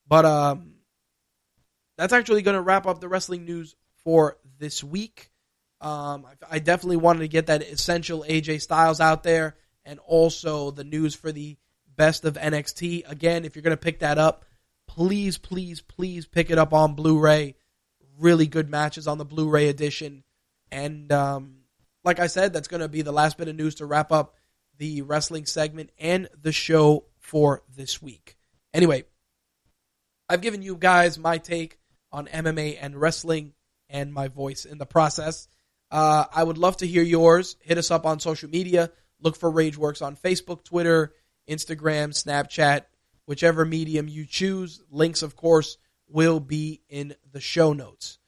But um, that's actually going to wrap up the wrestling news for this week. Um, I, I definitely wanted to get that essential AJ Styles out there and also the news for the best of NXT. Again, if you're going to pick that up, please, please, please pick it up on Blu ray. Really good matches on the Blu ray edition. And um, like I said, that's going to be the last bit of news to wrap up the wrestling segment and the show for this week. Anyway, I've given you guys my take on MMA and wrestling and my voice in the process. Uh, I would love to hear yours. Hit us up on social media. Look for Rageworks on Facebook, Twitter, Instagram, Snapchat, whichever medium you choose. Links, of course, will be in the show notes.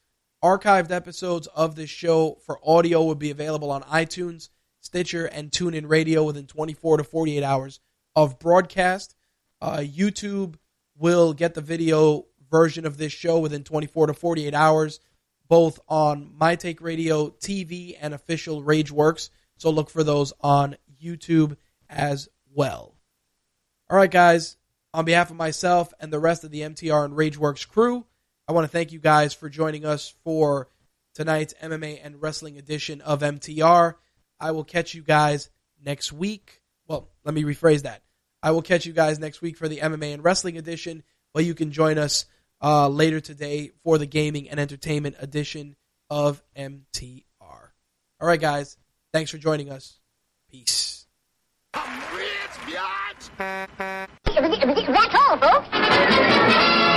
Archived episodes of this show for audio will be available on iTunes, Stitcher, and TuneIn Radio within 24 to 48 hours of broadcast. Uh, YouTube will get the video version of this show within 24 to 48 hours, both on My Take Radio TV and official Rageworks. So look for those on YouTube as well. All right, guys. On behalf of myself and the rest of the MTR and Rageworks crew, I want to thank you guys for joining us for tonight's MMA and wrestling edition of MTR. I will catch you guys next week. Well, let me rephrase that. I will catch you guys next week for the MMA and wrestling edition, but you can join us uh, later today for the gaming and entertainment edition of MTR. All right, guys. Thanks for joining us. Peace. That's all, folks.